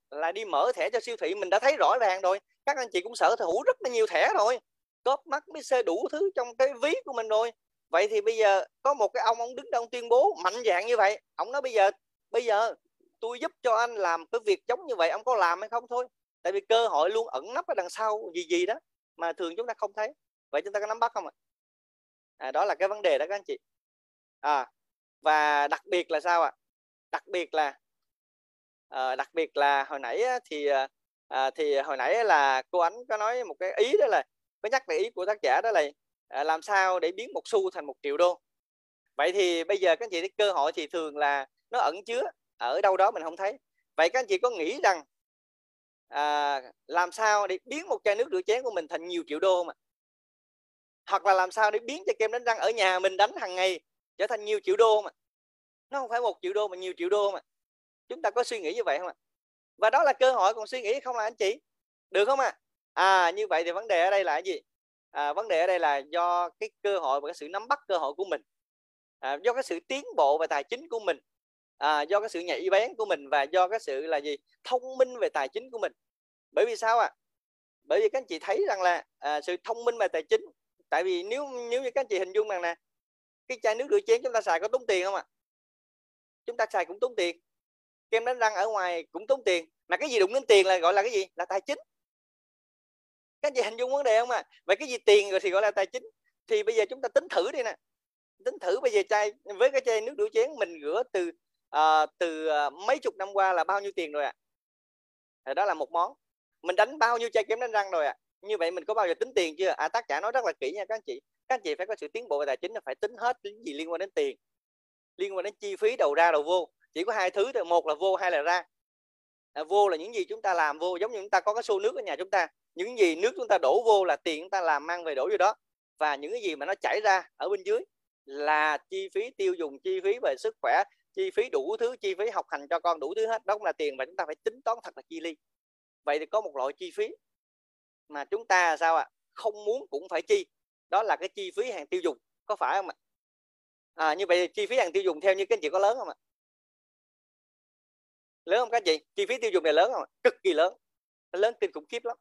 là đi mở thẻ cho siêu thị. Mình đã thấy rõ ràng rồi các anh chị cũng sở hữu rất là nhiều thẻ rồi cốp mắt mới xe đủ thứ trong cái ví của mình rồi. Vậy thì bây giờ có một cái ông ông đứng đâu tuyên bố mạnh dạng như vậy ông nói bây giờ bây giờ tôi giúp cho anh làm cái việc giống như vậy ông có làm hay không thôi. Tại vì cơ hội luôn ẩn nấp ở đằng sau gì gì đó mà thường chúng ta không thấy. Vậy chúng ta có nắm bắt không ạ? À, đó là cái vấn đề đó các anh chị. À, và đặc biệt là sao ạ? Đặc biệt là à, đặc biệt là hồi nãy thì ờ, à, thì hồi nãy là cô ánh có nói một cái ý đó là mới nhắc lại ý của tác giả đó là à, làm sao để biến một xu thành một triệu đô. Vậy thì bây giờ các anh chị thấy cơ hội thì thường là nó ẩn chứa ở đâu đó mình không thấy. Vậy các anh chị có nghĩ rằng à, làm sao để biến một chai nước rửa chén của mình thành nhiều triệu đô mà hoặc là làm sao để biến cho kem đánh răng ở nhà mình đánh hàng ngày trở thành nhiều triệu đô mà nó không phải một triệu đô mà nhiều triệu đô mà chúng ta có suy nghĩ như vậy không ạ? Và đó là cơ hội còn suy nghĩ không là anh chị? Được không ạ? à? À như vậy thì vấn đề ở đây là cái gì? À, vấn đề ở đây là do cái cơ hội và cái sự nắm bắt cơ hội của mình. À, do cái sự tiến bộ về tài chính của mình. À, do cái sự nhạy bén của mình và do cái sự là gì? Thông minh về tài chính của mình. Bởi vì sao ạ? À? bởi vì các anh chị thấy rằng là à, sự thông minh về tài chính tại vì nếu nếu như các anh chị hình dung rằng nè cái chai nước rửa chén chúng ta xài có tốn tiền không ạ? Chúng ta xài cũng tốn tiền. Kem đánh răng ở ngoài cũng tốn tiền. Mà cái gì đụng đến tiền là gọi là cái gì? Là tài chính các anh chị hình dung vấn đề không à? vậy cái gì tiền rồi thì gọi là tài chính. Thì bây giờ chúng ta tính thử đi nè. Tính thử bây giờ chai với cái chai nước rửa chén mình rửa từ uh, từ à, mấy chục năm qua là bao nhiêu tiền rồi ạ? À? đó là một món. Mình đánh bao nhiêu chai kem đánh răng rồi ạ? À? như vậy mình có bao giờ tính tiền chưa? À tác giả nói rất là kỹ nha các anh chị. Các anh chị phải có sự tiến bộ về tài chính là phải tính hết những gì liên quan đến tiền liên quan đến chi phí đầu ra đầu vô. Chỉ có hai thứ thôi một là vô hai là ra. À, vô là những gì chúng ta làm vô giống như chúng ta có cái xô nước ở nhà chúng ta những gì nước chúng ta đổ vô là tiền chúng ta làm mang về đổ vô đó. Và những cái gì mà nó chảy ra ở bên dưới là chi phí tiêu dùng chi phí về sức khỏe chi phí đủ thứ chi phí học hành cho con đủ thứ hết. Đó cũng là tiền và chúng ta phải tính toán thật là chi ly. Vậy thì có một loại chi phí mà chúng ta sao ạ? Không muốn cũng phải chi. Đó là cái chi phí hàng tiêu dùng. Có phải không ạ? À, như vậy chi phí hàng tiêu dùng theo như các anh chị có lớn không ạ? Lớn không các anh chị? Chi phí tiêu dùng này lớn không ạ? Cực kỳ lớn. Nó lớn kinh khủng khiếp lắm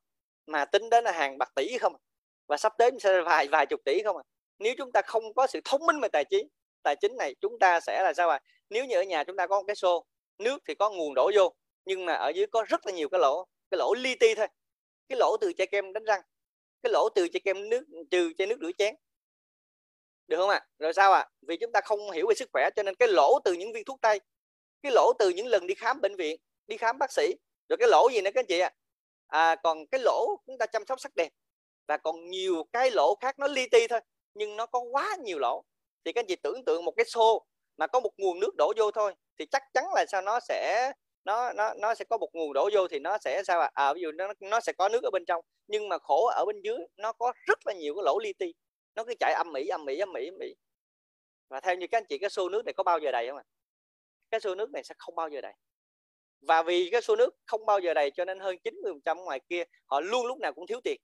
mà tính đến là hàng bạc tỷ không à? và sắp đến sẽ vài vài chục tỷ không à nếu chúng ta không có sự thông minh về tài chính tài chính này chúng ta sẽ là sao à nếu như ở nhà chúng ta có một cái xô, nước thì có nguồn đổ vô, nhưng mà ở dưới có rất là nhiều cái lỗ cái lỗ li ti thôi cái lỗ từ chai kem đánh răng, cái lỗ từ chai kem nước trừ chai nước rửa chén được không ạ à? rồi sao ạ à? vì chúng ta không hiểu về sức khỏe cho nên cái lỗ từ những viên thuốc tây, cái lỗ từ những lần đi khám bệnh viện, đi khám bác sĩ, rồi cái lỗ gì nữa các anh chị ạ à? À, còn cái lỗ chúng ta chăm sóc sắc đẹp. Và còn nhiều cái lỗ khác nó li ti thôi nhưng nó có quá nhiều lỗ. Thì các anh chị tưởng tượng một cái xô mà có một nguồn nước đổ vô thôi thì chắc chắn là sao nó sẽ nó nó nó sẽ có một nguồn đổ vô thì nó sẽ sao à, à ví dụ nó nó sẽ có nước ở bên trong nhưng mà khổ ở bên dưới nó có rất là nhiều cái lỗ li ti. Nó cứ chạy âm mỹ âm mỹ âm mỹ âm mỹ và theo như các anh chị cái xô nước này có bao giờ đầy không ạ? Cái xô nước này sẽ không bao giờ đầy và vì cái xô nước không bao giờ đầy cho nên hơn 90% ngoài kia họ luôn lúc nào cũng thiếu tiền.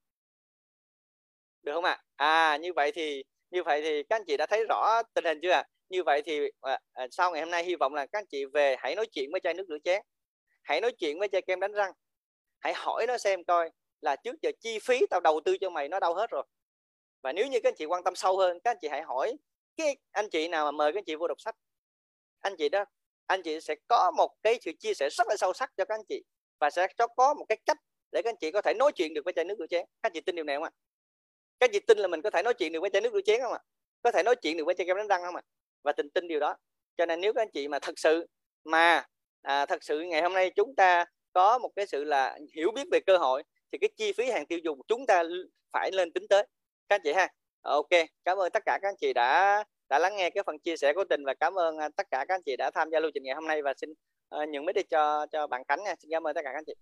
Được không ạ? À? à như vậy thì như vậy thì các anh chị đã thấy rõ tình hình chưa à? như vậy thì à, à, sau ngày hôm nay hy vọng là các anh chị về hãy nói chuyện với chai nước rửa chén. Hãy nói chuyện với chai kem đánh răng. Hãy hỏi nó xem coi là trước giờ chi phí tao đầu tư cho mày nó đâu hết rồi. Và nếu như các anh chị quan tâm sâu hơn các anh chị hãy hỏi cái anh chị nào mà mời các anh chị vô đọc sách. Anh chị đó anh chị sẽ có một cái sự chia sẻ rất là sâu sắc cho các anh chị và sẽ cho có một cái cách để các anh chị có thể nói chuyện được với chai nước rửa chén. Các anh chị tin điều này không ạ? Các anh chị tin là mình có thể nói chuyện được với chai nước rửa chén không ạ? Có thể nói chuyện được với chai kem đánh răng không ạ? Và tình tin điều đó. Cho nên nếu các anh chị mà thật sự mà à, thật sự ngày hôm nay chúng ta có một cái sự là hiểu biết về cơ hội thì cái chi phí hàng tiêu dùng chúng ta phải lên tính tới. Các anh chị ha? Ok cảm ơn tất cả các anh chị đã đã lắng nghe cái phần chia sẻ của tình và cảm ơn à, tất cả các anh chị đã tham gia lưu trình ngày hôm nay và xin uh, nhường mic đi cho cho bạn Khánh nha. Xin cảm ơn tất cả các anh chị.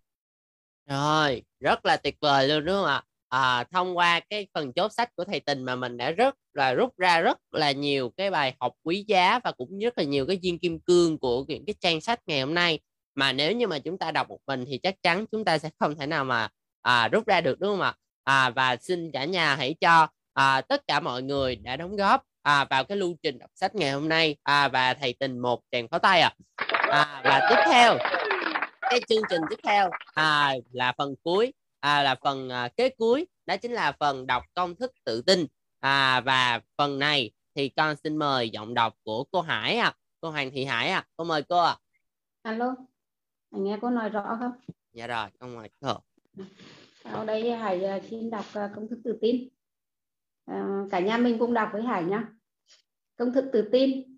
Rồi rất là tuyệt vời luôn đúng không ạ? À, thông qua cái phần chốt sách của thầy tình mà mình đã rất là rút ra rất là nhiều cái bài học quý giá và cũng rất là nhiều cái viên kim cương của những cái trang sách ngày hôm nay. Mà nếu như mà chúng ta đọc một mình thì chắc chắn chúng ta sẽ không thể nào mà à, rút ra được đúng không ạ? À, và xin cả nhà hãy cho à, tất cả mọi người đã đóng góp à, vào cái lưu trình đọc sách ngày hôm nay. À, và thầy tình một tràng pháo tay à. à và tiếp theo cái chương trình tiếp theo à, là phần cuối. À, là phần à, kế cuối. Đó chính là phần đọc công thức tự tin. À, và phần này thì con xin mời giọng đọc của cô Hải à cô Hoàng Thị Hải à cô mời cô à. alo nghe cô nói rõ không? Dạ rồi con mời cô. Ở đây Hải à, xin đọc à, công thức tự tin. À, cả nhà mình cũng đọc với Hải nhá công thức tự tin.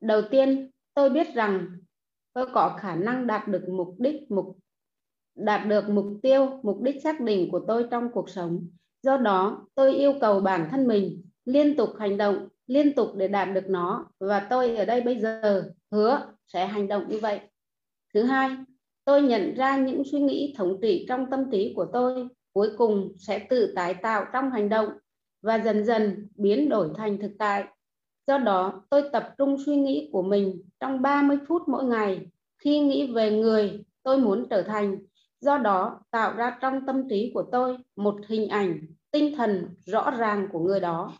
Đầu tiên, tôi biết rằng tôi có khả năng đạt được mục đích mục, đạt được mục tiêu, mục đích xác định của tôi trong cuộc sống. Do đó, tôi yêu cầu bản thân mình liên tục hành động, liên tục để đạt được nó. Và tôi ở đây bây giờ hứa sẽ hành động như vậy. Thứ hai, tôi nhận ra những suy nghĩ thống trị trong tâm trí của tôi cuối cùng sẽ tự tái tạo trong hành động và dần dần biến đổi thành thực tại do đó, tôi tập trung suy nghĩ của mình trong 30 phút mỗi ngày. Khi nghĩ về người, tôi muốn trở thành. Do đó, tạo ra trong tâm trí của tôi một hình ảnh, tinh thần rõ ràng của người đó.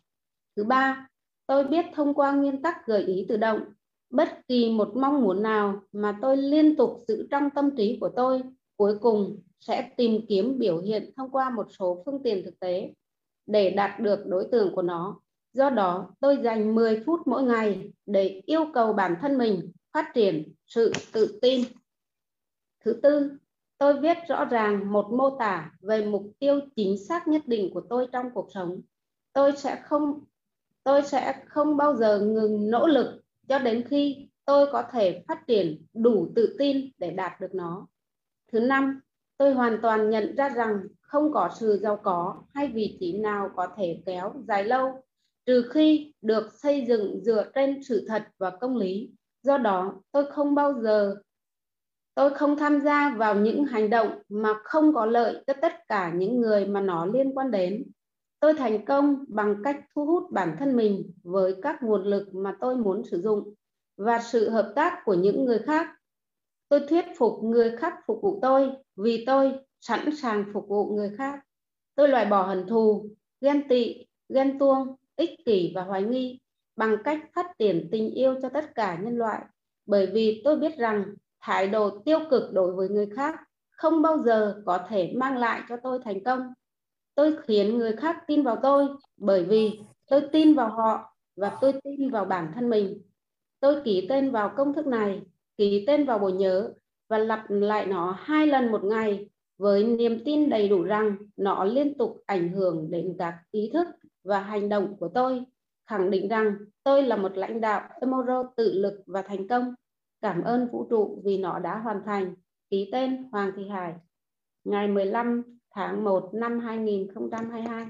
Thứ ba, tôi biết thông qua nguyên tắc gợi ý tự động. Bất kỳ một mong muốn nào mà tôi liên tục giữ trong tâm trí của tôi, cuối cùng sẽ tìm kiếm biểu hiện thông qua một số phương tiện thực tế để đạt được đối tượng của nó do đó, tôi dành 10 phút mỗi ngày để yêu cầu bản thân mình phát triển sự tự tin. Thứ tư, tôi viết rõ ràng một mô tả về mục tiêu chính xác nhất định của tôi trong cuộc sống. Tôi sẽ không, tôi sẽ không bao giờ ngừng nỗ lực cho đến khi tôi có thể phát triển đủ tự tin để đạt được nó. Thứ năm, tôi hoàn toàn nhận ra rằng không có sự giàu có hay vị trí nào có thể kéo dài lâu trừ khi được xây dựng dựa trên sự thật và công lý. Do đó, tôi không bao giờ, tôi không tham gia vào những hành động mà không có lợi cho tất cả những người mà nó liên quan đến. Tôi thành công bằng cách thu hút bản thân mình với các nguồn lực mà tôi muốn sử dụng và sự hợp tác của những người khác. Tôi thuyết phục người khác phục vụ tôi vì tôi sẵn sàng phục vụ người khác. Tôi loại bỏ hận thù, ghen tị, ghen tuông ích kỷ và hoài nghi bằng cách phát triển tình yêu cho tất cả nhân loại. Bởi vì tôi biết rằng thái độ tiêu cực đối với người khác không bao giờ có thể mang lại cho tôi thành công. Tôi khiến người khác tin vào tôi bởi vì tôi tin vào họ và tôi tin vào bản thân mình. Tôi ký tên vào công thức này, ký tên vào bộ nhớ và lặp lại nó hai lần một ngày với niềm tin đầy đủ rằng nó liên tục ảnh hưởng đến các ý thức và hành động của tôi khẳng định rằng tôi là một lãnh đạo Emoro tự lực và thành công. Cảm ơn vũ trụ vì nó đã hoàn thành. Ký tên Hoàng Thị Hải. Ngày 15 tháng 1 năm 2022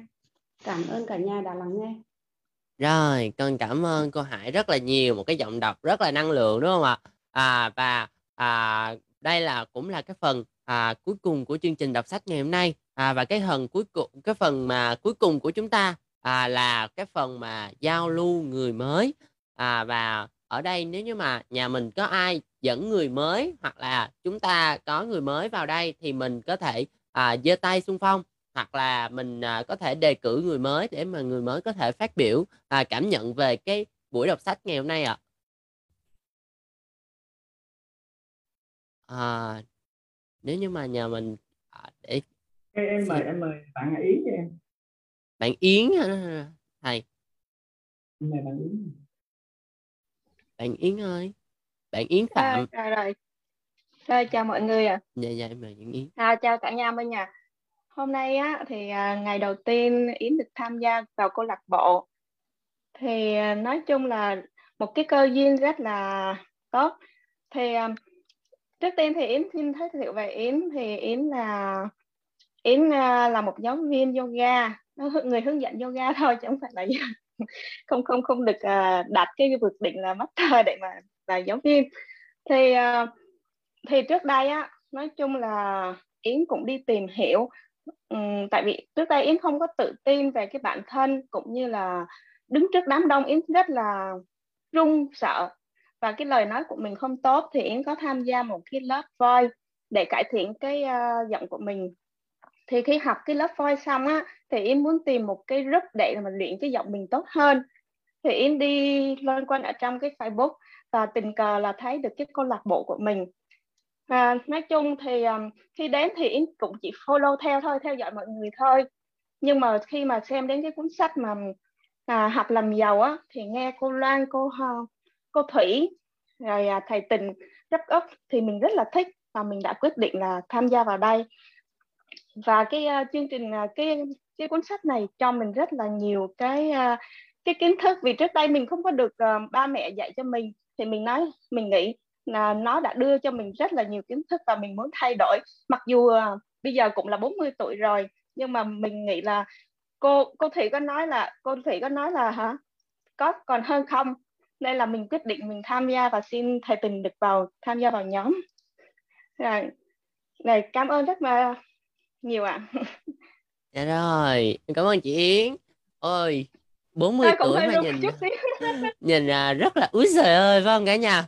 cảm ơn cả nhà đã lắng nghe. Rồi con cảm ơn cô Hải rất là nhiều một cái giọng đọc rất là năng lượng đúng không ạ? À và à, đây là cũng là cái phần à, cuối cùng của chương trình đọc sách ngày hôm nay. À, và cái phần cuối cùng cái phần mà cuối cùng của chúng ta à, là cái phần mà giao lưu người mới à, và ở đây nếu như mà nhà mình có ai dẫn người mới hoặc là chúng ta có người mới vào đây thì mình có thể à, giơ tay xung phong hoặc là mình à, có thể đề cử người mới để mà người mới có thể phát biểu à, cảm nhận về cái buổi đọc sách ngày hôm nay ạ à. à, nếu như mà nhà mình à, để em, em mời em mời bạn Yến cho em bạn Yến thầy mời bạn Yến bạn Yến ơi bạn Yến Phạm. à, rồi rồi. Rồi chào mọi người ạ. À. dạ dạ mời bạn Yến. À, chào cả nhà bên nhà. Hôm nay á thì à, ngày đầu tiên Yến được tham gia vào câu lạc bộ. Thì à, nói chung là một cái cơ duyên rất là tốt. Thì à, trước tiên thì Yến xin giới thiệu về Yến. Thì Yến là Yến là một giáo viên yoga người hướng dẫn yoga thôi chứ không phải là không không không được à, đặt cái vượt định là master để mà là giáo viên. Thì à, thì trước đây á nói chung là Yến cũng đi tìm hiểu. Um, tại vì trước đây Yến không có tự tin về cái bản thân cũng như là đứng trước đám đông Yến rất là run sợ. Và cái lời nói của mình không tốt thì Yến có tham gia một cái lớp voi để cải thiện cái uh, giọng của mình thì khi học cái lớp voice xong á thì em muốn tìm một cái group để mà luyện cái giọng mình tốt hơn. Thì em đi loanh quanh ở trong cái Facebook và tình cờ là thấy được cái câu lạc bộ của mình. À, nói chung thì um, khi đến thì em cũng chỉ follow theo thôi theo dõi mọi người thôi. Nhưng mà khi mà xem đến cái cuốn sách mà à, học làm giàu á thì nghe cô Loan cô à, cô Thủy rồi à, thầy Tình rất ốc thì mình rất là thích và mình đã quyết định là tham gia vào đây và cái uh, chương trình uh, cái cái cuốn sách này cho mình rất là nhiều cái uh, cái kiến thức vì trước đây mình không có được uh, ba mẹ dạy cho mình. Thì mình nói mình nghĩ là nó đã đưa cho mình rất là nhiều kiến thức và mình muốn thay đổi. Mặc dù uh, bây giờ cũng là 40 tuổi rồi nhưng mà mình nghĩ là cô cô thủy có nói là cô thủy có nói là hả? Có còn hơn không? Nên là mình quyết định mình tham gia và xin thầy tình được vào tham gia vào nhóm. Rồi này cảm ơn rất là nhiều ạ. À. dạ rồi cảm ơn chị Yến. Ôi 40 Tôi tuổi mà nhìn nhìn à, rất là úi giời ơi vâng cả nhà?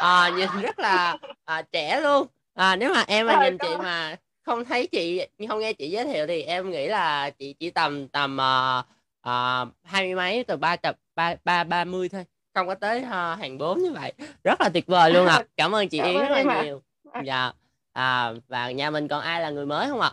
À, nhìn rất là à, trẻ luôn. À, nếu mà em mà nhìn chị mà không thấy chị không nghe chị giới thiệu thì em nghĩ là chị chỉ tầm tầm uh, uh, hai mươi mấy từ ba tập ba ba ba mươi thôi. Không có tới uh, hàng bốn như vậy. Rất là tuyệt vời luôn ạ. À. cảm ơn chị Yến rất là nhiều. Dạ à, và nhà mình còn ai là người mới không ạ